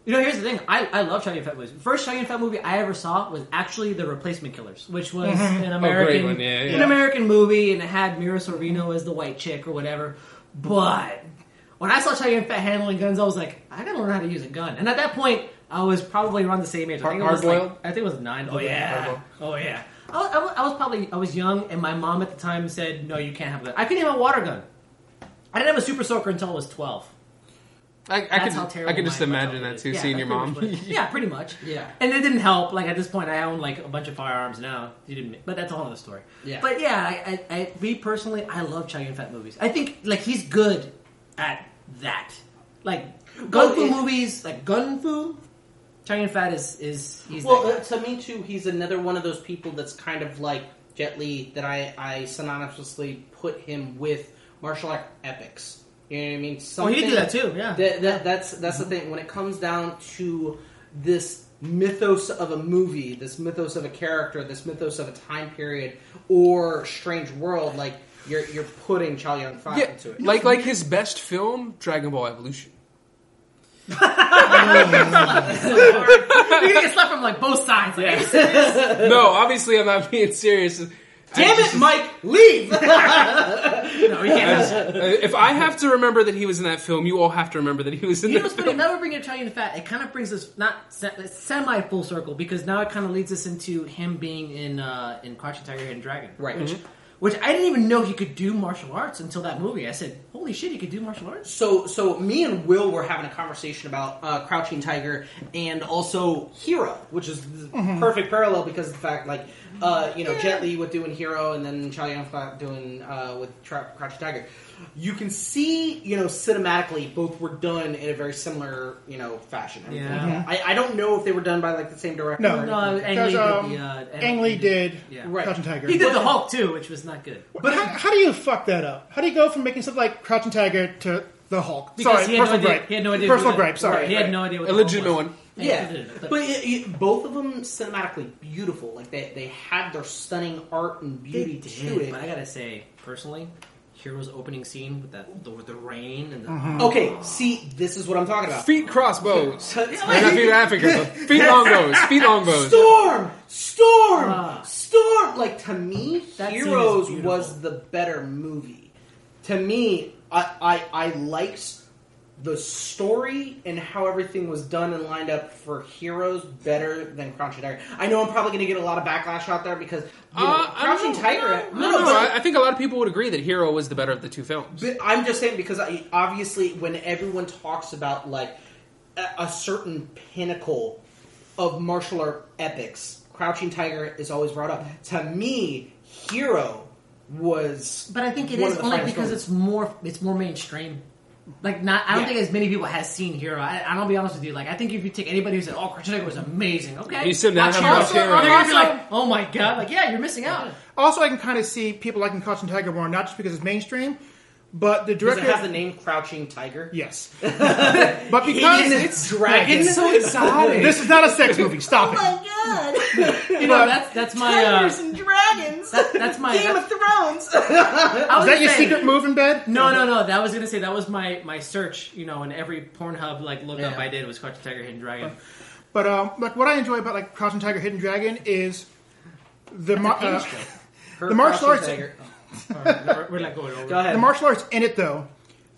[SPEAKER 3] You know, here's the thing. I, I love Chow Yun Fat movies. First Yun Fat movie I ever saw was actually The Replacement Killers, which was an American,
[SPEAKER 1] one, yeah,
[SPEAKER 3] an. American movie, and it had Mira Sorvino as the white chick or whatever. But when I saw Yun Fat handling guns, I was like, I gotta learn how to use a gun. And at that point, I was probably around the same age. I think it was like, I think it was nine. Oh yeah, oh yeah. I was, I I was probably I was young, and my mom at the time said, "No, you can't have a gun." I couldn't have a water gun. I didn't have a super soaker until I was twelve.
[SPEAKER 1] I, I
[SPEAKER 3] That's
[SPEAKER 1] could,
[SPEAKER 3] how
[SPEAKER 1] I could just imagine that too,
[SPEAKER 3] Yeah,
[SPEAKER 1] seeing your mom.
[SPEAKER 3] yeah, pretty much.
[SPEAKER 2] Yeah.
[SPEAKER 3] and it didn't help. Like at this point, I own like a bunch of firearms now. You didn't, but that's a whole other story.
[SPEAKER 2] Yeah.
[SPEAKER 3] But yeah, I, I, I me personally, I love Chow Yun Fat movies. I think like he's good at that. Like gun fu movies, like gun fu. Chow Yun Fat is is he's
[SPEAKER 2] Well, uh, to me too, he's another one of those people that's kind of like Jet Li that I, I synonymously put him with martial art epics. You know what I mean?
[SPEAKER 3] Oh, he can do that too. Yeah.
[SPEAKER 2] That, that, that's that's the thing. When it comes down to this mythos of a movie, this mythos of a character, this mythos of a time period, or strange world, like you're you're putting Chow Yun Fat
[SPEAKER 1] Yeah,
[SPEAKER 2] into it.
[SPEAKER 1] like like his best film, Dragon Ball Evolution.
[SPEAKER 3] You're gonna get slapped from like both sides. Like, are you serious?
[SPEAKER 1] no, obviously I'm not being serious.
[SPEAKER 2] Damn it, Mike! Leave.
[SPEAKER 3] no.
[SPEAKER 1] Uh, if I have to remember that he was in that film, you all have to remember that he was in
[SPEAKER 3] You know
[SPEAKER 1] that film.
[SPEAKER 3] Now we're bringing Italian fat. It kind of brings us not semi full circle because now it kind of leads us into him being in uh, in Crouching Tiger, Hidden Dragon,
[SPEAKER 2] Right.
[SPEAKER 3] Which, which I didn't even know he could do martial arts until that movie. I said, "Holy shit, he could do martial arts!"
[SPEAKER 2] So, so me and Will were having a conversation about uh, Crouching Tiger and also Hero, which is the perfect parallel because of the fact, like, uh, you know, Jet Li with doing Hero and then Chow Yun Fat doing uh, with Tra- Crouching Tiger. You can see, you know, cinematically, both were done in a very similar, you know, fashion.
[SPEAKER 3] Yeah.
[SPEAKER 2] like that. I, I don't know if they were done by like the same director.
[SPEAKER 5] No.
[SPEAKER 2] or
[SPEAKER 3] No,
[SPEAKER 2] anything.
[SPEAKER 3] Ang Lee
[SPEAKER 5] Because
[SPEAKER 3] did
[SPEAKER 5] um,
[SPEAKER 3] the, uh,
[SPEAKER 5] Ang Lee did
[SPEAKER 3] Yeah.
[SPEAKER 2] Right.
[SPEAKER 5] Crouching Tiger.
[SPEAKER 3] He did the Hulk too, which was not good.
[SPEAKER 5] But how, how do you fuck that up? How do you go from making something like Crouching Tiger to the Hulk?
[SPEAKER 3] Because
[SPEAKER 5] sorry,
[SPEAKER 3] he had no
[SPEAKER 5] personal
[SPEAKER 3] idea.
[SPEAKER 5] gripe.
[SPEAKER 3] He had no idea.
[SPEAKER 5] Personal gripe.
[SPEAKER 3] the-
[SPEAKER 5] Sorry.
[SPEAKER 3] he had no idea. What
[SPEAKER 1] A
[SPEAKER 3] the Hulk
[SPEAKER 1] legitimate one.
[SPEAKER 2] Yeah,
[SPEAKER 3] But-
[SPEAKER 2] but it, it, both of them cinematically beautiful. Like they, they had their stunning art and
[SPEAKER 3] They
[SPEAKER 2] beauty
[SPEAKER 3] did,
[SPEAKER 2] to it.
[SPEAKER 3] but I gotta say, personally, Hero's opening scene with that the, the rain and the
[SPEAKER 5] Mm-hmm.
[SPEAKER 2] Okay, see, this is what I'm talking about.
[SPEAKER 1] Feet crossbows.
[SPEAKER 2] Yeah,
[SPEAKER 1] They're not feet Africa. Feet longbows. Feet longbows.
[SPEAKER 2] Storm, storm,
[SPEAKER 3] Ah.
[SPEAKER 2] storm. Like to me,
[SPEAKER 3] That
[SPEAKER 2] Heroes was the better movie. To me, I, I I liked the story and how everything was done and lined up for Heroes better than Crouching Tiger. I know I'm probably going to get a lot of backlash out there because you know,
[SPEAKER 1] Uh,
[SPEAKER 2] Crouching. Tiger.
[SPEAKER 1] No, no, I, I think a lot of people would agree that Hero was the better of the two films.
[SPEAKER 2] But I'm just saying because I, obviously when everyone talks about like a, a certain pinnacle of martial art epics, Crouching Tiger is always brought up. To me, Hero was.
[SPEAKER 3] But I think it
[SPEAKER 2] one
[SPEAKER 3] is
[SPEAKER 2] of the
[SPEAKER 3] only because
[SPEAKER 2] films.
[SPEAKER 3] it's more it's more mainstream. Like not, I don't
[SPEAKER 2] Yeah.
[SPEAKER 3] think as many people has seen Hero. I, I don't be honest with you. Like I think if you take anybody who said, "Oh, Crouching Tiger was amazing," okay,
[SPEAKER 1] You sit down
[SPEAKER 3] watch
[SPEAKER 1] and
[SPEAKER 3] Hero.
[SPEAKER 1] watch Hero.
[SPEAKER 3] They're gonna be like, "Oh my god!" Like yeah, you're missing out.
[SPEAKER 5] Also, I can kind of see people liking Crouching Tiger more, not just because it's mainstream, but the
[SPEAKER 2] Does it
[SPEAKER 5] director.
[SPEAKER 2] have the name Crouching Tiger?
[SPEAKER 5] yes, but because
[SPEAKER 2] it's dragon.
[SPEAKER 1] so exciting.
[SPEAKER 5] this is not a sex movie. Stop it.
[SPEAKER 2] My god!
[SPEAKER 3] You know, that's that's my uh,
[SPEAKER 2] and dragons.
[SPEAKER 3] that, that's my.
[SPEAKER 2] Game
[SPEAKER 3] that-
[SPEAKER 2] of Thrones.
[SPEAKER 3] I was
[SPEAKER 5] Is that your
[SPEAKER 3] say-
[SPEAKER 5] secret move in bed?
[SPEAKER 3] No, no, no. That was gonna say that was my my search. You know, in every Pornhub like lookup
[SPEAKER 2] Yeah.
[SPEAKER 3] I did was Crouching Tiger, Hidden Dragon.
[SPEAKER 5] But um, like what I enjoy about like Crouching Tiger, Hidden Dragon is the mar- uh, The martial arts-
[SPEAKER 2] Tiger.
[SPEAKER 3] We're, we're not going over.
[SPEAKER 2] Go ahead.
[SPEAKER 5] the martial arts in it though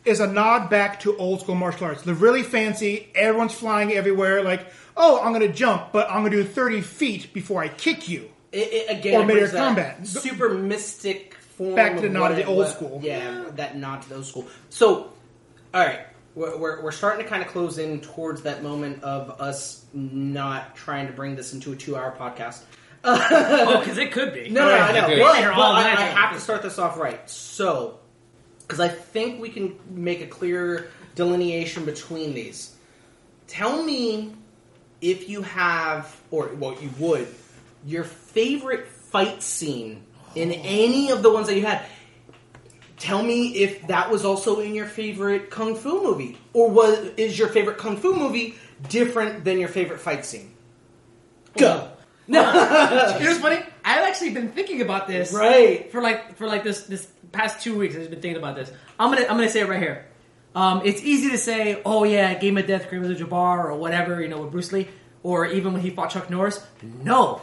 [SPEAKER 5] is a nod back to old school martial arts. They're really fancy. Everyone's flying everywhere. Like, oh, I'm going to jump, but I'm going to do 30 feet before I kick you.
[SPEAKER 2] It, it, again,
[SPEAKER 5] Or
[SPEAKER 2] it
[SPEAKER 5] mid-air combat.
[SPEAKER 2] super mystic form.
[SPEAKER 5] Back to the nod
[SPEAKER 2] what
[SPEAKER 5] of the old
[SPEAKER 2] was.
[SPEAKER 5] school.
[SPEAKER 2] Yeah, that nod to the old school. So, all right, we're, we're, we're starting to kind of close in towards that moment of us not trying to bring this into a two-hour podcast.
[SPEAKER 3] Oh, because it could be.
[SPEAKER 2] No, no, I know.
[SPEAKER 1] Okay.
[SPEAKER 2] But,
[SPEAKER 3] Later
[SPEAKER 2] I, I have to start this off right. So, because I think we can make a clear delineation between these. Tell me if you have, or well, you would, your favorite fight scene in oh. any of the ones that you had. Tell me if that was also in your favorite kung fu movie, or was is your favorite kung fu movie different than your favorite fight scene? Go.
[SPEAKER 3] You know what's funny? I've actually been thinking about this
[SPEAKER 2] Right.
[SPEAKER 3] for like for like this this past two weeks. I've been thinking about this. I'm gonna I'm gonna say it right here. Um, it's easy to say, oh yeah, Game of Death, Kareem Abdul-Jabbar, or whatever, you know, with Bruce Lee, or even when he fought Chuck Norris. No,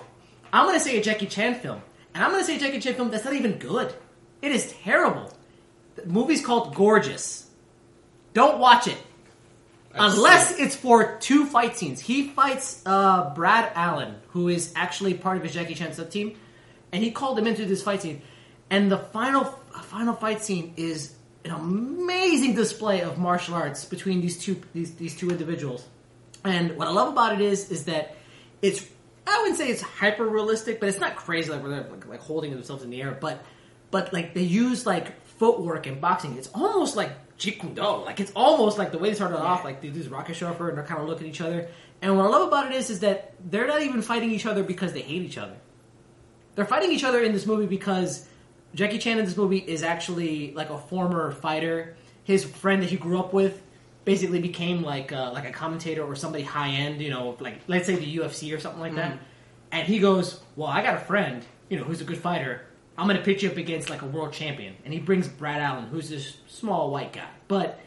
[SPEAKER 3] I'm gonna say a Jackie Chan film, and I'm gonna say a Jackie Chan film that's not even good. It is terrible. The movie's called Gorgeous. Don't watch it. Unless it's for two fight scenes. He fights uh, Brad Allan, who is actually part of his Jackie Chan sub team, and he called him into this fight scene. And the final final fight scene is an amazing display of martial arts between these two these, these two individuals. And what I love about it is is that it's I wouldn't say it's hyper realistic, but it's not crazy like they're like, like holding themselves in the air. But but like they use like footwork and boxing. It's almost like Jeet Kune Do. Like it's almost like the way they started off. Like they do this rocket surfer and they're kind of looking at each other. And what I love about it is is that they're not even fighting each other because they hate each other. They're fighting each other in this movie because Jackie Chan in this movie is actually like a former fighter. His friend that he grew up with basically became like uh, like a commentator or somebody high end, you know, like let's say the UFC or something like that. And he goes, "Well, I got a friend, you know, who's a good fighter. I'm going to pitch you up against like a world champion." And he brings Brad Allan, who's this small white guy. But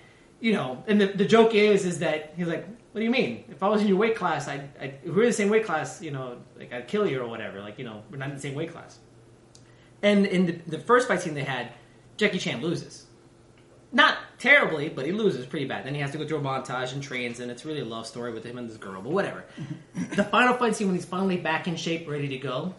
[SPEAKER 3] you know, and the, the joke is is that he's like, What do you mean? If I was in your weight class, I'd, I'd if we were in the same weight class, you know, like I'd kill you or whatever. Like you know, we're not in the same weight class. And in the, the first fight scene they had, Jackie Chan loses. Not terribly, but he loses pretty bad. Then he has to go through a montage and trains, and it's really a love story with him and this girl, but whatever. the final fight scene when he's finally back in shape, ready to go,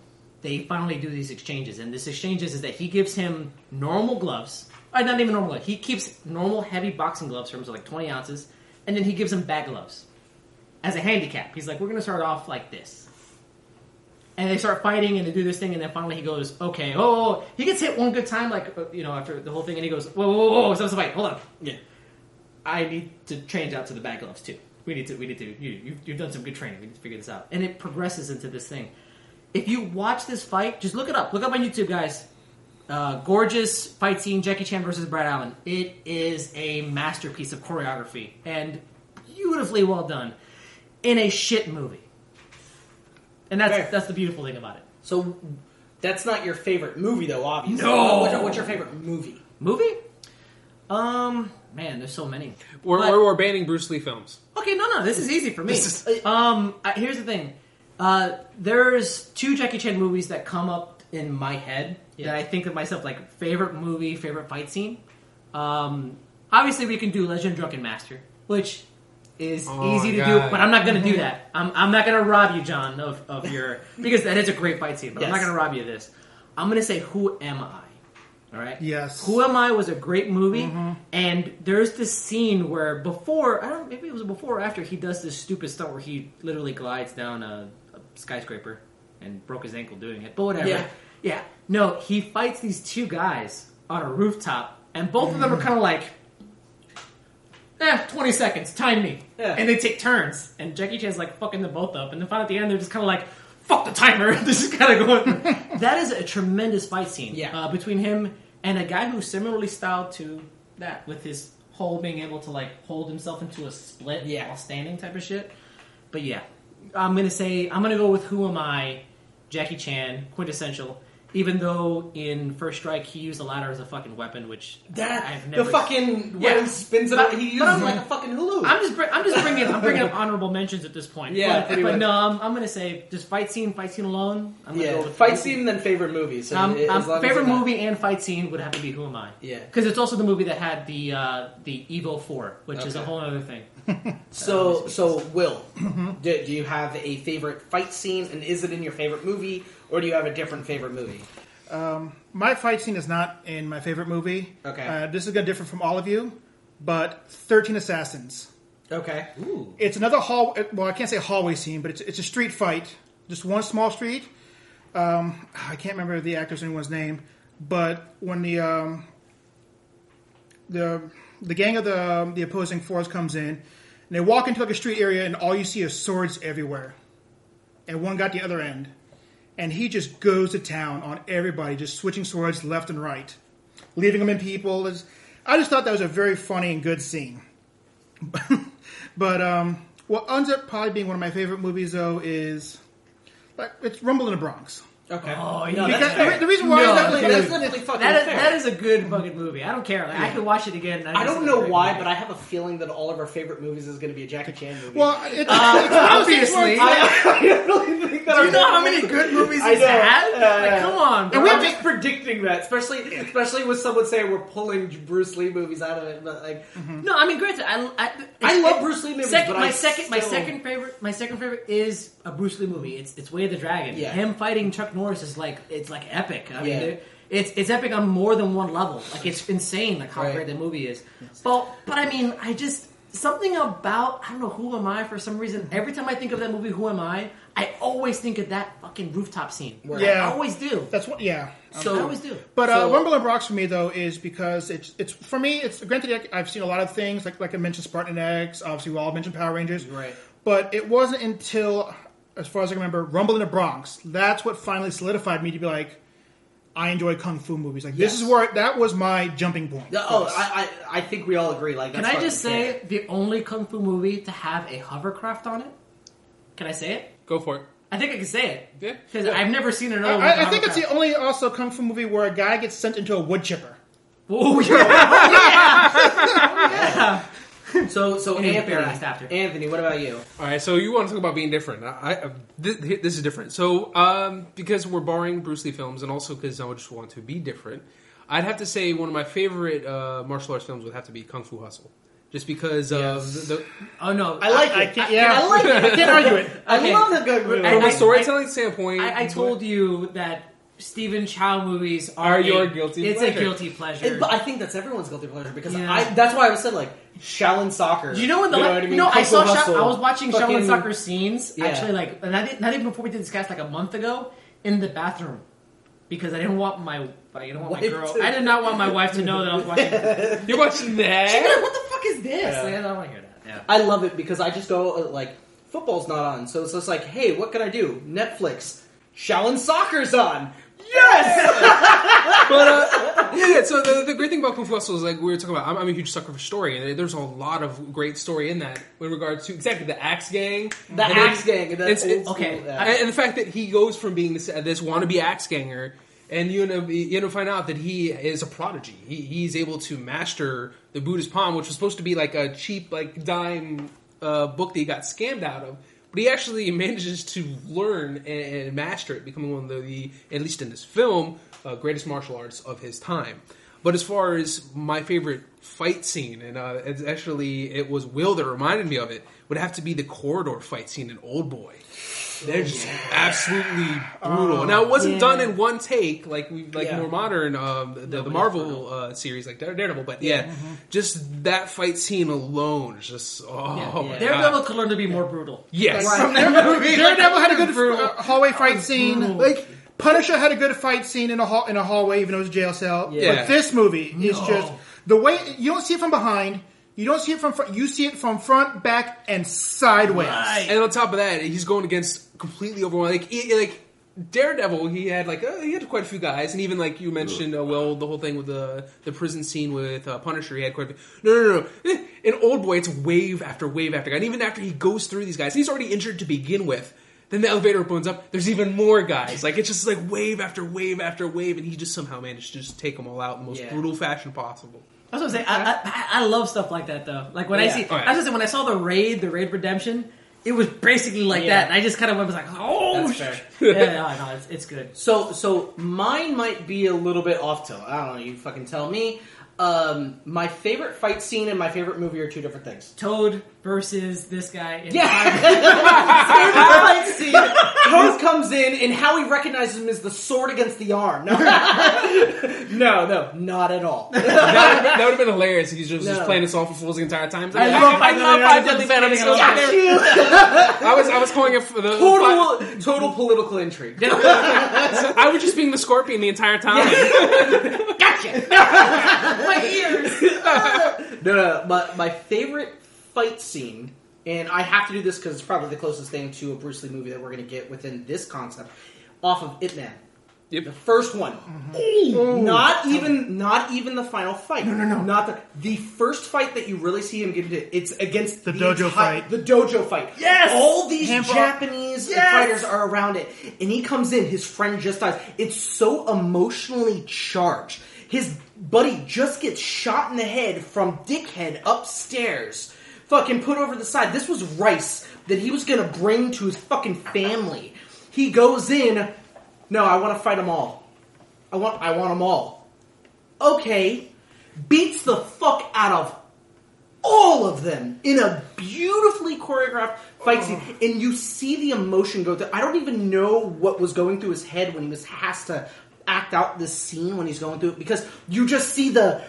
[SPEAKER 3] they finally do these exchanges. And this exchanges is that he gives him normal gloves. Or not even normal gloves. He keeps normal heavy boxing gloves for him, so like 20 ounces, and then he gives him bag gloves as a handicap. He's like, we're going to start off like this. And they start fighting and they do this thing, and then finally he goes, okay, oh, oh, oh." he gets hit one good time, like, uh, you know, after the whole thing, and he goes, whoa, whoa, whoa, whoa, stop the fight, hold on.
[SPEAKER 2] Yeah.
[SPEAKER 3] I need to change out to the bag gloves too. We need to, we need to, you, you've, you've done some good training. We need to figure this out. And it progresses into this thing. If you watch this fight, just look it up. Look up on YouTube, guys. Uh, gorgeous fight scene, Jackie Chan versus Brad Allan. It is a masterpiece of choreography and beautifully well done in a shit movie. And that's
[SPEAKER 2] Fair.
[SPEAKER 3] that's the beautiful thing about it.
[SPEAKER 2] So that's not your favorite movie, though. Obviously.
[SPEAKER 3] No!
[SPEAKER 2] What's your, what's your favorite movie?
[SPEAKER 3] Movie? Um, man, there's so many.
[SPEAKER 1] We're,
[SPEAKER 3] But-
[SPEAKER 1] we're, we're banning Bruce Lee films.
[SPEAKER 3] Okay, no, no, this is easy for me.
[SPEAKER 1] This
[SPEAKER 3] um, I, here's the thing. Uh, there's two Jackie Chan movies that come up in my head
[SPEAKER 2] Yeah.
[SPEAKER 3] that I think of myself like favorite movie, favorite fight scene. Um, obviously, we can do Legend Drunken Master, which is
[SPEAKER 1] Oh,
[SPEAKER 3] easy to
[SPEAKER 1] God.
[SPEAKER 3] do, but I'm not going to do that. I'm, I'm not going to rob you, John, of, of your because that is a great fight scene. But I'm not going to rob you of this. I'm going to say, Who am I? All right.
[SPEAKER 5] Yes.
[SPEAKER 3] Who Am I was a great movie, and there's this scene where before I don't maybe it was before or after he does this stupid stunt where he literally glides down a skyscraper and broke his ankle doing it. But whatever.
[SPEAKER 2] Yeah.
[SPEAKER 3] Yeah. No, he fights these two guys on a rooftop, and both of them are kind of like, eh, 20 seconds, time me.
[SPEAKER 2] Yeah.
[SPEAKER 3] And they take turns, and Jackie Chan's like fucking them both up, and then finally at the end they're just kind of like, fuck the timer. this is kind of going. that is a tremendous fight scene.
[SPEAKER 2] Yeah.
[SPEAKER 3] Uh, between him and a guy who's similarly styled to that, with his whole being able to like hold himself into a split
[SPEAKER 2] Yeah.
[SPEAKER 3] while standing type of shit. But yeah, I'm gonna say I'm gonna go with Who Am I, Jackie Chan, quintessential. Even though in First Strike he used a ladder as a fucking weapon, which
[SPEAKER 2] That
[SPEAKER 3] I've
[SPEAKER 2] the fucking
[SPEAKER 3] Yeah.
[SPEAKER 2] when he spins it.
[SPEAKER 3] But-
[SPEAKER 2] out, he
[SPEAKER 3] but
[SPEAKER 2] uses
[SPEAKER 3] I'm-
[SPEAKER 2] it like a fucking hula.
[SPEAKER 3] I'm just bring, I'm just bringing I'm bringing up honorable mentions at this point.
[SPEAKER 2] Yeah,
[SPEAKER 3] but, but no, I'm, I'm gonna say just fight scene, fight scene alone. I'm gonna
[SPEAKER 2] yeah,
[SPEAKER 3] go with
[SPEAKER 2] fight scene then favorite movie. So
[SPEAKER 3] Um,
[SPEAKER 2] as
[SPEAKER 3] um,
[SPEAKER 2] long
[SPEAKER 3] favorite
[SPEAKER 2] it's
[SPEAKER 3] movie and fight scene would have to be Who Am I?
[SPEAKER 2] Yeah.
[SPEAKER 3] because it's also the movie that had the uh, the Evo Four, which is a whole other thing.
[SPEAKER 2] So, so Will,
[SPEAKER 3] Mm-hmm.
[SPEAKER 2] do, do you have a favorite fight scene, and is it in your favorite movie, or do you have a different favorite movie?
[SPEAKER 5] My fight scene is not in my favorite movie.
[SPEAKER 2] Okay.
[SPEAKER 5] Uh, this is going to differ from all of you, but 13 Assassins.
[SPEAKER 2] Okay.
[SPEAKER 3] Ooh,
[SPEAKER 5] It's another hall. Well, I can't say hallway scene, but it's it's a street fight. Just one small street. Um, I can't remember the actor's or anyone's name, but when the um, the the gang of the um, the opposing force comes in, and they walk into like a street area, and all you see is swords everywhere, and one got the other end, and he just goes to town on everybody, just switching swords left and right, leaving them in people. It's- I just thought that was a very funny and good scene. But um, what ends up probably being one of my favorite movies, though, is like it's Rumble in the Bronx.
[SPEAKER 2] Okay.
[SPEAKER 3] Oh,
[SPEAKER 2] no,
[SPEAKER 3] yeah.
[SPEAKER 2] that's
[SPEAKER 5] Because
[SPEAKER 2] fair.
[SPEAKER 5] the reason why
[SPEAKER 3] No,
[SPEAKER 5] is that,
[SPEAKER 2] Definitely-
[SPEAKER 3] dude.
[SPEAKER 2] that's definitely fucking
[SPEAKER 3] that is,
[SPEAKER 2] fair.
[SPEAKER 3] that is a good fucking movie. I don't care. Like, I could watch it again. And
[SPEAKER 2] I don't know why,
[SPEAKER 3] movie.
[SPEAKER 2] but I have a feeling that all of our favorite movies is going to be a Jackie Chan movie.
[SPEAKER 5] well, it, it's, uh,
[SPEAKER 3] obviously.
[SPEAKER 2] I, I really think that
[SPEAKER 3] Do you know how many good movies
[SPEAKER 2] I
[SPEAKER 3] he's had?
[SPEAKER 2] Yeah,
[SPEAKER 3] like, come on, bro.
[SPEAKER 2] And we're just predicting that, especially especially with someone saying we're pulling Bruce Lee movies out of it. But like, mm-hmm.
[SPEAKER 3] No, I mean, granted, I I,
[SPEAKER 2] I love
[SPEAKER 3] it-
[SPEAKER 2] Bruce Lee movies,
[SPEAKER 3] Second,
[SPEAKER 2] but
[SPEAKER 3] my
[SPEAKER 2] I
[SPEAKER 3] second, my second favorite, my second favorite is a Bruce Lee movie. It's it's Way of the Dragon.
[SPEAKER 2] Yeah.
[SPEAKER 3] Him fighting Chuck Norris is like it's like epic. I
[SPEAKER 2] Yeah.
[SPEAKER 3] there- it's it's epic on more than one level. Like it's insane, like how
[SPEAKER 2] Right.
[SPEAKER 3] great the movie is. But but I mean, I just something about I don't know who am I for some reason. Every time I think of that movie, Who Am I? I always think of that fucking rooftop scene.
[SPEAKER 2] Right.
[SPEAKER 5] Yeah.
[SPEAKER 3] I always do.
[SPEAKER 5] that's what. Yeah.
[SPEAKER 2] So-
[SPEAKER 3] I always do.
[SPEAKER 5] But uh,
[SPEAKER 2] So-
[SPEAKER 5] Rumble in the Bronx for me though is because it's it's for me it's granted I've seen a lot of things like like I mentioned Spartan X obviously we all mentioned Power Rangers
[SPEAKER 2] Right.
[SPEAKER 5] but it wasn't until as far as I can remember Rumble in the Bronx that's what finally solidified me to be like I enjoy kung fu movies like this
[SPEAKER 2] Yes.
[SPEAKER 5] is where that was my jumping point
[SPEAKER 2] Yeah, oh, I, I I think we all agree. Like,
[SPEAKER 3] Can
[SPEAKER 2] that's
[SPEAKER 3] I just
[SPEAKER 2] fucking
[SPEAKER 3] say
[SPEAKER 2] fair.
[SPEAKER 3] the only kung fu movie to have a hovercraft on it? Can I say it?
[SPEAKER 1] Go for it.
[SPEAKER 3] I think I can say it
[SPEAKER 1] Yeah.
[SPEAKER 3] because I've never seen another. one with
[SPEAKER 5] I, I
[SPEAKER 3] a
[SPEAKER 5] think it's the
[SPEAKER 3] hovercraft.
[SPEAKER 5] only also kung fu movie where a guy gets sent into a wood chipper
[SPEAKER 3] Oh yeah, yeah.
[SPEAKER 2] So, so
[SPEAKER 3] And
[SPEAKER 2] Anthony,
[SPEAKER 3] after.
[SPEAKER 2] Anthony, what about you?
[SPEAKER 1] All right, so you want to talk about being different? I, I this, this is different. So um, because we're borrowing Bruce Lee films, and also because I would just want to be different, I'd have to say one of my favorite uh, martial arts films would have to be Kung Fu Hustle, just because of the, the,
[SPEAKER 3] Oh no,
[SPEAKER 2] I like
[SPEAKER 5] I
[SPEAKER 2] it.
[SPEAKER 5] can't, yeah,
[SPEAKER 2] I like it.
[SPEAKER 5] I can't argue it.
[SPEAKER 2] I
[SPEAKER 3] Okay.
[SPEAKER 2] love the good movie.
[SPEAKER 1] From a storytelling standpoint.
[SPEAKER 3] I, I told you that Stephen Chow movies are,
[SPEAKER 1] Are
[SPEAKER 3] a-
[SPEAKER 1] your guilty pleasure.
[SPEAKER 3] It's
[SPEAKER 1] pleasure.
[SPEAKER 3] a guilty pleasure.
[SPEAKER 2] It- but I think that's everyone's guilty pleasure because
[SPEAKER 3] Yeah.
[SPEAKER 2] I. That's why I was said like Shaolin soccer.
[SPEAKER 3] You know when the
[SPEAKER 2] you know I mean?
[SPEAKER 3] no? I saw. Sha- I was watching
[SPEAKER 2] fucking-
[SPEAKER 3] Shaolin soccer scenes
[SPEAKER 2] Yeah.
[SPEAKER 3] actually, like not, not even before we did this cast, like a month ago, in the bathroom because I didn't want my. I didn't want my girl.
[SPEAKER 2] to-
[SPEAKER 3] I did not want my wife to know that I was watching.
[SPEAKER 1] You're watching
[SPEAKER 3] be like,
[SPEAKER 1] that.
[SPEAKER 3] "What the fuck is this?"
[SPEAKER 2] Yeah.
[SPEAKER 3] Like, I don't want to hear that. Yeah.
[SPEAKER 2] I love it because I just go uh, like football's not on, so it's just like, hey, what can I do? Netflix, Shaolin soccer's on. Yes.
[SPEAKER 1] but uh, yeah, so the, the great thing about Kung Fu Hustle is like we were talking about. I'm, I'm a huge sucker for story, and there's a lot of great story in that with regards to exactly the Axe Gang,
[SPEAKER 2] The
[SPEAKER 1] And
[SPEAKER 2] Axe Gang. That's
[SPEAKER 1] it's- it's-
[SPEAKER 3] okay,
[SPEAKER 1] and, and the fact that he goes from being this, this wannabe axe ganger, and you know, you know, find out that he is a prodigy. He, he's able to master the Buddhist palm, which was supposed to be like a cheap, like dime uh, book that he got scammed out of. But he actually manages to learn and, and master it, becoming one of the, at least in this film, uh, greatest martial arts of his time. But as far as my favorite fight scene, and uh, it's actually it was Will that reminded me of it, would have to be the corridor fight scene in Old Boy. They're just absolutely brutal. now it wasn't
[SPEAKER 3] yeah.
[SPEAKER 1] done in one take like we like
[SPEAKER 2] Yeah.
[SPEAKER 1] more modern um, the, the Marvel uh, series like Daredevil, but yeah, just that fight scene alone is just oh
[SPEAKER 2] Yeah,
[SPEAKER 1] my
[SPEAKER 2] yeah.
[SPEAKER 3] Daredevil
[SPEAKER 1] god.
[SPEAKER 3] could learn to be more brutal.
[SPEAKER 1] Yes,
[SPEAKER 2] From that movie,
[SPEAKER 5] Daredevil had a good
[SPEAKER 3] brutal.
[SPEAKER 5] uh, hallway fight scene. Like Punisher had a good fight scene in a hall in a hallway, even though it was a jail cell.
[SPEAKER 1] Yeah.
[SPEAKER 5] But this movie is
[SPEAKER 3] No.
[SPEAKER 5] just the way you don't see it from behind. You don't see it from front. You see it from front, back, and sideways.
[SPEAKER 3] Right.
[SPEAKER 1] and on top of that, he's going against completely overwhelming. Like, he, like Daredevil, he had like uh, he had quite a few guys, and even like you mentioned, uh, well, the whole thing with the the prison scene with uh, Punisher, he had quite a few. No, no, no. Eh, In Old Boy, it's wave after wave after guy, and even after he goes through these guys, he's already injured to begin with. Then the elevator opens up. There's even more guys. Like it's just like wave after wave after wave, and he just somehow managed to just take them all out in the most
[SPEAKER 2] Yeah.
[SPEAKER 1] brutal fashion possible.
[SPEAKER 3] That's what I'm saying. I, I, I love stuff like that though. Like when I
[SPEAKER 2] Yeah.
[SPEAKER 3] see. I was just saying, when I saw the raid, the raid redemption, it was basically like
[SPEAKER 2] Yeah.
[SPEAKER 3] that. And I just kind of was like, oh,
[SPEAKER 2] That's
[SPEAKER 3] sh-
[SPEAKER 2] fair.
[SPEAKER 3] yeah, no, no, it's, it's good.
[SPEAKER 2] So, so mine might be a little bit off tilt. I don't know. You fucking tell me. Um, my favorite fight scene and my favorite movie are two different things.
[SPEAKER 3] Toad versus this guy. In
[SPEAKER 2] favorite fight scene. Toad comes in and how he recognizes him is the sword against the arm. No, no, no, not at all.
[SPEAKER 1] that, that would have been hilarious He's he was just, just playing this off for fools the entire time.
[SPEAKER 3] I
[SPEAKER 1] Like,
[SPEAKER 3] love
[SPEAKER 1] I,
[SPEAKER 3] Five
[SPEAKER 1] love Five Deadly
[SPEAKER 3] Freddy's.
[SPEAKER 1] Venoms. I was I was calling it for the
[SPEAKER 2] total, total political intrigue.
[SPEAKER 1] I was just being the scorpion the entire time.
[SPEAKER 3] my ears.
[SPEAKER 2] No, no, but my favorite fight scene, and I have to do this because it's probably the closest thing to a Bruce Lee movie that we're going to get within this concept, off of Ip Man.
[SPEAKER 1] Yep.
[SPEAKER 2] The first one, mm-hmm. not even, not even the final fight. No, no, no, not the the first fight that you really see him get into. It's against
[SPEAKER 5] The dojo
[SPEAKER 2] entire-
[SPEAKER 5] fight.
[SPEAKER 2] The dojo fight.
[SPEAKER 3] Yes!
[SPEAKER 2] all these
[SPEAKER 5] Handball.
[SPEAKER 2] Japanese
[SPEAKER 3] Yes!
[SPEAKER 2] fighters are around it, and he comes in. His friend just dies. It's so emotionally charged. His buddy just gets shot in the head from dickhead upstairs. Fucking put over the side. This was rice that he was gonna bring to his fucking family. He goes in. No, I want to fight them all. I want. I want them all. Okay, beats the fuck out of all of them in a beautifully choreographed fight scene, and you see the emotion go through. I don't even know what was going through his head when he was has to act out this scene when he's going through it because you just see the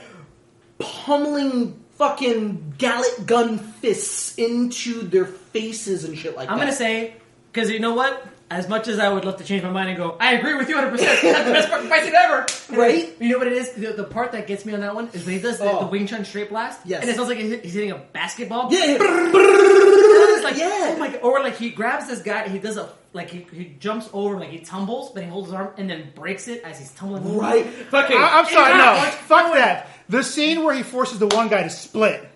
[SPEAKER 2] pummeling fucking gallet gun fists into their faces and shit like that.
[SPEAKER 3] I'm gonna say because you know what? As much as I would love to change my mind and go, I agree with you 100. percent That's the best fucking fight scene ever.
[SPEAKER 2] Right?
[SPEAKER 3] You know what it is? The, the part that gets me on that one is when he does the,
[SPEAKER 2] Oh.
[SPEAKER 3] the Wing Chun straight blast.
[SPEAKER 2] Yes.
[SPEAKER 3] And it sounds like he's, hitting a basketball.
[SPEAKER 2] yeah,
[SPEAKER 3] like,
[SPEAKER 2] Yeah.
[SPEAKER 3] oh my god. Or like he grabs this guy, and he does a like he, he jumps over, like he tumbles, but he holds his arm and then breaks it as he's tumbling over.
[SPEAKER 2] right. Fucking.
[SPEAKER 5] I, am sorry,
[SPEAKER 3] Yeah.
[SPEAKER 5] no, fuck that. The scene where he forces the one guy to split.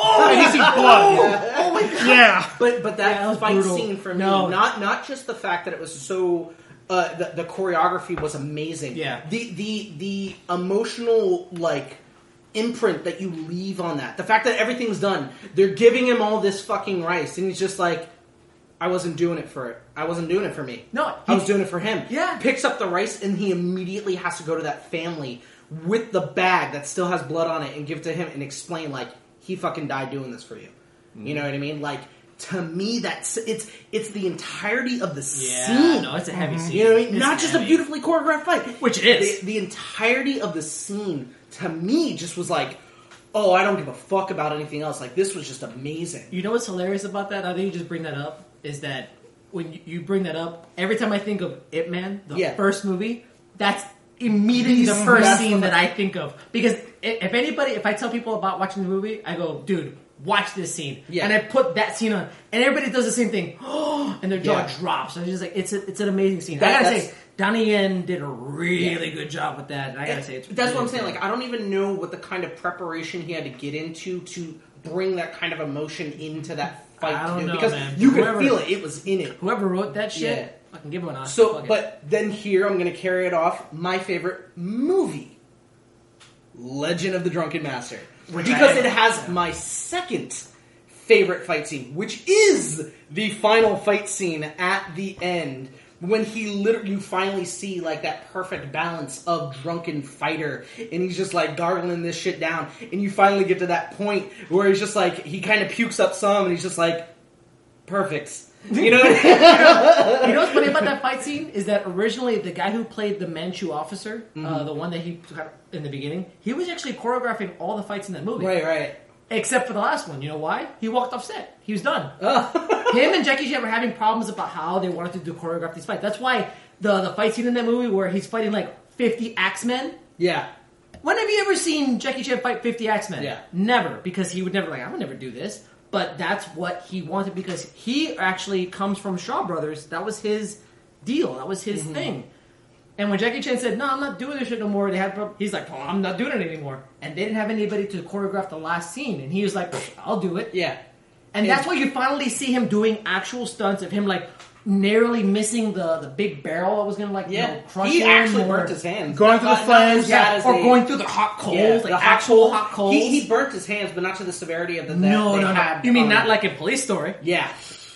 [SPEAKER 3] Oh,
[SPEAKER 5] And he sees blood.
[SPEAKER 3] oh my god.
[SPEAKER 5] Yeah.
[SPEAKER 2] But but that,
[SPEAKER 3] Yeah, that was
[SPEAKER 2] fight
[SPEAKER 3] brutal.
[SPEAKER 2] scene for me,
[SPEAKER 3] No.
[SPEAKER 2] not not just the fact that it was so. Uh, the, the choreography was amazing.
[SPEAKER 3] Yeah.
[SPEAKER 2] The the the emotional like imprint that you leave on that. The fact that everything's done. They're giving him all this fucking rice, and he's just like, I wasn't doing it for it. I wasn't doing it for me.
[SPEAKER 3] No,
[SPEAKER 2] I was doing it for him.
[SPEAKER 3] Yeah.
[SPEAKER 2] Picks up the rice, and he immediately has to go to that family with the bag that still has blood on it and give it to him and explain like he fucking died doing this for you. You know what I mean? Like to me, that's it's it's the entirety of the
[SPEAKER 3] Yeah,
[SPEAKER 2] scene.
[SPEAKER 3] no, it's a heavy mhm. scene.
[SPEAKER 2] You know what I mean?
[SPEAKER 3] It's
[SPEAKER 2] Not just a beautifully choreographed fight,
[SPEAKER 3] Which it is.
[SPEAKER 2] The, the entirety of the scene to me just was like, oh, I don't give a fuck about anything else. Like this was just amazing.
[SPEAKER 3] You know what's hilarious about that? I think you just bring that up is that when you- you bring that up, every time I think of Ip Man, the
[SPEAKER 2] Yeah.
[SPEAKER 3] first movie, that's immediately the first
[SPEAKER 2] that's
[SPEAKER 3] scene that I think of. Because if anybody, if I tell people about watching the movie, I go, dude, watch this scene,
[SPEAKER 2] Yeah.
[SPEAKER 3] and I put that scene on, and everybody does the same thing, and their jaw
[SPEAKER 2] Yeah.
[SPEAKER 3] drops. And it's just like it's a, it's an amazing scene.
[SPEAKER 2] That-
[SPEAKER 3] I gotta
[SPEAKER 2] that's-
[SPEAKER 3] say, Donnie Yen did a really good job with that. And I gotta say, it's
[SPEAKER 2] That's what I'm
[SPEAKER 3] really
[SPEAKER 2] saying.
[SPEAKER 3] good.
[SPEAKER 2] Like, I don't even know what the kind of preparation he had to get into to bring that kind of emotion into that fight.
[SPEAKER 3] I don't
[SPEAKER 2] to do,
[SPEAKER 3] know,
[SPEAKER 2] because
[SPEAKER 3] man.
[SPEAKER 2] you could
[SPEAKER 3] Whoever-
[SPEAKER 2] feel it. It was in it.
[SPEAKER 3] whoever wrote that shit,
[SPEAKER 2] Yeah.
[SPEAKER 3] I can give him an Oscar.
[SPEAKER 2] So,
[SPEAKER 3] Fuck it.
[SPEAKER 2] but then here I'm going to carry it off. My favorite movie, Legend of the Drunken Master,
[SPEAKER 3] Which
[SPEAKER 2] because
[SPEAKER 3] I-
[SPEAKER 2] it has my second favorite fight scene, which is the final fight scene at the end. When he literally, you finally see like that perfect balance of drunken fighter, and he's just like gargling this shit down, and you finally get to that point where he's just like he kind of pukes up some, and he's just like, perfect, you know.
[SPEAKER 3] You know what's funny about that fight scene is that originally the guy who played the Manchu officer,
[SPEAKER 2] Mm-hmm.
[SPEAKER 3] uh, the one that he in the beginning, he was actually choreographing all the fights in that movie,
[SPEAKER 2] right, right.
[SPEAKER 3] Except for the last one. You know why? He walked off set. He was done.
[SPEAKER 2] Oh.
[SPEAKER 3] Him and Jackie Chan were having problems about how they wanted to do choreograph these fights. That's why the the fight scene in that movie where he's fighting like fifty axemen.
[SPEAKER 2] Yeah.
[SPEAKER 3] When have you ever seen Jackie Chan fight 50 X-Men?
[SPEAKER 2] Yeah.
[SPEAKER 3] Never, because he would never, like, I would never do this. But that's what he wanted because he actually comes from Shaw Brothers. That was his deal. That was
[SPEAKER 2] Mm-hmm.
[SPEAKER 3] his thing. And when Jackie Chan said, no, I'm not doing this shit no more, they had, he's like, well, I'm not doing it anymore. And they didn't have anybody to choreograph the last scene. And he was like, I'll do it.
[SPEAKER 2] Yeah.
[SPEAKER 3] And
[SPEAKER 2] Yeah.
[SPEAKER 3] that's why you finally see him doing actual stunts of him, like, narrowly missing the, the big barrel that was going to, like, you
[SPEAKER 2] Yeah.
[SPEAKER 3] know, crush
[SPEAKER 2] he
[SPEAKER 3] him.
[SPEAKER 2] actually
[SPEAKER 3] or-
[SPEAKER 2] burnt his hands.
[SPEAKER 5] Going through the
[SPEAKER 2] Not- not
[SPEAKER 5] flames.
[SPEAKER 3] yeah, or
[SPEAKER 2] they-
[SPEAKER 3] going through the hot coals,
[SPEAKER 2] yeah,
[SPEAKER 3] like
[SPEAKER 2] the hot
[SPEAKER 3] actual
[SPEAKER 2] coals.
[SPEAKER 3] hot coals.
[SPEAKER 2] He, he burnt his hands, but not to the severity of the that
[SPEAKER 3] no,
[SPEAKER 2] they
[SPEAKER 3] no, no. You mean
[SPEAKER 2] on-
[SPEAKER 3] not like in Police Story?
[SPEAKER 2] Yeah.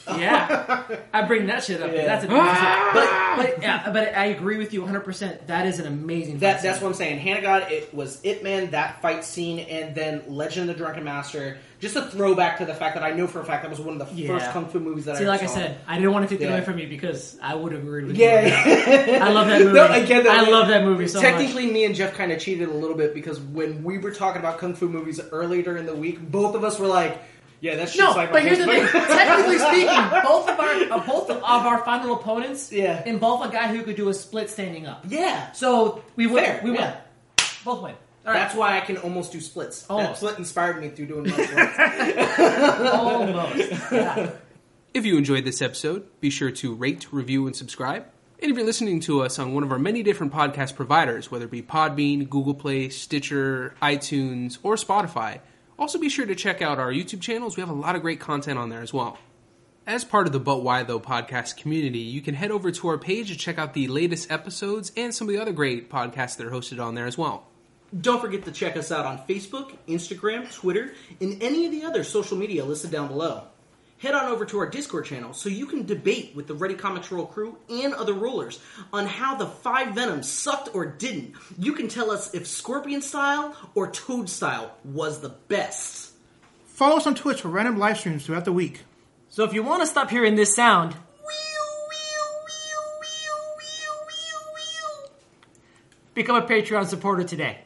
[SPEAKER 3] Yeah, I bring that shit up.
[SPEAKER 2] Yeah.
[SPEAKER 3] That's a ah! but but yeah, but I agree with you 100. percent That is an amazing.
[SPEAKER 2] That,
[SPEAKER 3] fight
[SPEAKER 2] that's
[SPEAKER 3] scene.
[SPEAKER 2] what I'm saying. Hand of God, it was Ip Man, that fight scene, and then Legend of the Drunken Master. Just a throwback to the fact that I know for a fact that was one of the
[SPEAKER 3] Yeah.
[SPEAKER 2] first kung fu movies that I saw.
[SPEAKER 3] See,
[SPEAKER 2] I
[SPEAKER 3] like I said, I didn't want to take it
[SPEAKER 2] Yeah.
[SPEAKER 3] away from you because I would have agreed with
[SPEAKER 2] Yeah,
[SPEAKER 3] you.
[SPEAKER 2] yeah.
[SPEAKER 3] I love that movie.
[SPEAKER 2] No, I get that.
[SPEAKER 3] I love that movie so much.
[SPEAKER 2] Technically, me and Jeff kind of cheated a little bit because when we were talking about kung fu movies earlier in the week, both of us were like, "Yeah, that's
[SPEAKER 3] No, but here's the thing. Technically speaking, both of our uh, both of our final opponents
[SPEAKER 2] Yeah.
[SPEAKER 3] involve a guy who could do a split standing up.
[SPEAKER 2] Yeah,
[SPEAKER 3] So we win.
[SPEAKER 2] Fair,
[SPEAKER 3] we win.
[SPEAKER 2] yeah.
[SPEAKER 3] Both win. All right.
[SPEAKER 2] that's why I can almost do splits. That
[SPEAKER 3] Almost.
[SPEAKER 2] split inspired me through doing martial arts.
[SPEAKER 3] almost. Yeah.
[SPEAKER 1] If you enjoyed this episode, be sure to rate, review, and subscribe. And if you're listening to us on one of our many different podcast providers, whether it be Podbean, Google Play, Stitcher, iTunes, or Spotify, also be sure to check out our YouTube channels. We have a lot of great content on there as well. As part of the But Why Though podcast community, you can head over to our page to check out the latest episodes and some of the other great podcasts that are hosted on there as well.
[SPEAKER 2] Don't forget to check us out on Facebook, Instagram, Twitter, and any of the other social media listed down below. Head on over to our Discord channel so you can debate with the Ready Comics Roll crew and other rulers on how the five Venoms sucked or didn't. You can tell us if Scorpion style or Toad style was the best.
[SPEAKER 5] Follow us on Twitch for random live streams throughout the week.
[SPEAKER 3] So if you want to stop hearing this sound, become a Patreon supporter today.